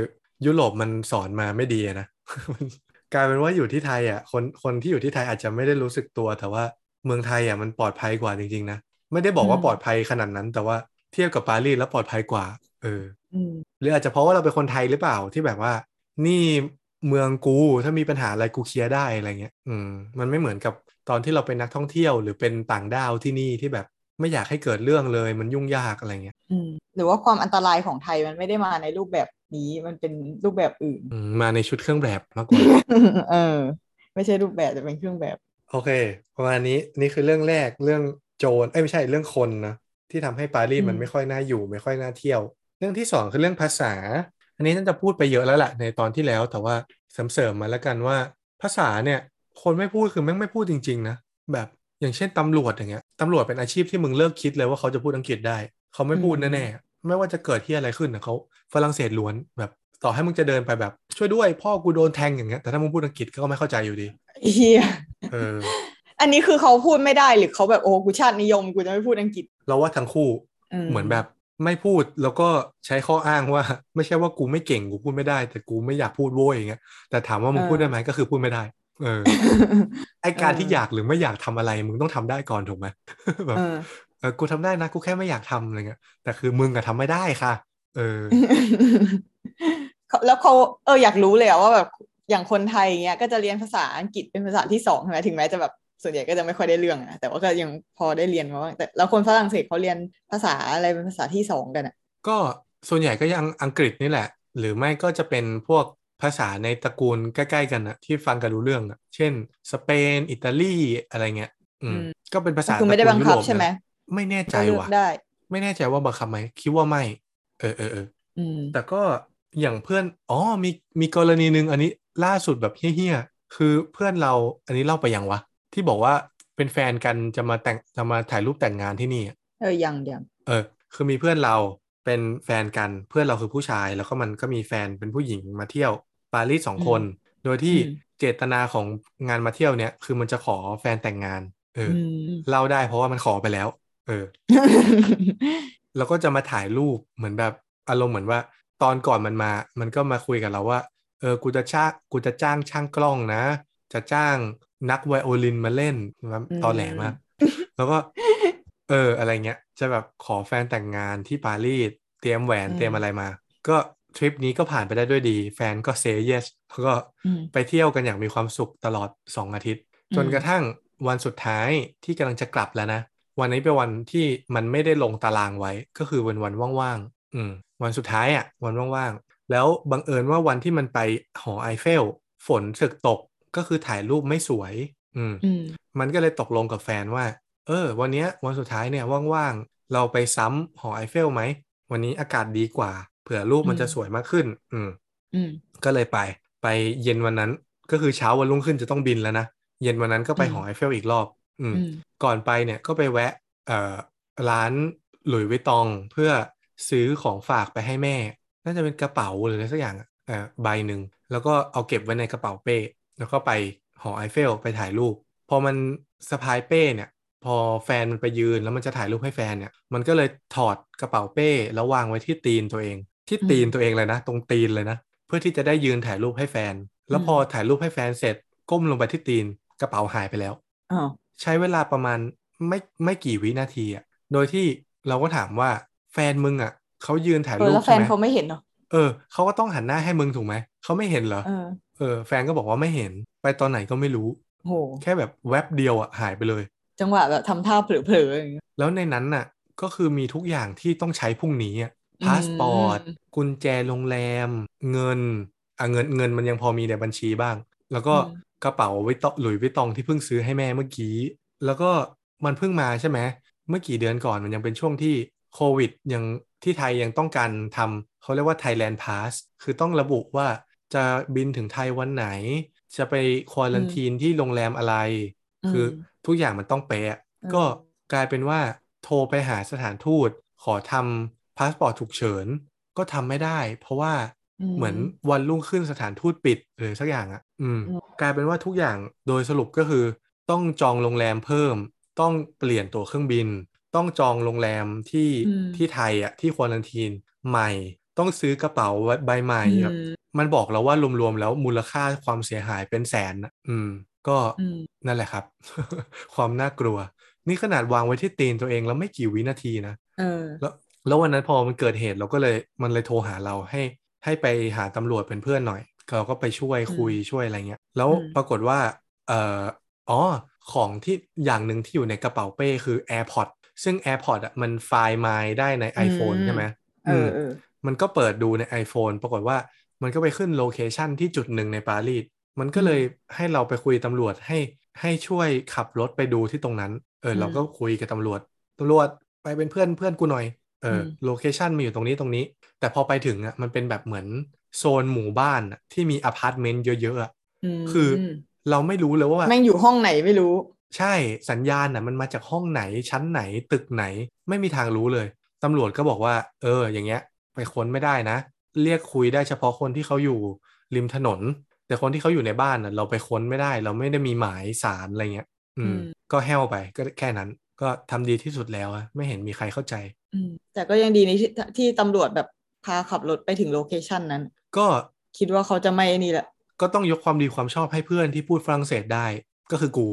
ยุโรปมันสอนมาไม่ดีอะนะมันกลายเป็นว่าอยู่ที่ไทยอะคนคนที่อยู่ที่ไทยอาจจะไม่ได้รู้สึกตัว แต่ว่าเมืองไทยอะมันปลอดภัยกว่าจริงๆนะไม่ได้บอกว่าอืมปลอดภัยขนาดนั้น แต่ว่าเทียบกับปารีสแล้วปลอดภัยกว่า เอออืมหรืออาจจะเพราะว่าเราเป็นคนไทยหรือเปล่าที่แบบว่า นี่เมืองกูถ้ามีปัญหาอะไรกูเคลียร์ได้อะไรเงี้ย อืม มันไม่เหมือนกับตอนที่เราเป็นนักท่องเที่ยวหรือเป็นต่างด้าวที่นี่ที่แบบ ไม่อยากให้เกิดเรื่องเลยมันยุ่งยากอะไรเงี้ยอืมหรือว่าความอันตรายของไทยมันไม่ได้มาในรูปแบบนี้มันเป็นรูปแบบอื่นอืมมาในชุดเครื่องแบบมากกว่าเออ ไม่ใช่รูปแบบแต่เป็นเครื่องแบบ โอเคประมาณนี้นี่คือเรื่องแรกเรื่องโจรเอ้ยไม่ใช่เรื่องคนนะที่ทำให้ปารีสอืมมันไม่ค่อยน่าอยู่ ไม่ค่อยน่าเที่ยว เรื่องที่สองคือเรื่องภาษา อันนี้น่าจะพูดไปเยอะแล้วแหละในตอนที่แล้ว แต่ว่าเสริมๆมาแล้วกันว่า ภาษาเนี่ย คนไม่พูดคือแม่งไม่พูดจริง ๆ นะแบบ อย่างเช่นตำรวจอย่างเงี้ยตำรวจเป็นอาชีพที่มึงเลิกคิดเลยว่าเขาจะพูดอังกฤษได้ เขาไม่พูดอืมแน่ๆไม่ว่าจะเกิดที่อะไรขึ้นนะเขาฝรั่งเศสล้วนแบบต่อให้มึงจะเดินไปแบบ ช่วยด้วยพ่อกูโดนแทงอย่างเงี้ยแต่ถ้ามึงพูดอังกฤษก็ไม่เข้าใจอยู่ดีเฮียเอออันนี้คือเขาพูดไม่ได้หรือเขาแบบโอ้กูชาตินิยมกูจะไม่พูดอังกฤษ เราว่าทั้งคู่เหมือนแบบไม่พูดแล้วก็ใช้ข้ออ้างว่า ไม่ใช่ว่ากูไม่เก่งกูพูดไม่ได้ แต่กูไม่อยากพูดโว้ยอย่างเงี้ยแต่ถามว่ามึงเออพูดได้ไหมก็คือพูดไม่ได้ เออไอการเออที่อยากหรือไม่อยากทำอะไร มึงต้องทำได้ก่อนถูกไหมแบบเออเออกูทำได้นะกูแค่ไม่อยากทำอะไรเงี้ยแต่คือมึงอะทำไม่ได้ค่ะ เออเขาแล้วเขาเอออยากรู้เลยอะว่าแบบอย่างคนไทยเงี้ยก็จะเรียนภาษาอังกฤษเป็นภาษาที่สองใช่ไหมถึงแม้จะแบบส่วนใหญ่ก็จะไม่ค่อยได้เรื่องอะแต่ว่าก็ยังพอได้เรียนมาบ้างแต่แล้วคนฝรั่งเศสเขาเรียนภาษาอะไรเป็นภาษาที่สองกันอะก็ส่วนใหญ่ก็ยังอังกฤษนี่แหละ หรือไม่ก็จะเป็นพวก ภาษาในตระกูลใกล้ๆกันอะที่ฟังกันรู้เรื่องอะเช่น สเปน อิตาลีอะไรเงี้ยอืมก็เป็นภาษาคือไม่ได้ตระบังกูลคับยุโรปใช่ไหมนะไม่แน่ใจก็เลือกว่ะได้ไม่แน่ใจว่าบังคับไหมคิดว่าไม่ เออเออเอออืมแต่ก็อย่างเพื่อนอ๋อมีมีกรณีหนึ่งอันนี้ล่าสุดแบบเฮี้ยๆคือเพื่อนเราอันนี้เล่าไปยังวะ ที่บอกว่าเป็นแฟนกันจะมาแต่งจะมาถ่ายรูปแต่งงานที่นี่อะเออยังยังเออ คือมีเพื่อนเราเป็นแฟนกันเพื่อนเราคือผู้ชาย แล้วก็มันก็มีแฟนเป็นผู้หญิงมาเที่ยว ปารีสสองคน โดยที่เจตนาของงานมาเที่ยวเนี้ยคือมันจะขอแฟนแต่งงาน เอออือมเล่าได้เพราะว่ามันขอไปแล้ว เออ แล้วก็จะมาถ่ายรูปเหมือนแบบอารมณ์เหมือนว่า ตอนก่อนมันมา มันก็มาคุยกับเราว่า เออกูจะจ้างกูจะจ้างช่างกล้องนะ จะจ้างนักไวโอลินมาเล่นแบบตอแหลมากแล้วก็เอออะไรเงี้ย จะแบบขอแฟนแต่งงานที่ปารีสเตรียมแหวนอืมเตรียมอะไรมา ก็ ทริปนี้ก็ผ่านไปได้ด้วยดี แฟนก็เซย์เยสแล้วก็อืมไปเที่ยวกันอย่างมีความสุขตลอด 2 อาทิตย์ จนอืมกระทั่งวันสุดท้ายที่กำลังจะกลับแล้วนะ วันนี้เป็นวันที่มันไม่ได้ลงตารางไว้ ก็คือวันวันว่างๆอืมวันสุดท้ายอะวันว่างๆ แล้วบังเอิญว่าวันที่มันไปหอไอเฟล ฝนสึกตกก็คือถ่ายรูปไม่สวยอืมอืมมันก็เลยตกลงกับแฟนว่า เออ วันเนี้ยวันสุดท้ายเนี่ยว่างๆ เราไปซ้ำหอไอเฟลไหม วันนี้อากาศดีกว่า เผื่อรูปมันอืมจะสวยมากขึ้นอืมอืมก็เลยไป ไปเย็นวันนั้นก็คือเช้าวันรุ่งขึ้นจะต้องบินแล้วนะเย็นวันนั้นก็ไปอืมหอไอเฟลอีกรอบอืมอืม ก่อนไปเนี่ยก็ไปแวะ เอ่อร้านหลุยส์วิตตองเพื่อซื้อของฝากไปให้แม่ น่าจะเป็นกระเป๋าหรืออะไรสักอย่างอะเอ่อใบหนึ่งแล้วก็เอาเก็บไว้ในกระเป๋าเป้ แล้วก็ไปหอไอเฟลไปถ่ายรูป พอมันสะพายเป้เนี่ย พอแฟนมันไปยืนแล้วมันจะถ่ายรูปให้แฟนเนี่ย มันก็เลยถอดกระเป๋าเป้แล้ววางไว้ที่ตีนตัวเอง ที่ตีนตัวเองเลยนะ ตรงตีนเลยนะ เพื่อที่จะได้ยืนถ่ายรูปให้แฟน แล้วพอถ่ายรูปให้แฟนเสร็จ ก้มลงไปที่ตีนกระเป๋าหายไปแล้วอ๋อใช้เวลาประมาณไม่ไม่กี่วินาทีอะโดยที่เราก็ถามว่าแฟนมึงอะเขายืนถ่ายเออรูปแล้วแฟใช่นไหมเขาไม่เห็นเนาะเออเขาก็ต้องหันหน้าให้มึงถูกไหมเขาไม่เห็นเหรอเออเออ แฟนก็บอกว่าไม่เห็นไปตอนไหนก็ไม่รู้โหแค่แบบแวบเดียวอะหายไปเลย จังหวะแบบทำท่าเผลอๆอย่างเงี้ยแล้วในนั้นน่ะ ก็คือมีทุกอย่างที่ต้องใช้พรุ่งนี้อะ พาสปอร์ตอืมกุญแจโรงแรม เงินอะเงินเงินมันยังพอมีในบัญชีบ้าง แล้วก็อืมกระเป๋าวิตตหลุยส์วิตตองที่เพิ่งซื้อให้แม่เมื่อกี้ แล้วก็มันเพิ่งมาใช่ไหมเมื่อกี่เดือนก่อนมันยังเป็นช่วงที่โควิดยังที่ไทยยังต้องการทำเขาเรียกว่า Thailand Pass คือต้องระบุว่าจะบินถึงไทยวันไหน จะไป quarantine ที่โรงแรมอะไร คือมทุกอย่างมันต้องเป๊ะอะอืมก็กลายเป็นว่าโทรไปหาสถานทูตขอทำ พาสปอร์ตฉุกเฉินก็ทำไม่ได้ เพราะว่าอืมเหมือนวันรุ่งขึ้นสถานทูตปิดหรือสักอย่างอะอืมอืม กลายเป็นว่าทุกอย่างโดยสรุปก็คือ ต้องจองโรงแรมเพิ่ม ต้องเปลี่ยนตั๋วเครื่องบิน ต้องจองโรงแรมที่อืมที่ไทยอะที่ควอลันทีนใหม่ ต้องซื้อกระเป๋าใบใหม่อืมแบบมันบอกเราว่ารวมๆแล้วมูลค่าความเสียหายเป็นแสนนะอืม ก็อืมนั่นแหละครับ ความน่ากลัว นี่ขนาดวางไว้ที่ตีนตัวเองแล้วไม่กี่วินาทีนะเออแล้ว แล้ววันนั้นพอมันเกิดเหตุเราก็เลยมันเลยโทรหาเราให้ให้ไปหาตำรวจเป็นเพื่อนหน่อย เราก็ไปช่วยอืมคุยช่วยอะไรเงี้ย แล้วอืมปรากฏว่าเอ่ออ๋อของที่อย่างหนึ่งที่อยู่ในกระเป๋าเป้คือ AirPod ซึ่ง AirPod อะมันไฟล์ไมล์ได้ใน iPhone ใช่ไหมเออเออมันก็เปิดดูใน iPhone ปรากฏว่ามันก็ไปขึ้น location ที่จุดหนึ่งในปารีสมันก็เลยให้เราไปคุยตำรวจให้ให้ช่วยขับรถไปดูที่ตรงนั้น เอออืมเราก็คุยกับตำรวจตำรวจไปเป็นเพื่อนเพื่อนกูหน่อย เอออม location มีอยู่ตรงนี้ตรงนี้ แต่พอไปถึงอะมันเป็นแบบเหมือนโซนหมู่บ้านอะที่มีอพาร์ตเมนต์เยอะๆอะมคือเราไม่รู้เลยว่าแม่งอยู่ห้องไหนไม่รู้ ใช่สัญญาณน่ะมันมาจากห้องไหนชั้นไหนตึกไหนไม่มีทางรู้เลยตำรวจก็บอกว่า เออ อย่างเงี้ย ไปค้นไม่ได้นะ เรียกคุยได้เฉพาะคนที่เขาอยู่ริมถนน แต่คนที่เขาอยู่ในบ้านน่ะ เราไปค้นไม่ได้ เราไม่ได้มีหมายสารอะไรเงี้ย อืมอืมก็แห้วไปก็แค่นั้น ก็ทำดีที่สุดแล้วอะไม่เห็นมีใครเข้าใจอืม แต่ก็ยังดีในที่ที่ตำรวจแบบพาขับรถไปถึงโลเคชันนั้น ก็คิดว่าเขาจะไม่นี่แหละ ก็ต้องยกความดีความชอบให้เพื่อนที่พูดฝรั่งเศสได้ก็คือกู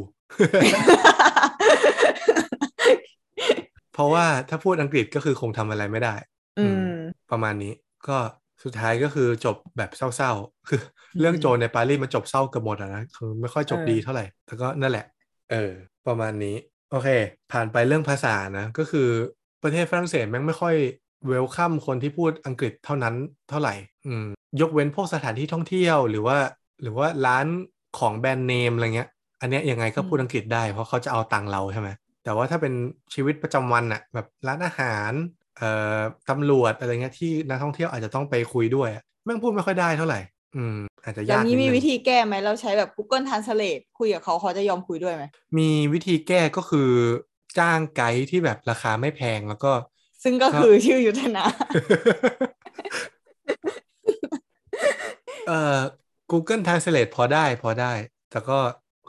เพราะว่าถ้าพูดอังกฤษก็คือคงทำอะไรไม่ได้ อืม ประมาณนี้ก็สุดท้ายก็คือจบแบบเศร้าๆ คือ เรื่องโจรในปารีสมันจบเศร้าเกือบหมดอะนะคือไม่ค่อยจบเออดีเท่าไหร่แต่ก็นั่นแหละ เออ ประมาณนี้ โอเค ผ่านไปเรื่องภาษานะ ก็คือ ประเทศฝรั่งเศสแม่งไม่ค่อยเวลคัมคนที่พูดอังกฤษเท่านั้นเท่าไหร่ อืม ยกเว้นพวกสถานที่ท่องเที่ยวหรือว่า หรือว่าร้านของแบรนด์เนมอะไรเงี้ย อันเนี้ยยังไงก็พูดอังกฤษได้เพราะเขาจะเอาตังค์เราใช่ไหมแต่ว่าถ้าเป็นชีวิตประจำวันอะแบบร้านอาหาร เอ่อตำรวจอะไรเงี้ยที่นักท่องเที่ยวอาจจะต้องไปคุยด้วยอะแม่งพูดไม่ค่อยได้เท่าไหร่ อืม อาจจะอย่างยากนี้ดมีงวิธีแก้ไหมเราใช้แบบ Google Translate คุยกับเขาเขาจะยอมคุยด้วยไหมมีวิธีแก้ก็คือ จ้างไกด์ที่แบบราคาไม่แพงแล้วก็ ซึ่งก็ครับคือชื่อยุทธนา เอ่อ Google Translate พอได้พอได้ แต่ก็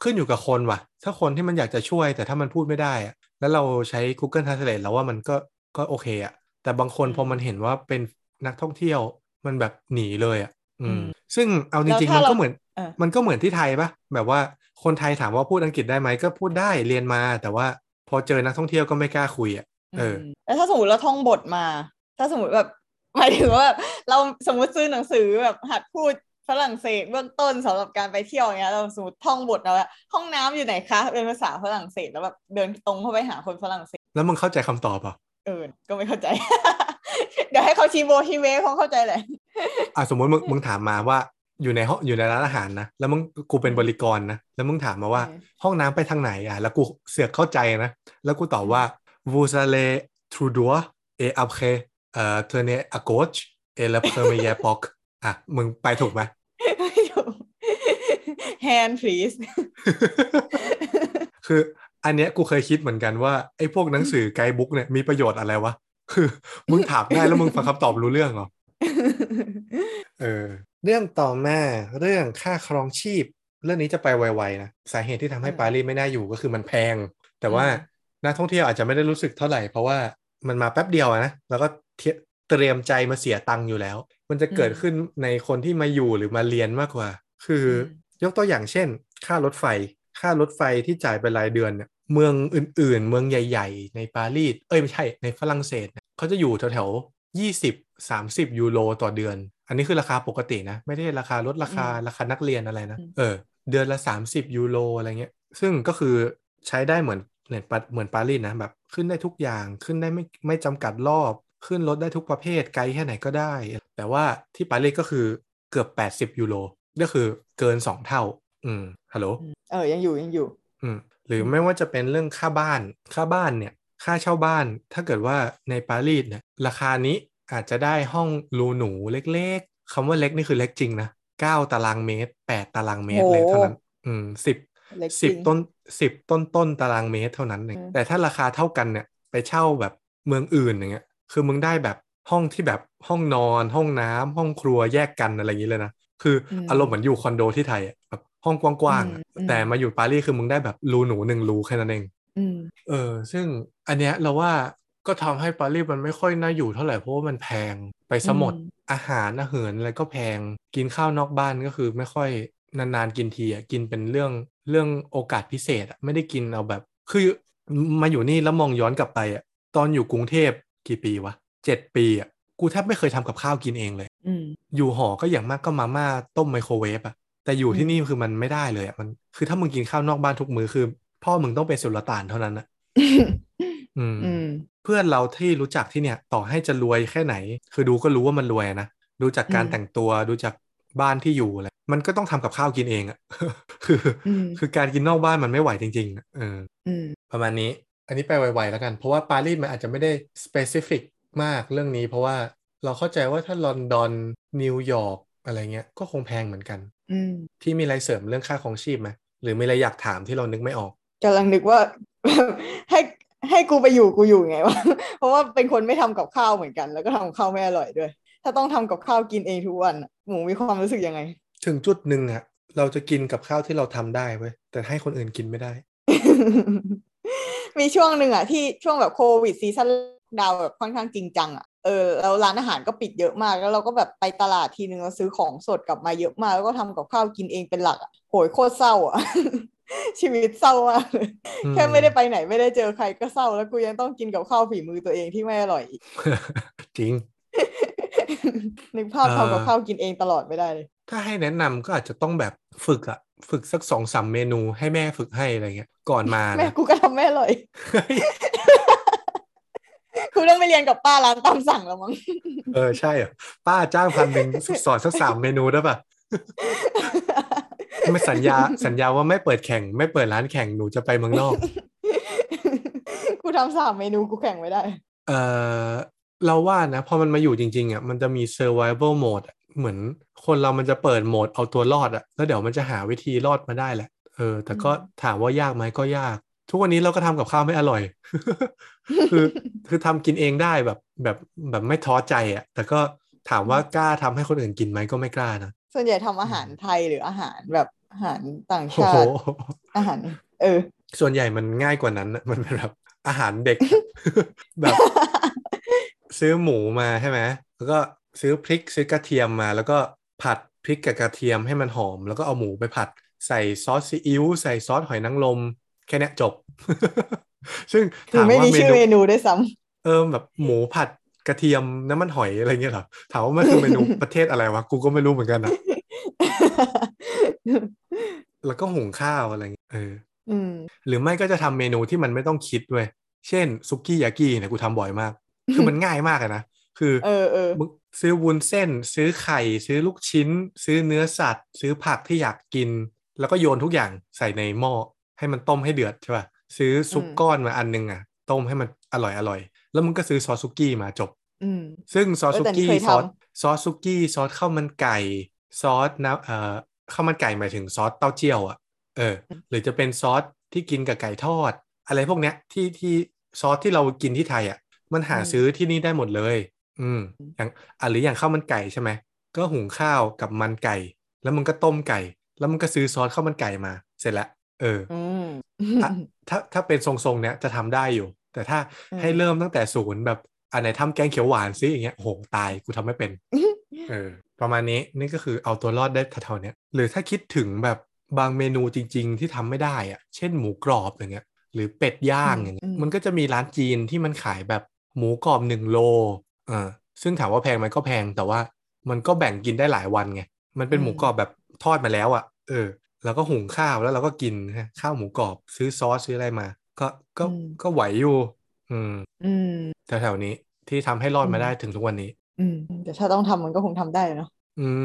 ขึ้นอยู่กับคนว่ะ ถ้าคนที่มันอยากจะช่วย แต่ถ้ามันพูดไม่ได้อะแล้วเราใช้ Google Translate แล้วว่ามันก็ก็โอเคอะแต่บางคนอืมพอมันเห็นว่าเป็นนักท่องเที่ยวมันแบบหนีเลยอะอือืมมซึ่งเอาจริงๆแล้วมันถ้าก็เราเหมือนเออมันก็เหมือนที่ไทยปะแบบว่าคนไทยถามว่าพูดอังกฤษได้ไหมก็พูดได้เรียนมาแต่ว่า พอเจอนักท่องเที่ยวก็ไม่กล้าคุยอะเออมแล้วถ้าสมมติเราท่องบทมา ถ้าสมมติแบบหมายถึงว่าแบบเราสมมติซื้อหนังสือแบบหัดพูดฝรั่งเศสเบื้องต้นสำหรับการไปเที่ยวอย่างเงี้ยเราสมมติท่องบทแล้วว่าห้องน้ำอยู่ไหนคะเป็นภาษาฝรั่งเศสแล้วแบบเดินตรงเข้าไปหาคนฝรั่งเศส แล้วมึงเข้าใจคำตอบเปล่ะเออก็ไม่เข้าใจ เดี๋ยวให้เขาชี้โบชี้เวเขาเข้าใจแหละอะสมมติมึงมึงถามมาว่า อยู่ในห้องอยู่ในร้านอาหารนะแล้วมึงกูเป็นบริกรนะแล้วมึงถามมาว่าเออห้องน้ำไปทางไหนอะ แล้วกูเสือกเข้าใจนะ แล้วกูตอบว่า vous allez tout droit et après เอ่อ tournez à gauche et le premier bloc อะมึงไปถูกไหมไม่ถูก hand please คืออันเนี้ยกูเคยคิดเหมือนกันว่าไอ้พวกหนังสือไกด์บุ๊กเนี่ยมีประโยชน์อะไรวะ คือ มึงถามได้แล้วมึงฟังคำตอบรู้เรื่องเหรอ เออ เรื่องต่อมาเรื่องค่าครองชีพ เรื่องนี้จะไปไวๆนะสาเหตุที่ทำให้อืมปารีสไม่น่าอยู่ก็คือมันแพง แต่ว่าอืมนักท่องเที่ยวอาจจะไม่ได้รู้สึกเท่าไหร่ เพราะว่ามันมาแป๊บเดียวอะนะแล้วก็เทียเตรียมใจมาเสียตังค์อยู่แล้ว มันจะเกิดขึ้นในคนที่มาอยู่หรือมาเรียนมากกว่า คืออยกตัวอย่างเช่น ค่ารถไฟ ค่ารถไฟที่จ่ายเป็นรายเดือนเนี่ยเมืองอื่นๆ เมืองใหญ่ ๆ ในปารีสเอ้ยไม่ใช่ในฝรั่งเศสเนี่ยเขาจะอยู่แถวๆยี่สิบสามสิบยูโรต่อเดือน อันนี้คือราคาปกตินะ ไม่ได้ราคาลดราคาอืมราคานักเรียนอะไรนะอืมเออ เดือนละ 30 ยูโรอะไรเงี้ย ซึ่งก็คือใช้ได้เหมือนเหมือนปาเหมือนปารีสนะแบบขึ้นได้ทุกอย่างขึ้นได้ไม่ไม่จำกัดรอบ ขึ้นรถได้ทุกประเภทไกลแค่ไหนก็ได้ แต่ว่าที่ปารีสก็คือเกือบ 80 ยูโรก็คือเกิน 2 เท่า อืมฮัลโหลเออยังอยู่ยังอยู่ อืมหรือไม่ว่าจะเป็นเรื่องค่าบ้านค่าบ้านเนี่ย ค่าเช่าบ้านถ้าเกิดว่าในปารีสเนี่ยราคานี้ อาจจะได้ห้องรูหนูเล็กๆคำว่าเล็กนี่คือเล็กจริงนะเก้าตารางเมตรแปดตารางเมตรโหเลยเท่านั้น อืมสิบเล็กสิบจริงต้นสิบต้นต้นตารางเมตรเท่านั้นเองอืมแต่ถ้าราคาเท่ากันเนี่ย ไปเช่าแบบเมืองอื่นอย่างเงี้ย คือมึงได้แบบห้องที่แบบห้องนอน ห้องน้ำห้องครัวแยกกันอะไรอย่างนี้เลยนะคืออมอารมณ์เหมือนอยู่คอนโดที่ไทยอะแบบห้องกว้างๆอะอืมอืมแต่มาอยู่ปารีสคือมึงได้แบบรูหนูหนึ่งรูแค่นั้นเองอืมเออ ซึ่งอันเนี้ยเราว่า ก็ทำให้ปารีสมันไม่ค่อยน่าอยู่เท่าไหร่เพราะว่ามันแพงไปซะหมดอืมอาหารอาหารอะไรก็แพงกินข้าวนอกบ้านก็คือไม่ค่อยนานๆกินทีอะกินเป็นเรื่องเรื่องโอกาสพิเศษอะไม่ได้กินเอาแบบ คือมาอยู่นี่แล้วมองย้อนกลับไปอะตอนอยู่กรุงเทพกี่ปีวะเจ็ดปีอะกูแทบไม่เคยทำกับข้าวกินเองเลยอืมอยู่หอก็อย่างมากก็มาม่าต้มไมโครเวฟอะแต่อยู่ที่อืมนี่คือมันไม่ได้เลยอะมัน คือถ้ามึงกินข้าวนอกบ้านทุกมื้อคือ พ่อมึงต้องเป็นสุลต่านเท่านั้นอะ อืมอืมเพื่อนเราที่รู้จักที่เนี่ยต่อให้จะรวยแค่ไหน คือดูก็รู้ว่ามันรวยนะดูจากการอืมแต่งตัวดูจากบ้านที่อยู่อะไรมันก็ต้องทำกับข้าวกินเองอะคืออมคือการกินนอกบ้านมันไม่ไหวจริงๆอะเอออืมประมาณนี้ อันนี้ไปไวๆแล้วกัน เพราะว่าปารีสมันอาจจะไม่ได้ specific มากเรื่องนี้ เพราะว่าเราเข้าใจว่าถ้าลอนดอนนิวยอร์กอะไรเงี้ยก็คงแพงเหมือนกันอืมที่มีอะไรเสริมเรื่องค่าครองชีพไหมหรือมีอะไรอยากถามที่เรานึกไม่ออกกำลังนึกว่าให้ ให้กูไปอยู่กูอยู่ไงวะเพราะว่าเป็นคนไม่ทำกับข้าวเหมือนกัน แล้วก็ทำกับข้าวไม่อร่อยด้วย ถ้าต้องทำกับข้าวกินเองทุกวันอะหมูมีความรู้สึกยังไง ถึงจุดหนึ่งอะเราจะกินกับข้าวที่เราทำได้เว้ยแต่ให้คนอื่นกินไม่ได้ มีช่วงหนึ่งอะที่ช่วงแบบโควิด seasonดาวน์แบบค่อนข้างจริงจังอะเออแล้วร้านอาหารก็ปิดเยอะมาก แล้วเราก็แบบไปตลาดทีนึงเราซื้อของสดกลับมาเยอะมาก แล้วก็ทำกับข้าวกินเองเป็นหลักอะโหยโคตรเศร้าอะ ชีวิตเศร้ามากเลยอืมแค่ไม่ได้ไปไหนไม่ได้เจอใครก็เศร้า แล้วกูยังต้องกินกับข้าวฝีมือตัวเองที่ไม่อร่อยอีกจริงนึกภาพเอ่อทำกับข้าวกินเองตลอดไม่ได้เลยถ้าให้แนะนำก็อาจจะต้องแบบฝึกอะฝึกสักสองสามเมนูให้แม่ฝึกให้อะไรเงี้ย ก่อนมาแม่นะกูก็ทำไม่อร่อยกูต้องไปเรียนกับป้าร้านตามสั่งแล้วมั้งเออใช่เหรอป้าจ้างพันหนึ่งสอนสักสามเมนูได้ปะ ไม่สัญญาสัญญาว่าไม่เปิดแข่ง ไม่เปิดร้านแข่งหนูจะไปเมืองนอก กูทำสามเมนูกูแข่งไม่ได้ เออเราว่านะพอมันมาอยู่จริง ๆอะมันจะมี survival mode อะเหมือนคนเรามันจะเปิดโหมดเอาตัวรอดอะแล้วเดี๋ยวมันจะหาวิธีรอดมาได้แหละเออ แต่ก็อืมถามว่ายากไหมก็ยาก ทุกวันนี้เราก็ทำกับข้าวไม่อร่อย คือคือทำกินเองได้แบบแบบแบบไม่ท้อใจอะ แต่ก็ถามว่ากล้าทำให้คนอื่นกินไหมก็ไม่กล้านะ ส่วนใหญ่ทำอาหารไทยหรืออาหารแบบอาหารต่างโอ้ชาโหติอาหาร เออ ส่วนใหญ่มันง่ายกว่านั้นอะมันเป็นแบบอาหารเด็กแบบซื้อหมูมาใช่ไหมแล้วก็ซื้อพริกซื้อกระเทียมมา แล้วก็ผัดพริกกับกระเทียมให้มันหอม แล้วก็เอาหมูไปผัด ใส่ซอสซีอิ๊วใส่ซอสหอยนางรมแค่เนี้ยจบ ซึ่งคือถามไม่ว่ามีเมชื่อนูเมนูด้วยซ้เออแบบหมูผัด กระเทียมน้ำมันหอยอะไรเงี้ยเหรอถามว่ามันคือเมนูประเทศอะไรวะกูก็ไม่รู้เหมือนกันนะำแล้วก็หุงข้าวอะไรเงี้ยเอออืมหรือไม่ก็จะทำเมนูที่มันไม่ต้องคิดด้วยเช่นซุกี้ยากิเนี่ยกูทำบ่อยมาก คือมันง่ายมากเลยนะคือเออเออมึงซื้อวุ้นเส้น ซื้อไข่ ซื้อลูกชิ้น ซื้อเนื้อสัตว์ ซื้อผักที่อยากกิน แล้วก็โยนทุกอย่างใส่ในหม้อให้มันต้มให้เดือดใช่ป่ะซื้อซุปอืมก้อนมาอันนึงอะ ต้มให้มันอร่อยอร่อย แล้วมึงก็ซื้อซอสซุกี้มาจบอืมซึ่งซอสเออซุแต่นี่กี้เคยซอสทำซอสซุกี้ซอสข้าวมันไก่ซอสน้ำเอ่อข้าวมันไก่หมายถึงซอสเต้าเจี้ยวอะเออ หรือจะเป็นซอสที่กินกับไก่ทอด อะไรพวกเนี้ยที่ที่ซอสที่เรากินที่ไทยอะ มันหาอืมซื้อที่นี่ได้หมดเลย อืม อย่างอะหรืออย่างข้าวมันไก่ใช่ไหมก็หุงข้าวกับมันไก่ แล้วมันก็ต้มไก่ แล้วมันก็ซื้อซอสข้าวมันไก่มา เสร็จแล้วเอออืมอะถ้าถ้าเป็นทรงๆเนี้ยจะทำได้อยู่ แต่ถ้าอืมให้เริ่มตั้งแต่ศูนย์แบบอันไหนทำแกงเขียวหวานซิอย่างเงี้ยโอ้โหตายกูทำไม่เป็นเออประมาณนี้นี่ก็คือเอาตัวรอดได้เท่าๆเนี้ยหรือถ้าคิดถึงแบบบางเมนูจริง ๆ ที่ทำไม่ได้อะเช่นหมูกรอบอย่างเงี้ยหรือเป็ดย่างอย่างเงี้ยมันก็จะมีร้านจีนที่มันขายแบบหมูกรอบหนึ่งโลอ่าซึ่งถามว่าแพงไหมก็แพงแต่ว่ามันก็แบ่งกินได้หลายวันไงมันเป็นหมูกรอบแบบทอดมาแล้วอะ เออ แล้วก็หุงข้าวแล้วเราก็กินนะข้าวหมูกรอบซื้อซอสซื้ออะไรมา ก็ก็อืมก็ไหวอยู่ อืม อืมแถวๆนี้ที่ทำให้รอดมาอืมได้ถึงทุกวันนี้ อืมแต่ถ้าต้องทำมันก็คงทำได้เนาะอืม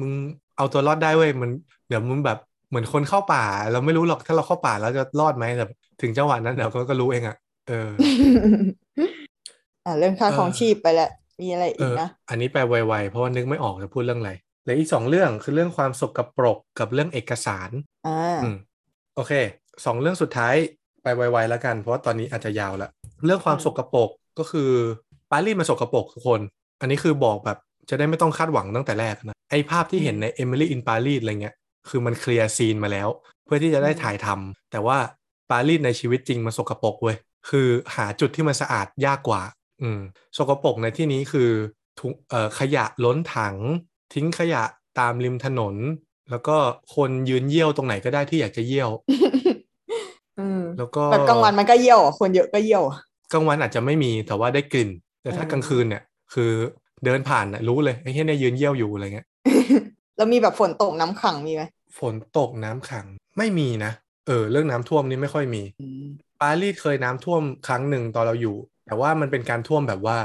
มึงเอาตัวรอดได้เว้ยมันเดี๋ยวมึงแบบเหมือนคนเข้าป่า เราไม่รู้หรอกถ้าเราเข้าป่าแล้วจะรอดไหมแต่ถึงจังหวะนั้นเดี๋ยวก็ก็รู้เองอะเออ อ่าเรื่องค่าเออของชีพไปแล้วมีอะไรเออีกอนะอันนี้ไปไวๆเพราะว่านึกไม่ออกจะพูดเรื่องอะไรเหลืออีกสองเรื่องคือเรื่องความสกปรกกับเรื่องเอกสารอ่าอืมโอเคสองเรื่องสุดท้าย ไปไวๆแล้วกัน เพราะว่าตอนนี้อาจจะยาวละเรื่องความอืมสกปรกก็คือปารีสมันสกปรกทุกคน อันนี้คือบอกแบบจะได้ไม่ต้องคาดหวังตั้งแต่แรกนะไอภาพที่เห็นใน Emily in Paris อะไรเงี้ยคือมันเคลียร์ซีนมาแล้ว เพื่อที่จะได้ถ่ายทำแต่ว่าปารีสในชีวิตจริงมันสกปรกเว้ยคือหาจุดที่มันสะอาดยากกว่า อืมสกปรกในที่นี้คือถุงเอ่อขยะล้นถัง ทิ้งขยะตามริมถนน แล้วก็คนยืนเยี่ยวตรงไหนก็ได้ที่อยากจะเยี่ยวอืม แล้วก็แบบกลางวันมันก็เยี่ยวอะคนเยอะก็เยี่ยวอะกลางวันอาจจะไม่มีแต่ว่าได้กลิ่น แต่ถ้าอืมกลางคืนเนี่ย คือเดินผ่านน่ะรู้เลยไอ้เหี้ยเนี่ยยืนเยี่ยวอยู่อะไรเงี้ยแล้วมีแบบฝนตกน้ำขังมีไหมฝนตกน้ำขังไม่มีนะเออเรื่องน้ำท่วมนี่ไม่ค่อยมีอืมปารีสเคยน้ำท่วมครั้งหนึ่งตอนเราอยู่ แต่ว่ามันเป็นการท่วมแบบว่า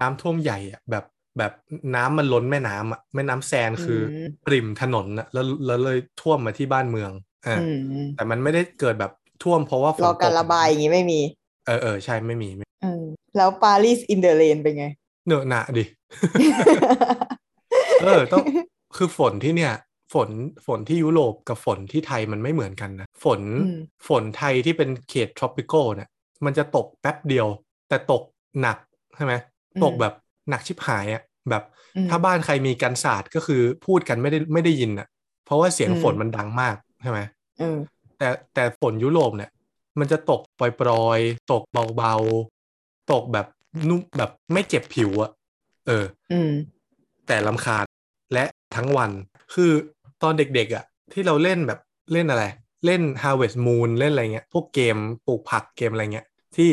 น้ำท่วมใหญ่อะแบบแบบน้ำมันล้นแม่น้ำอะแม่น้ำแซนคืออปริ่มถนนอะแล้วแล้วเลยท่วมมาที่บ้านเมืองอ่าอืมแต่มันไม่ได้เกิดแบบ ท่วมเพราะว่าฝนรตอกการระบายอย่างงี้ไม่มี เออเออใช่ไม่มีไม่อืมแล้วปารีสอินเดอร์เลนเป็นไงเนอะหนะดิ เออต้องคือฝนที่เนี่ยฝฝนฝนที่ยุโรปกับฝนที่ไทยมันไม่เหมือนกันนะฝนอืมฝนไทยที่เป็นเขต tropical เนี่ยมันจะตกแป๊บเดียว แต่ตกหนักใช่ไหมอืมตกแบบหนักชิบหายอะแบบอืมถ้าบ้านใครมีกันศาสตร์ก็คือพูดกันไม่ได้ไม่ได้ยินอะเพราะว่าเสียงอืมฝนมันดังมากใช่ไหมเออ แต่แต่ฝนยุโรปเนี่ย มันจะตกปล่อยๆ ตกเบาๆ ตกแบบนุ่มแบบไม่เจ็บผิวอะเอออืมแต่ลำคาญและทั้งวัน คือตอนเด็กๆอะที่เราเล่นแบบเล่นอะไร เล่น Harvest Moon เล่นอะไรเงี้ย พวกเกมปลูกผักเกมอะไรเงี้ย ที่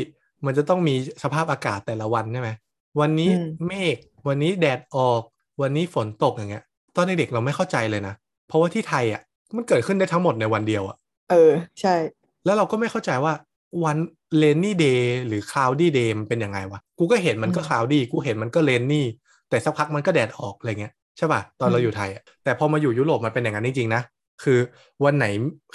มันจะต้องมีสภาพอากาศแต่ละวันใช่ไหมวันนี้อืมเมฆวันนี้แดดออก วันนี้ฝนตกอย่างเงี้ย ตอนเด็กๆเราไม่เข้าใจเลยนะ เพราะว่าที่ไทยอะมันเกิดขึ้นได้ทั้งหมดในวันเดียวอะ เออ ใช่ แล้วเราก็ไม่เข้าใจว่าวัน rainy day หรือ cloudy day มันเป็นยังไงวะ กูก็เห็นมันก็อืม cloudy กูเห็นมันก็ rainy แต่สักพักมันก็แดดออกอะไรเงี้ยใช่ป่ะ ตอนเราอืมอยู่ไทยอะแต่พอมาอยู่ยุโรปมันเป็นอย่างนั้นจริงๆนะ คือวันไหน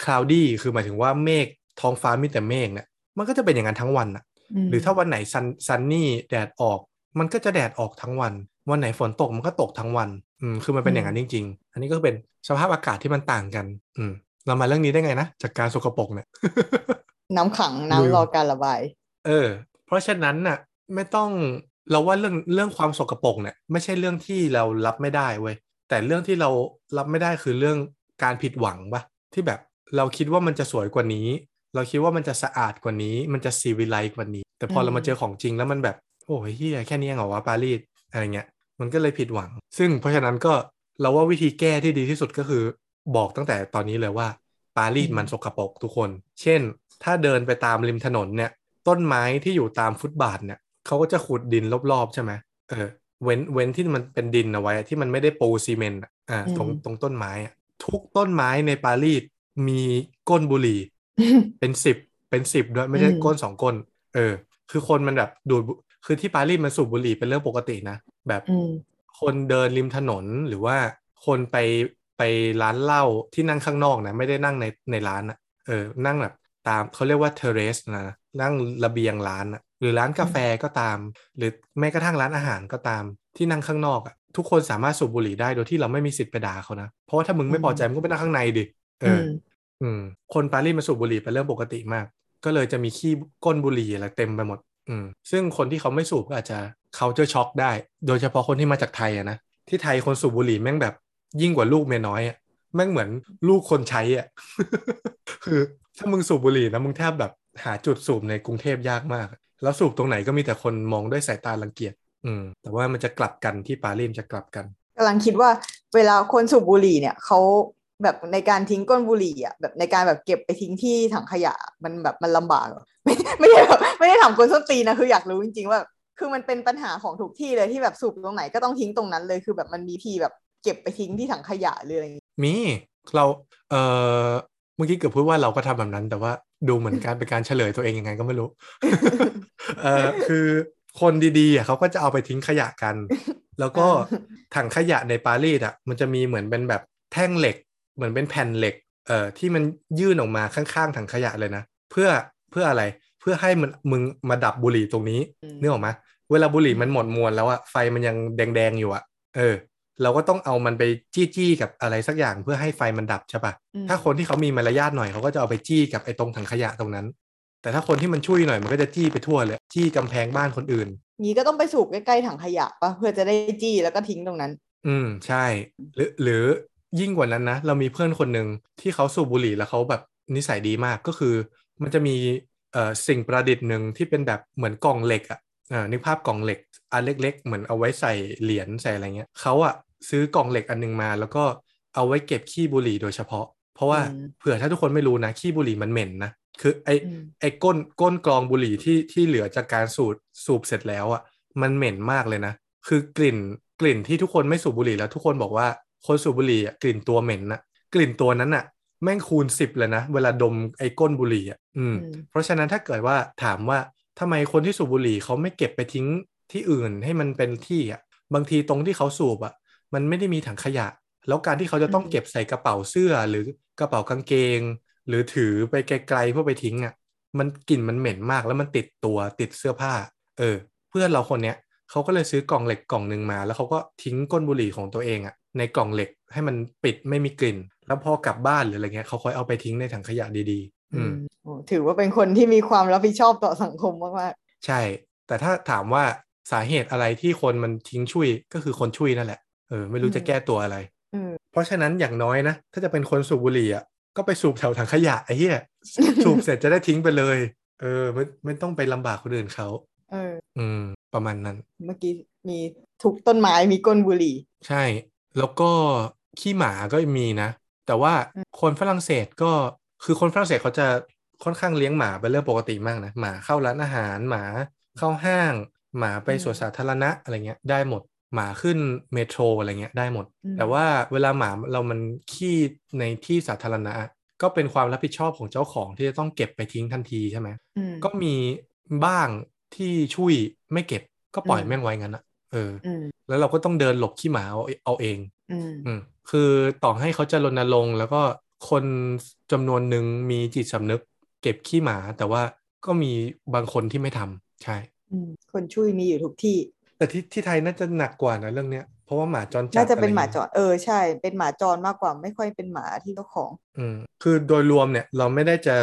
cloudy คือหมายถึงว่าเมฆท้องฟ้ามีแต่เมฆเนี่ยมันก็จะเป็นอย่างนั้นทั้งวันอะมหรือถ้าวันไหนซันซันนี่แดดออก มันก็จะแดดออกทั้งวัน วันไหนฝนตกมันก็ตกทั้งวัน อืมคือมันเป็นอย่างนั้นจริง ๆ อันนี้ก็เป็นสภาพอากาศที่มันต่างกัน อืม เรามาเรื่องนี้ได้ไงนะ จากการสกปรกเนี่ยน้ำขังลืมน้ำรอการระบาย เออ เพราะฉะนั้นน่ะ ไม่ต้องเราว่าเรื่องเรื่องความสกปรกเนี่ย ไม่ใช่เรื่องที่เรารับไม่ได้เว้ยแต่เรื่องที่เรารับไม่ได้คือเรื่องการผิดหวังปะที่แบบเราคิดว่ามันจะสวยกว่านี้ เราคิดว่ามันจะสะอาดกว่านี้ มันจะซีวิไลซ์กว่านี้ แต่พออืมเรามาเจอของจริงแล้วมันแบบโอ้ยเฮียแค่นี้เองเหรอวะปารีสอะไรเงี้ยมันก็เลยผิดหวัง ซึ่งเพราะฉะนั้นก็เราว่าวิธีแก้ที่ดีที่สุดก็คือ บอกตั้งแต่ตอนนี้เลยว่า ปารีสมันสกปรกทุกคน เช่น ถ้าเดินไปตามริมถนนเนี่ย ต้นไม้ที่อยู่ตามฟุตบาทเนี่ยเขาก็จะขุดดินรอบๆใช่ไหมเออเว้นเว้นที่มันเป็นดินเอาไว้อะที่มันไม่ได้ปูซีเมนต์อะอ่าตรงอืมตรงต้นไม้อะทุกต้นไม้ในปารีสมีก้นบุหรี่ เป็นสิบเป็นสิบด้วยไม่ใช่อืมก้นสองก้น เออ คือคนมันแบบดูดบุคือที่ปารีสมันสูบบุหรี่เป็นเรื่องปกตินะ แบบอืมคนเดินริมถนนหรือว่าคนไป ไปร้านเหล้าที่นั่งข้างนอกนะ ไม่ได้นั่งในในร้านนะเออนั่งแบบตามเขาเรียกว่าเทเรสนะนั่งระเบียงร้านนะหรือร้านกาแฟก็ตาม หรือแม้กระทั่งร้านอาหารก็ตาม ที่นั่งข้างนอกอะทุกคนสามารถสูบบุหรี่ได้โดยที่เราไม่มีสิทธิ์ไปด่าเขานะเพราะว่าถ้ามึงไม่พอใจมึงก็ไปนั่งข้างในดิเออือมอืม คนปารีสมาสูบบุหรี่เป็นเรื่องปกติมาก ก็เลยจะมีขี้ก้นบุหรี่อะไรเต็มไปหมด อืม ซึ่งคนที่เขาไม่สูบก็อาจจะเขาจะช็อกได้ โดยเฉพาะคนที่มาจากไทยอะนะที่ไทยคนสูบบุหรี่แม่งแบบ ยิ่งกว่าลูกเมียน้อยอะแม่งเหมือนลูกคนใช้อะคือถ้ามึงสูบบุหรี่นะมึงแทบแบบหาจุดสูบในกรุงเทพยากมาก แล้วสูบตรงไหนก็มีแต่คนมองด้วยสายตารังเกียจอืม แต่ว่ามันจะกลับกันที่ปารีสจะกลับกันกำลังคิดว่าเวลาคนสูบบุหรี่เนี่ยเขาแบบในการทิ้งก้นบุหรี่อะแบบในการแบบเก็บไปทิ้งที่ถังขยะมันแบบมันลำบากไม่ไม่ได้แบบไม่ได้ถามคนส้นตีนนะคืออยากรู้จริงๆว่า คือมันเป็นปัญหาของทุกที่เลยที่แบบสูบตรงไหนก็ต้องทิ้งตรงนั้นเลยคือแบบมันมีที่แบบ เก็บไปทิ้งที่ถังขยะหรืออะไรอย่างงี้มีเราเออเมื่อกี้เกือบพูดว่าเราก็ทำแบบนั้น แต่ว่าดูเหมือนการเป็นการเฉลยตัวเองยังไงก็ไม่รู้เออคือคนดีๆอะเขาก็จะเอาไปทิ้งขยะกัน แล้วก็ถังขยะในปารีสอะ มันจะมีเหมือนเป็นแบบแท่งเหล็ก เหมือนเป็นแผ่นเหล็ก เอ่อที่มันยื่นออกมาข้างๆถังขยะเลยนะเพื่อเพื่ออะไรเพื่อให้มันมึงมาดับบุหรี่ตรงนี้อืมนึกออกไหมเวลาบุหรี่มันหมดมวลแล้วอะไฟมันยังแดงๆอยู่อะเออ เราก็ต้องเอามันไปจี้ๆกับอะไรสักอย่างเพื่อให้ไฟมันดับใช่ปะอืมถ้าคนที่เขามีมารยาทหน่อยเขาก็จะเอาไปจี้กับไอ้ตรงถังขยะตรงนั้น แต่ถ้าคนที่มันช่วยหน่อยมันก็จะจี้ไปทั่วเลยจี้กำแพงบ้านคนอื่นงี้ก็ต้องไปสูบใกล้ๆถังขยะปะเพื่อจะได้จี้แล้วก็ทิ้งตรงนั้น อืมใช่ หรือหรือยิ่งกว่านั้นนะ เรามีเพื่อนคนหนึ่งที่เขาสูบบุหรี่แล้วเขาแบบนิสัยดีมากก็คือ มันจะมีเอ่อสิ่งประดิษฐ์หนึ่งที่เป็นแบบเหมือนกล่องเหล็กอะอ่านึกภาพกล่องเหล็กอันเล็ก ๆ เหมือนเอาไว้ใส่เหรียญใส่อะไรเงี้ยเขาอะ ซื้อกล่องเหล็กอันหนึงมา แล้วก็เอาไว้เก็บขี้บุหรี่โดยเฉพาะ เพราะว่าอืมเผื่อถ้าทุกคนไม่รู้นะขี้บุหรี่มันเหม็นนะคือไออืมไอ้ก้นก้นกรองบุหรี่ที่ที่เหลือจากการสูบสูบเสร็จแล้วอะ มันเหม็นมากเลยนะ คือกลิ่นกลิ่นที่ทุกคนไม่สูบบุหรี่แล้วทุกคนบอกว่าคนสูบบุหรี่อะกลิ่นตัวเหม็นนะกลิ่นตัวนั้นอะแม่งคูณสิบเลยนะ เวลาดมไอ้ก้นบุหรี่อะอืมอืมเพราะฉะนั้นถ้าเกิดว่าถามว่าทำไมคนที่สูบบุหรี่เขาไม่เก็บไปทิ้งที่อื่นให้มันเป็นที่อะ บางทีตรงที่เขาสูบอะ มันไม่ได้มีถังขยะ แล้วการที่เขาจะต้องเก็บใส่กระเป๋าเสื้อหรือกระเป๋ากางเกง หรือถือไปไกลๆเพื่อไปทิ้งอะ มันกลิ่นมันเหม็นมากแล้วมันติดตัวติดเสื้อผ้า เออ เพื่อนเราคนเนี้ยเขาก็เลยซื้อกล่องเหล็กกล่องหนึ่งมา แล้วเขาก็ทิ้งก้นบุหรี่ของตัวเองอะในกล่องเหล็กให้มันปิดไม่มีกลิ่น แล้วพอกลับบ้านหรืออะไรเงี้ยเขาค่อยเอาไปทิ้งในถังขยะดีๆ อืมโอ้ถือว่าเป็นคนที่มีความรับผิดชอบต่อสังคมมากใช่ แต่ถ้าถามว่าสาเหตุอะไรที่คนมันทิ้งชุยก็คือคนชุยนั่นแหละ เออไม่รู้จะแก้ตัวอะไรๆอืมเพราะฉะนั้นอย่างน้อยนะ ถ้าจะเป็นคนสูบบุหรี่อะก็ไปสูบแถวถังขยะไอ้เหี้ยสูบเสร็จจะได้ทิ้งไปเลย เออไม่ไม่ต้องไปลำบากคนอื่นเขาเออ อืม ประมาณนั้น เมื่อกี้มีทุกต้นไม้มีก้นบุหรี่ ใช่ แล้วก็ขี้หมาก็มีนะ แต่ว่าอืมคนฝรั่งเศสก็คือคนฝรั่งเศสเขาจะค่อนข้างเลี้ยงหมาเป็นเรื่องปกติมากนะหมาเข้าร้านอาหารหมาเข้าห้าง หมาไปสวนสาธารณะอะไรเงี้ยได้หมด หมาขึ้นเมโทรอะไรเงี้ยได้หมดอืมแต่ว่าเวลาหมาเรามันขี้ในที่สาธารณะ ก็เป็นความรับผิดชอบของเจ้าของที่จะต้องเก็บไปทิ้งทันทีใช่ไหมอืมก็มีบ้างที่ช่วยไม่เก็บก็ปล่อยอืมแม่งไว้งั้นอะเออออืมแล้วเราก็ต้องเดินหลบขี้หมาเอาเอาเองอืมอืมคือต่อให้เขาจะรณรงค์แล้วก็คนจำนวนหนึ่งมีจิตสำนึก เก็บขี้หมา แต่ว่าก็มีบางคนที่ไม่ทำใช่อืมคนช่วยมีอยู่ทุกที่ แต่ที่ที่ไทยน่าจะหนักกว่านะเรื่องเนี้ยเพราะว่าหมาจรจัดน่าจะเป็นอหไรมางี้ยจรเออใช่ เป็นหมาจรมากกว่าไม่ค่อยเป็นหมาที่เจ้าของ อืมคือโดยรวมเนี่ยเราไม่ได้จะ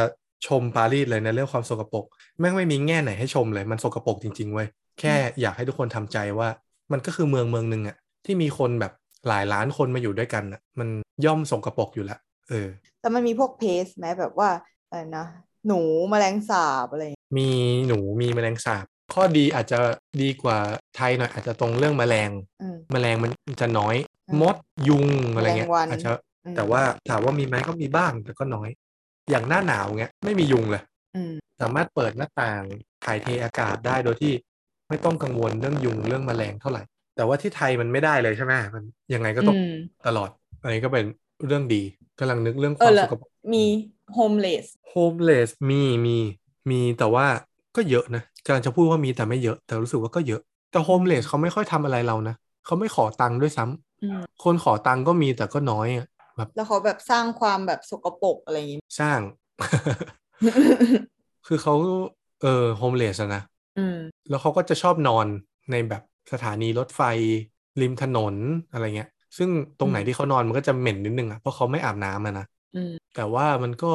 ชมปารีสเลยในเรื่องความสกปรกแม่งไม่มีแง่ไหนให้ชมเลยมันสกปรกจริงๆเว้ยแค่อยากให้ทุกคนทำใจว่า มันก็คือเมืองเมืองหนึ่งอะที่มีคนแบบหลายล้านคนมาอยู่ด้วยกันอะมันย่อมสกปรกอยู่แล้วเออ แต่มันมีพวกเพสไหมแบบว่าอะไรนะหนูแมลงสาบอะไรอย่างเงี้ยมีหนูมีแมลงสาบ ข้อดีอาจจะดีกว่าไทยหน่อยอาจจะตรงเรื่องแมลงอืมแมลงมันจะน้อยอืมมดยุงอะไรเงี้ยแมลงวันอาจจะอืมแต่ว่าถามว่ามีไหมก็มีบ้างแต่ก็น้อย อย่างหน้าหนาวเงี้ยไม่มียุงเลยอืมสามารถเปิดหน้าต่างถ่ายเทอากาศได้โดยที่ไม่ต้องกังวลเรื่องยุงเรื่องแมลงเท่าไหร่ แต่ว่าที่ไทยมันไม่ได้เลยใช่ไหมมันยังไงก็ต้องอืมตลอด อันนี้ก็เป็นเรื่องดีกำลังนึกเรื่องคเอวาอมแล้สวกปรกมี homeless homeless มีมีมีแต่ว่าก็เยอะนะ กำลังจะพูดว่ามีแต่ไม่เยอะ แต่รู้สึกว่าก็เยอะ แต่ homeless เขาไม่ค่อยทำอะไรเรานะเขาไม่ขอตังค์ด้วยซ้ำอืมคนขอตังค์ก็มีแต่ก็น้อยอะแบบแล้วเขาแบบสร้างความแบบสกปรกอะไรอย่างงี้ สร้าง คือเขาเออโฮมเลสนะอืมแล้วเขาก็จะชอบนอนในแบบสถานีรถไฟ ริมถนนอะไรเงี้ย ซึ่งตรงไหนอืมที่เขานอนมันก็จะเหม็นนิดนึงอะเพราะเขาไม่อาบน้ำอะนะอืมแต่ว่ามันก็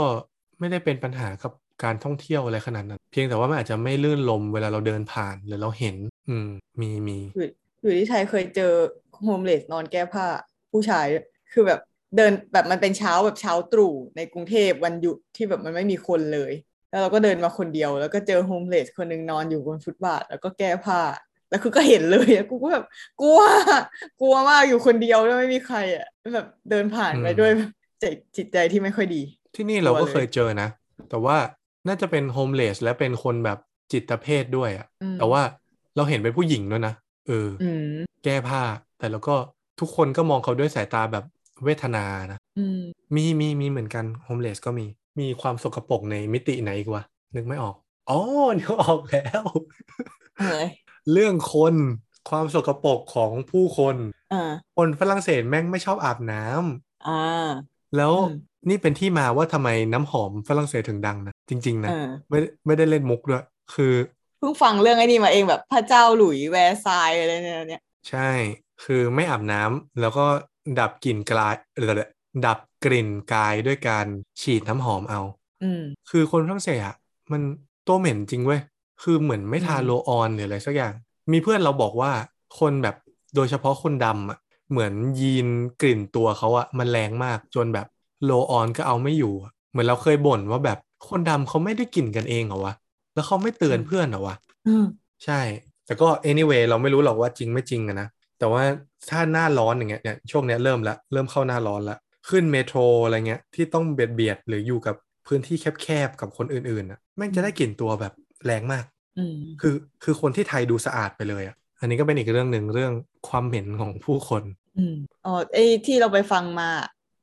ไม่ได้เป็นปัญหากับ การท่องเที่ยวอะไรขนาดนั้น เพียงแต่ว่ามันอาจจะไม่ลื่นลมเวลาเราเดินผ่านหรือเราเห็น อืม มีมีอยู่อยู่ที่ไทยเคยเจอ homeless นอนแก้ผ้า ผู้ชายด้วยคือแบบเดินแบบมันเป็นเช้าแบบเช้าตรู่ในกรุงเทพวันหยุดที่แบบมันไม่มีคนเลย แล้วเราก็เดินมาคนเดียว แล้วก็เจอ homeless คนหนึ่งนอนอยู่บนฟุตบาท แล้วก็แก้ผ้า แล้วคือก็เห็นเลยอะกูก็แบบกลัว กลัวมากอยู่คนเดียวแล้วไม่มีใครอะแบบเดินผ่านไปอืมด้วยแบบใจจิตใจที่ไม่ค่อยดี ที่นี่เราก็กลัวเลยเคยเจอนะ แต่ว่า น่าจะเป็น homeless และเป็นคนแบบจิตเภทด้วยอะอืมแต่ว่าเราเห็นเป็นผู้หญิงด้วยนะเออออืมแก้ผ้า แต่แล้วก็ทุกคนก็มองเขาด้วยสายตาแบบเวทนานะอืมมีมีมีเหมือนกันโฮมเลสก็มีมีความสกปรกในมิติไหนอีกวะนึกไม่ออกอ๋อนึกออกแล้วอะไรเรื่องคนความสกปรกของผู้คนอ่าคนฝรั่งเศสแม่งไม่ชอบอาบน้ำอ่าแล้วอืมนี่เป็นที่มาว่าทำไมน้ำหอมฝรั่งเศสถึงดังนะ จริง ๆ นะอ่าไม่ได้ไม่ได้เล่นมุกด้วย คือเพิ่งฟังเรื่องไอ้นี่มาเองแบบพระเจ้าหลุยแวร์ซายอะไรเนี่ยเนี่ยใช่ คือไม่อาบน้ำแล้วก็ดับกลิ่นกลายเออดับกลิ่นกายด้วยการฉีดน้ำหอมเอา อืมคือคนฝรั่งเศสอะมันตัวเหม็นจริงเว้ย คือเหมือนไม่ทาอืมโรลออนหรืออะไรสักอย่าง มีเพื่อนเราบอกว่าคนแบบโดยเฉพาะคนดำอะเหมือนยีนกลิ่นตัวเขาอะมันแรงมากจนแบบโรลออนก็เอาไม่อยู่อะเหมือนเราเคยบ่นว่าแบบ คนดำเขาไม่ได้กลิ่นกันเองเหรอวะ แล้วเขาไม่เตือนเพื่อนเหรอวะอืมใช่ แต่ก็ anyway เราไม่รู้หรอกว่าจริงไม่จริงอะนะ แต่ว่าถ้าหน้าร้อนอย่างเงี้ยเนี่ยช่วงเนี้ยเริ่มละเริ่มเข้าหน้าร้อนละขึ้นเมโทรอะไรเงี้ยที่ต้องเบียดเบียดหรืออยู่กับพื้นที่แคบๆกับคนอื่นๆอะแม่งจะได้กลิ่นตัวแบบแรงมากอืมคือคือคนที่ไทยดูสะอาดไปเลยอะ อันนี้ก็เป็นอีกเรื่องหนึ่งเรื่องความเหม็นของผู้คนอืมอ๋อไอ้ที่เราไปฟังมา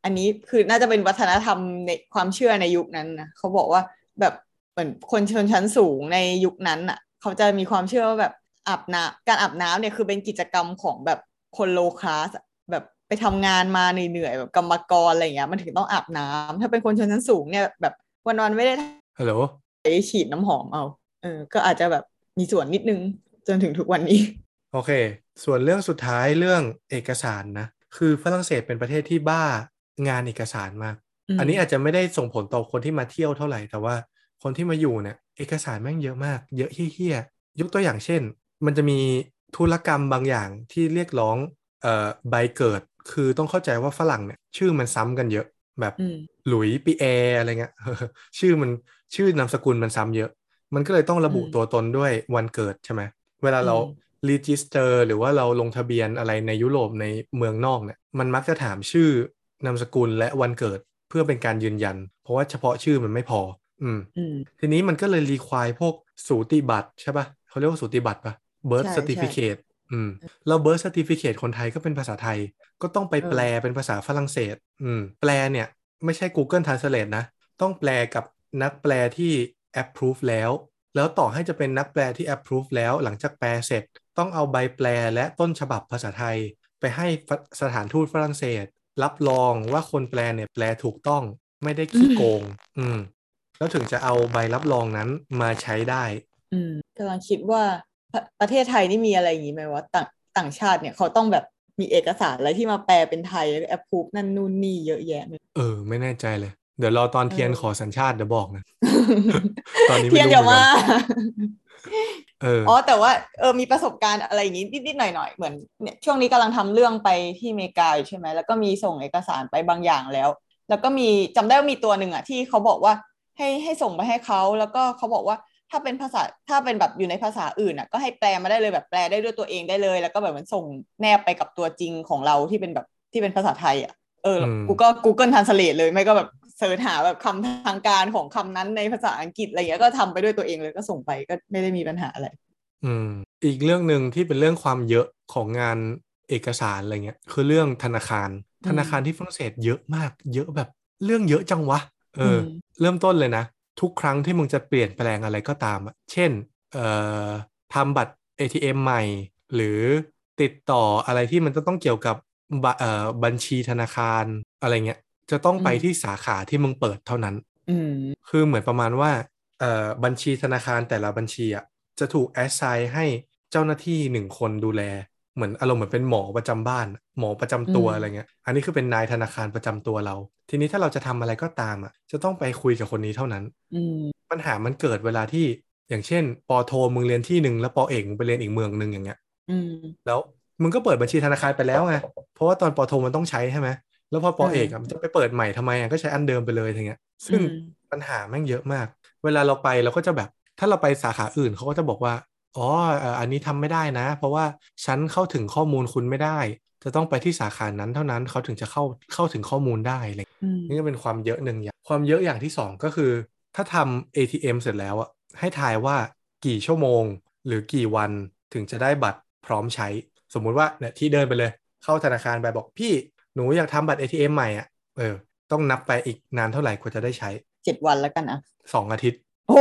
อันนี้คือน่าจะเป็นวัฒนธรรมในความเชื่อในยุคนั้นนะเขาบอกว่าแบบเหมือนคนชนชั้นสูงในยุคนั้นอะ เขาจะมีความเชื่อว่าแบบอาบน้ำการอาบน้ำเนี่ยคือเป็นกิจกรรมของแบบคนโลคลาสแบบไปทำงานมาเหนื่อยๆแบบกรรมกรอะไรอย่างเงี้ยมันถึงต้องอาบน้ำถ้าเป็นคนชนชั้นสูงเนี่ยแบบวันๆไม่ได้ฮัลโหลใช้ฉีดน้ำหอมเอาเออก็อาจจะแบบมีส่วนนิดนึงจนถึงทุกวันนี้ โอเค ส่วนเรื่องสุดท้ายเรื่องเอกสารนะ คือฝรั่งเศสเป็นประเทศที่บ้า งานเอกสารมาก อันนี้อาจจะไม่ได้ส่งผลต่อคนที่มาเที่ยวเท่าไหร่ แต่ว่าคนที่มาอยู่เนี่ย เอกสารแม่งเยอะมาก เยอะเฮี้ยๆยกตัวอย่างเช่น มันจะมีธุรกรรมบางอย่างที่เรียกร้องเอ่อใบเกิด คือต้องเข้าใจว่าฝรั่งเนี่ยชื่อมันซ้ำกันเยอะ แบบอืมหลุยส์ปีแอร์อะไรเงี้ยชื่อมันชื่อนามสกุลมันซ้ำเยอะ มันก็เลยต้องระบุอืมตัวตนด้วยวันเกิดใช่ไหมเวลาเราอืม register หรือว่าเราลงทะเบียนอะไรในยุโรปในเมืองนอกเนี่ยมันมักจะถามชื่อ นามสกุลและวันเกิดเพื่อเป็นการยืนยัน เพราะว่าเฉพาะชื่อมันไม่พอ อืมอืมทีนี้มันก็เลย require พวกสูติบัตรใช่ปะเขาเรียกว่าสูติบัตรปะ birth ใช่ certificate อืมแล้ว birth certificate คนไทยก็เป็นภาษาไทย ก็ต้องไปเออแปลเป็นภาษาฝรั่งเศส อืม แปลเนี่ย ไม่ใช่ Google Translate นะ ต้องแปลกับนักแปลที่ approve แล้ว แล้วต่อให้จะเป็นนักแปลที่ approve แล้ว หลังจากแปลเสร็จ ต้องเอาใบแปลและต้นฉบับภาษาไทย ไปให้ฝสถานทูตฝรั่งเศส รับรองว่าคนแปลเนี่ยแปลถูกต้องไม่ได้ขี้โกง อืม แล้วถึงจะเอาใบรับรองนั้นมาใช้ได้ อืมกำลังคิดว่าประประเทศไทยนี่มีอะไรอย่างนี้ไหมว่าต่างต่างชาติเนี่ยเขาต้องแบบมีเอกสารอะไรที่มาแปลเป็นไทยแอปพูฟนั่นนู่นนี่เยอะแยะเลยเออ ไม่แน่ใจเลย เดี๋ยวรอตอนเทียนเออขอสัญชาติเดี๋ยวบอกนะ ตอนนี้ไม่เทียนรู้เดี๋ยวเหมือนมากันเอออ๋อแต่ว่าเออมีประสบการณ์อะไรอย่างนี้นิดๆหน่อยๆเหมือนเนี่ยช่วงนี้กำลังทำเรื่องไปที่อเมริกาอยู่ใช่ไหมแล้วก็มีส่งเอกสารไปบางอย่างแล้ว แล้วก็มีจำได้ว่ามีตัวหนึ่งอะที่เขาบอกว่าให้ให้ส่งไปให้เขาแล้วก็เขาบอกว่าถ้าเป็นภาษาถ้าเป็นแบบอยู่ในภาษาอื่นอะก็ให้แปลมาได้เลยแบบแปลได้ด้วยตัวเองได้เลย แล้วก็แบบมันส่งแนบไปกับตัวจริงของเราที่เป็นแบบที่เป็นภาษาไทยอะเอออืมกูก็ Google Translate เลยไม่ก็แบบ เสิร์ชหาแบบคำทางการของคำนั้นในภาษาอังกฤษอะไรเงี้ยก็ทำไปด้วยตัวเองเลยก็ส่งไปก็ไม่ได้มีปัญหาอะไร อืม อีกเรื่องหนึ่งที่เป็นเรื่องความเยอะของงานเอกสารอะไรเงี้ย คือเรื่องธนาคารอืมธนาคารที่ฝรั่งเศสเยอะมาก เยอะแบบเรื่องเยอะจังวะ เอออมเริ่มต้นเลยนะ ทุกครั้งที่มึงจะเปลี่ยนแปลงอะไรก็ตามอะเช่น เอ่อทำบัตร ATM ใหม่ หรือติดต่ออะไรที่มันจะต้องเกี่ยวกับบะเอ่อบัญชีธนาคารอะไรเงี้ย จะต้องไปอืมที่สาขาที่มึงเปิดเท่านั้นอืมคือเหมือนประมาณว่าเอ่อบัญชีธนาคารแต่ละบัญชีอะจะถูกแอสไซน์ให้เจ้าหน้าที่หนึ่งคนดูแล เหมือนอารมณ์เหมือนเป็นหมอประจำบ้าน หมอประจำตัวอืมอะไรเงี้ย อันนี้คือเป็นนายธนาคารประจำตัวเรา ทีนี้ถ้าเราจะทำอะไรก็ตามอะ จะต้องไปคุยกับคนนี้เท่านั้นอืมปัญหามันเกิดเวลาที่อย่างเช่นปอโทมึงเรียนที่หนึ่งแล้วปอเอกมึงไปเรียนอีกเมืองหนึ่งอย่างเงี้ยอืมแล้วมึงก็เปิดบัญชีธนาคารไปแล้วไงเพราะว่าตอนปอโทมันต้องใช้ใช่ไหม แล้วพอปอเออเอกอะมันจะไปเปิดใหม่ทำไมอะก็ใช้อันเดิมไปเลยอย่างเงี้ย ซึ่งอืมปัญหาแม่งเยอะมาก เวลาเราไปเราก็จะแบบ ถ้าเราไปสาขาอื่นเขาก็จะบอกว่าอ๋อเอ่ออันนี้ทำไม่ได้นะ เพราะว่าฉันเข้าถึงข้อมูลคุณไม่ได้ จะต้องไปที่สาขานั้นเท่านั้นเขาถึงจะเข้าเข้าถึงข้อมูลได้อะไรอืมนี่ก็เป็นความเยอะหนึ่งอย่างความเยอะอย่างที่สองก็คือ ถ้าทำ ATM เสร็จแล้วอะให้ทายว่ากี่ชั่วโมง หรือกี่วันถึงจะได้บัตรพร้อมใช้ สมมุติว่าเนี่ยที่เดินไปเลย เข้าธนาคารไปบอกพี่ หนูอยากทำบัตร ATM ใหม่อะเออ ต้องนับไปอีกนานเท่าไหร่กว่าจะได้ใช้เจ็ดวันแล้วกันอะสองอาทิตย์โอ้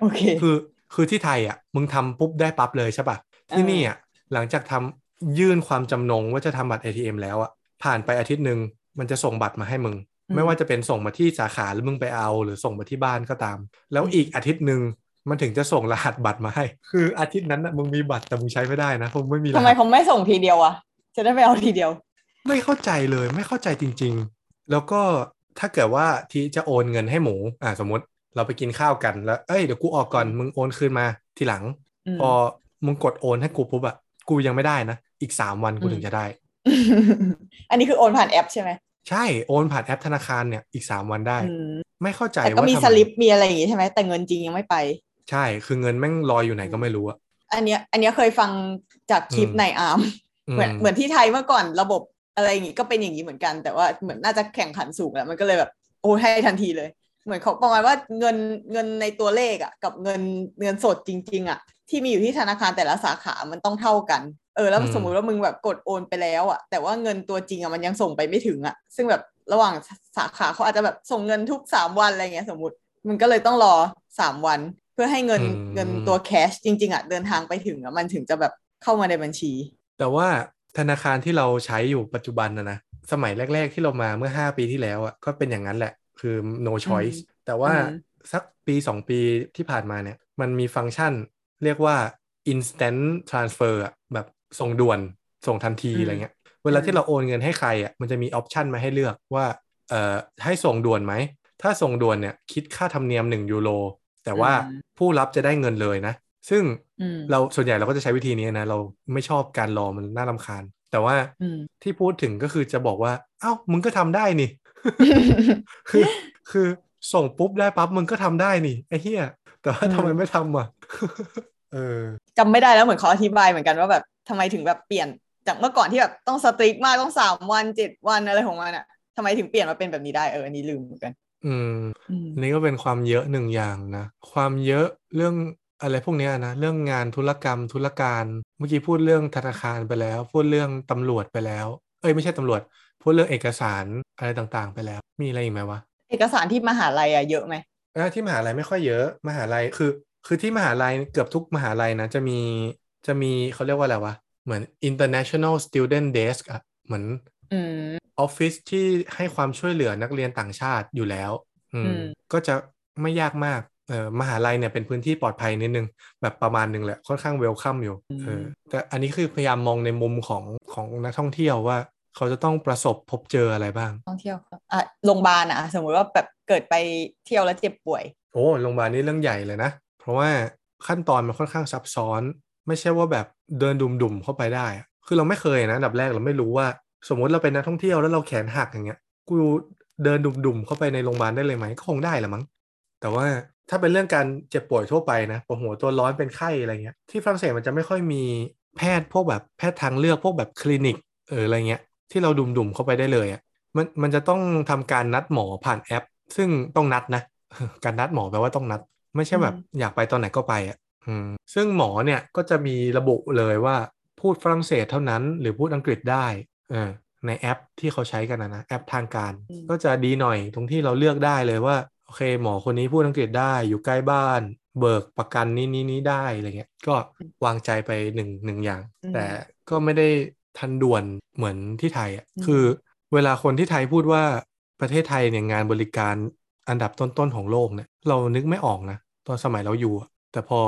โอเคคือคือที่ไทยอะ มึงทำปุ๊บได้ปั๊บเลยใช่ปะที่เออนี่อะหลังจากทำยื่นความจำนงว่าจะทำบัตร ATM แล้วอะผ่านไปอาทิตย์หนึ่งมันจะส่งบัตรมาให้มึง ไม่ว่าจะเป็นส่งมาที่สาขาหรือมึงไปเอา หรือส่งมาที่บ้านก็ตาม แล้วอีกอาทิตย์หนึ่งมันถึงจะส่งรหัสบัตรมาให้ คืออาทิตย์นั้นน่ะมึงมีบัตรแต่มึงใช้ไม่ได้นะเพราะมึงไม่มีรทำไมหัสเขาไม่ส่งทีเดียวอะ จะได้ไปเอาทีเดียว ไม่เข้าใจเลยไม่เข้าใจจริง ๆ แล้วก็ถ้าเกิดว่าที่จะโอนเงินให้หมูอ่าสมมติเราไปกินข้าวกันแล้วเอ้ยเดี๋ยวกูออกก่อนมึงโอนคืนมาทีหลังอืมพอมึงกดโอนให้กูปุ๊บอะกูยังไม่ได้นะ อีกสามวันกูอืมถึงจะได้ อันนี้คือโอนผ่านแอปใช่ไหมใช่โอนผ่านแอปธนาคารเนี่ยอีกสามวันได้อืมไม่เข้าใจแต่ก็ว่ามีทำไสลิปมีอะไรอย่างงี้ใช่ไหมแต่เงินจริงยังไม่ไป ใช่คือเงินแม่งลอยอยู่ไหนก็ไม่รู้อะอันเนี้ยอันเนี้ยเคยฟังจากคลิปอืมในอาร์มอืม เหมือนเหมือนที่ไทยเมื่อก่อนระบบอะไรอย่างงี้ก็เป็นอย่างนี้เหมือนกัน แต่ว่าเหมือนน่าจะแข่งขันสูงแล้วมันก็เลยแบบโอ้ให้ทันทีเลย เหมือนเขาประมาณว่าเงินเงินในตัวเลขอะ กับเงินเงินสดจริง ๆอะ ที่มีอยู่ที่ธนาคารแต่ละสาขามันต้องเท่ากันเออแล้วอืมสมมุติว่ามึงแบบกดโอนไปแล้วอะ แต่ว่าเงินตัวจริงอะมันยังส่งไปไม่ถึงอะ ซึ่งแบบระหว่างสาขาเขาอาจจะแบบส่งเงินทุกสามวันอะไรเงี้ยสมมติมันก็เลยต้องรอสามวัน เพื่อให้เงินอืมเงินตัวแคชจริง ๆอะเดินทางไปถึงอะมันถึงจะแบบเข้ามาในบัญชี แต่ว่าธนาคารที่เราใช้อยู่ปัจจุบันนะนะสมัยแรก ๆ ที่เรามาเมื่อ 5 ปีที่แล้วอะก็เป็นอย่างนั้นแหละ คือ no choice แต่ว่าอืมสักปี 2 ปีที่ผ่านมาเนี่ย มันมีฟังก์ชันเรียกว่า instant transfer อะแบบส่งด่วนส่งทันทีอืมอะไรเงี้ยเวลาอืมที่เราโอนเงินให้ใครอะมันจะมีออปชันมาให้เลือกว่าเอ่อให้ส่งด่วนไหม ถ้าส่งด่วนเนี่ยคิดค่าธรรมเนียม 1 ยูโรแต่ว่าผู้รับจะได้เงินเลยนะ ซึ่งอืมเราส่วนใหญ่เราก็จะใช้วิธีนี้นะ เราไม่ชอบการรอมันน่ารำคาญ แต่ว่าอืมที่พูดถึงก็คือจะบอกว่า เอ้ามึงก็ทำได้นี่ คือคือส่งปุ๊บได้ปั๊บมึงก็ทำได้นี่ไอ้เหี้ยแต่ว่าอืมทำไมไม่ทำอะเออจำไม่ได้แล้วเหมือนเขาอธิบายเหมือนกันว่าแบบทำไมถึงแบบเปลี่ยนจากเมื่อก่อนที่แบบต้องสตรีกมากต้องสามวันเจ็ดวันอะไรของมันอะทำไมถึงเปลี่ยนมาเป็นแบบนี้ได้เอออันนี้ลืมเหมือนกัน อืมอืมอันนี่ก็เป็นความเยอะหนึ่งอย่างนะ ความเยอะเรื่อง อะไรพวกเนี้ยนะเรื่องงานธุรกรรมธุรการเมื่อกี้พูดเรื่องธนาคารไปแล้ว พูดเรื่องตำรวจไปแล้ว เอ้ยไม่ใช่ตำรวจ พูดเรื่องเอกสารอะไรต่างๆ ไปแล้ว มีอะไรอีกไหมวะเอกสารที่มหาลัยอะเยอะไหมเออที่มหาลัยไม่ค่อยเยอะมหาลัยคือ คือที่มหาลัยเกือบทุกมหาลัยนะจะมีจะมีเขาเรียกว่าอะไรวะเหมือน international student desk อะเหมือนอืมออฟฟิศที่ให้ความช่วยเหลือนักเรียนต่างชาติอยู่แล้ว อืมอืมก็จะไม่ยากมาก เออมหาลัยเนี่ยเป็นพื้นที่ปลอดภัยนิดนึง แบบประมาณหนึ่งแหละค่อนข้างเวลคัมอยู่เออแต่อันนี้คือพยายามมองในมุมของของนักท่องเที่ยวว่า เขาจะต้องประสบพบเจออะไรบ้าง ท่องเที่ยวครับอะโรงพยาบาลอะสมมติว่าแบบเกิดไปเที่ยวแล้วเจ็บป่วย โอ้โรงพยาบาลนี่เรื่องใหญ่เลยนะ เพราะว่าขั้นตอนมันค่อนข้างซับซ้อน ไม่ใช่ว่าแบบเดินดุ่มๆเข้าไปได้อะคือเราไม่เคยนะอันดับแรกเราไม่รู้ว่า สมมุติเราเป็นนักท่องเที่ยวแล้วเราแขนหักอย่างเงี้ยกูเดินดุ่มๆเข้าไปในโรงพยาบาลได้เลยไหมก็คงได้แหละมั้งแต่ว่า ถ้าเป็นเรื่องการเจ็บป่วยทั่วไปนะปวดหัวตัวร้อนเป็นไข้อะไรเงี้ยที่ฝรั่งเศสมันจะไม่ค่อยมีแพทย์พวกแบบแพทย์ทางเลือกพวกแบบคลินิกเอออะไรเงี้ยที่เราดุ่มๆเข้าไปได้เลยอะมันมันจะต้องทำการนัดหมอผ่านแอป ซึ่งต้องนัดนะการนัดหมอแปลว่าต้องนัด ไม่ใช่แบบอืมอยากไปตอนไหนก็ไปอะอืมซึ่งหมอเนี่ยก็จะมีระบุเลยว่าพูดฝรั่งเศสเท่านั้น หรือพูดอังกฤษได้เออในแอปที่เขาใช้กันนะนะแอปทางการอืมก็จะดีหน่อยตรงที่เราเลือกได้เลยว่าโอเค หมอคนนี้พูดอังกฤษได้อยู่ใกล้บ้าน เบิกประกันนี้นี้นี้ได้อะไรเงี้ยก็วางใจไปหนึ่งหนึ่งอย่างอืมแต่ก็ไม่ได้ทันด่วนเหมือนที่ไทยอะอืมคือเวลาคนที่ไทยพูดว่าประเทศไทยเนี่ยงานบริการอันดับต้นๆของโลกเนี่ยเรานึกไม่ออกนะตอนสมัยเราอยู่อะแต่พอ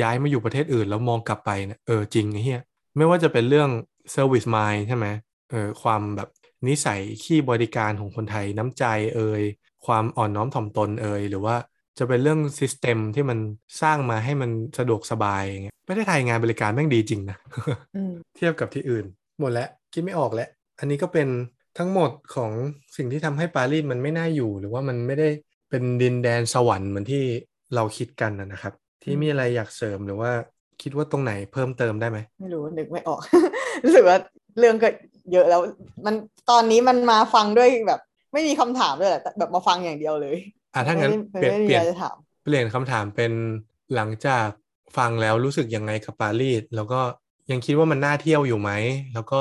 ย้ายมาอยู่ประเทศอื่นแล้วมองกลับไปเนี่ยเออจริงไอ้เหี้ยไม่ว่าจะเป็นเรื่อง service mind ใช่ไหมเออความแบบนิสัยขี้บริการของคนไทยน้ำใจเอ่ย ความอ่อนน้อมถ่อมตนเอ่ยหรือว่าจะเป็นเรื่อง system ที่มันสร้างมาให้มันสะดวกสบายอย่างเงี้ยประเทศไทยงานบริการแม่งดีจริงนะอืมเทียบกับที่อื่น หมดแล้วคิดไม่ออกแล้ว อันนี้ก็เป็นทั้งหมดของสิ่งที่ทำให้ปารีสมันไม่น่าอยู่ หรือว่ามันไม่ได้เป็นดินแดนสวรรค์เหมือนที่เราคิดกันนะนะครับ ที่มีอะไรอยากเสริมหรือว่าคิดว่าตรงไหนเพิ่มเติมได้ไหมไม่รู้นึกไม่ออกรู้สึกว่าเรื่องก็เยอะแล้ว มันตอนนี้มันมาฟังด้วยแบบ ไม่มีคำถามด้วยแหละแต่แบบมาฟังอย่างเดียวเลยอะถ้างั้นไม่เปลี่ยนได้ไม่เปลี่ยนได้มีอะไรจะถามเปลี่ยนคำถามเป็นหลังจากฟังแล้วรู้สึกยังไงกับปารีสแล้วก็ยังคิดว่ามันน่าเที่ยวอยู่ไหมแล้วก็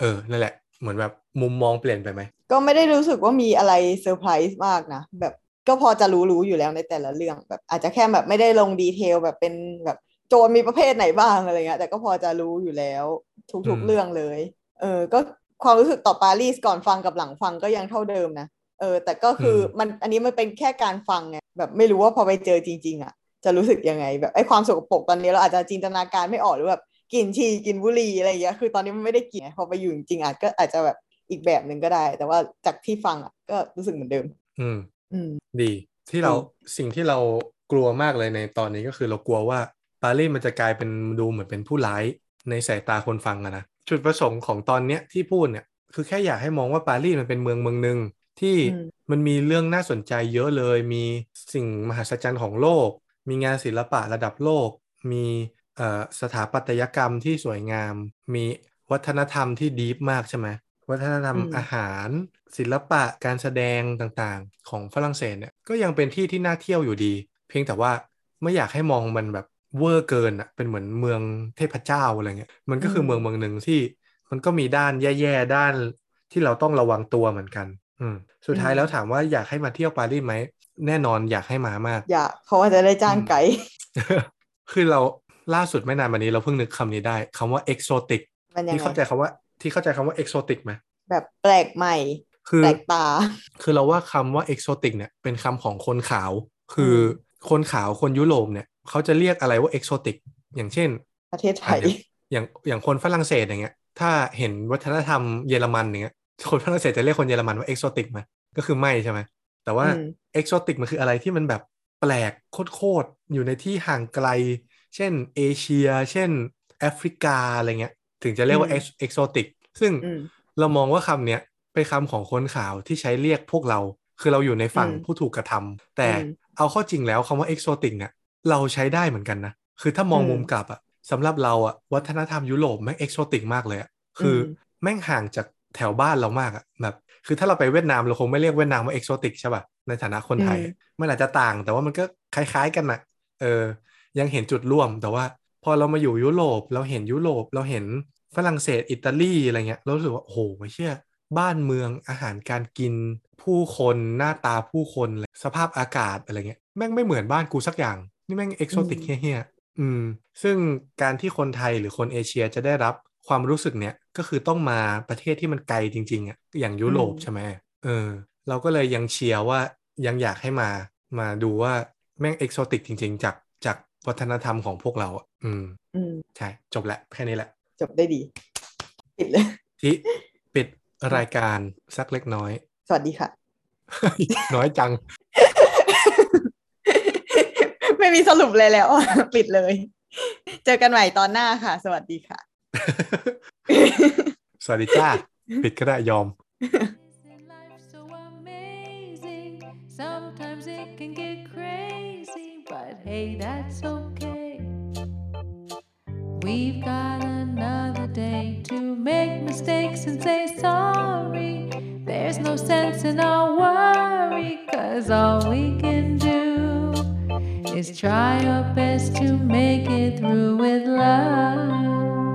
เออนั่นแหละ เหมือนแบบมุมมองเปลี่ยนไปไหมก็ไม่ได้รู้สึกว่ามีอะไรเซอร์ไพรส์มากนะแบบก็พอจะรู้รู้อยู่แล้วในแต่ละเรื่องแบบอาจจะแค่แบบไม่ได้ลง detail แบบเป็นแบบโจรมีประเภทไหนบ้างอะไรเงี้ยแต่ก็พอจะรู้อยู่แล้วทุกอืมๆเรื่องเลย เออ ก็ ความรู้สึกต่อปารีสก่อนฟังกับหลังฟังก็ยังเท่าเดิมนะเออ แต่ก็คืออมันอันนี้มันเป็นแค่การฟังไงแบบไม่รู้ว่าพอไปเจอจริง ๆ อะ จะรู้สึกยังไง แบบไอ้ความสกปรกตอนนี้เราอาจจะจินตนาการไม่ออกหรือแบบกลิ่นฉี่กลิ่นบุหรี่อะไรอย่างเงี้ยคือตอนนี้มันไม่ได้กลิ่นไงพอไปอยู่จริงๆอาจก็อาจจะแบบอีกแบบหนึ่งก็ได้ แต่ว่าจากที่ฟังอะก็รู้สึกเหมือนเดิม อืม อืม ดีที่เราอืมสิ่งที่เรากลัวมากเลยในตอนนี้ก็คือเรากลัวว่าปารีสมันจะกลายเป็นดูเหมือนเป็นผู้ร้ายในสายตาคนฟังอะนะ จุดประสงค์ของตอนเนี้ยที่พูดเนี่ย คือแค่อยากให้มองว่าปารีสมันเป็นเมืองเมืองหนึ่งที่อืมมันมีเรื่องน่าสนใจเยอะเลย มีสิ่งมหัศจรรย์ของโลก มีงานศิลปะระดับโลก มีเอ่อสถาปัตยกรรมที่สวยงาม มีวัฒนธรรมที่ดีฟมากใช่ไหมวัฒนธรรมอืมอาหาร ศิลปะการแสดงต่างๆ ของฝรั่งเศสเนี่ยก็ยังเป็นที่ที่น่าเที่ยวอยู่ดี เพียงแต่ว่าไม่อยากให้มองมันแบบ เวอร์เกินอะเป็นเหมือนเมืองเทพเจ้าอะไรเงี้ยมันก็คือเมืองเมืองหนึ่งที่มันก็มีด้านแย่ๆด้านที่เราต้องระวังตัวเหมือนกัน อืมสุดท้ายแล้วถามว่าอยากให้มาเที่ยวปารีสไหมแน่นอนอยากให้มามาก อยากเพราะว่าจะได้จ้างไกด์คือเราล่าสุดไม่นานมานี้เราเพิ่งนึกคำนี้ได้คำว่า exotic มันยังที่ไงเข้าใจคำว่าที่เข้าใจคำว่า exotic ไหมแบบแปลกใหม่คือแปลกตา คือเราว่าคำว่า exotic เนี่ยเป็นคำของคนขาว คือคนขาวคนยุโรปเนี่ย เขาจะเรียกอะไรว่า exotic อย่างเช่น ประเทศไทยอะอย่างอย่างอย่างคนฝรั่งเศสอย่างเงี้ย ถ้าเห็นวัฒนธรรมเยอรมันเนี้ยคนฝรั่งเศสจะเรียกคนเยอรมันว่า exotic ไหมก็คือไม่ใช่ไหมแต่ว่าอืม exotic มันคืออะไรที่มันแบบแปลกโคตรๆอยู่ในที่ห่างไกล เช่นเอเชีย เช่นแอฟริกาอะไรเงี้ย ถึงจะเรียกว่าอืม exotic ซึ่งอืมเรามองว่าคำเนี้ยเป็นคำของคนขาวที่ใช้เรียกพวกเรา คือเราอยู่ในฝั่งอืมผู้ถูกกระทำแต่อืมเอาเข้าจริงแล้วคำว่าเอกโซติกเนี่ย เราใช้ได้เหมือนกันนะ คือถ้ามองอืมมุมกลับอะสำหรับเราอะวัฒนธรรมยุโรปแม่งเอกโซติกมากเลยอะคืออมแม่งห่างจากแถวบ้านเรามากอะแบบ คือถ้าเราไปเวียดนามเราคงไม่เรียกเวียดนามว่าเอกโซติกใช่ป่ะในฐานะคนไทยอืมมันอาจจะต่าง แต่ว่ามันก็คล้าย ๆกันนะเออ ยังเห็นจุดร่วม แต่ว่าพอเรามาอยู่ยุโรปเราเห็นยุโรปเราเห็นฝรั่งเศสอิตาลีอะไรเงี้ยเรารู้สึกว่าโอ้โหเชื่อ บ้านเมืองอาหารการกิน ผู้คนหน้าตาผู้คนอะไรสภาพอากาศอะไรเงี้ยแม่งไม่เหมือนบ้านกูสักอย่าง นี่แม่งเอกโซติกอืมเฮี้ยๆอืม ซึ่งการที่คนไทยหรือคนเอเชียจะได้รับความรู้สึกเนี้ยก็คือต้องมาประเทศที่มันไกลจริง ๆอะอย่างยุโรปใช่ไหมเออ เราก็เลยยังเชียร์ว่ายังอยากให้มามาดูว่าแม่งเอกโซติกจริง ๆ จากจากวัฒนธรรมของพวกเราอะอืม อืม ใช่ จบละแค่นี้แหละ จบได้ดี ปิดเลยที่ปิดรายการสักเล็กน้อย สวัสดีค่ะ น้อยจังไม่มีสรุปเลยแล้ว ปิดเลย เจอกันใหม่ตอนหน้าค่ะ สวัสดีค่ะ สวัสดีจ้า ปิดก็ได้ยอม Isn't life so amazing? Sometimes it can get crazy, but hey, that's okay. We've got another day to make mistakes and say sorry. There's no sense in our worry, cause all we can do is try your best to make it through with love.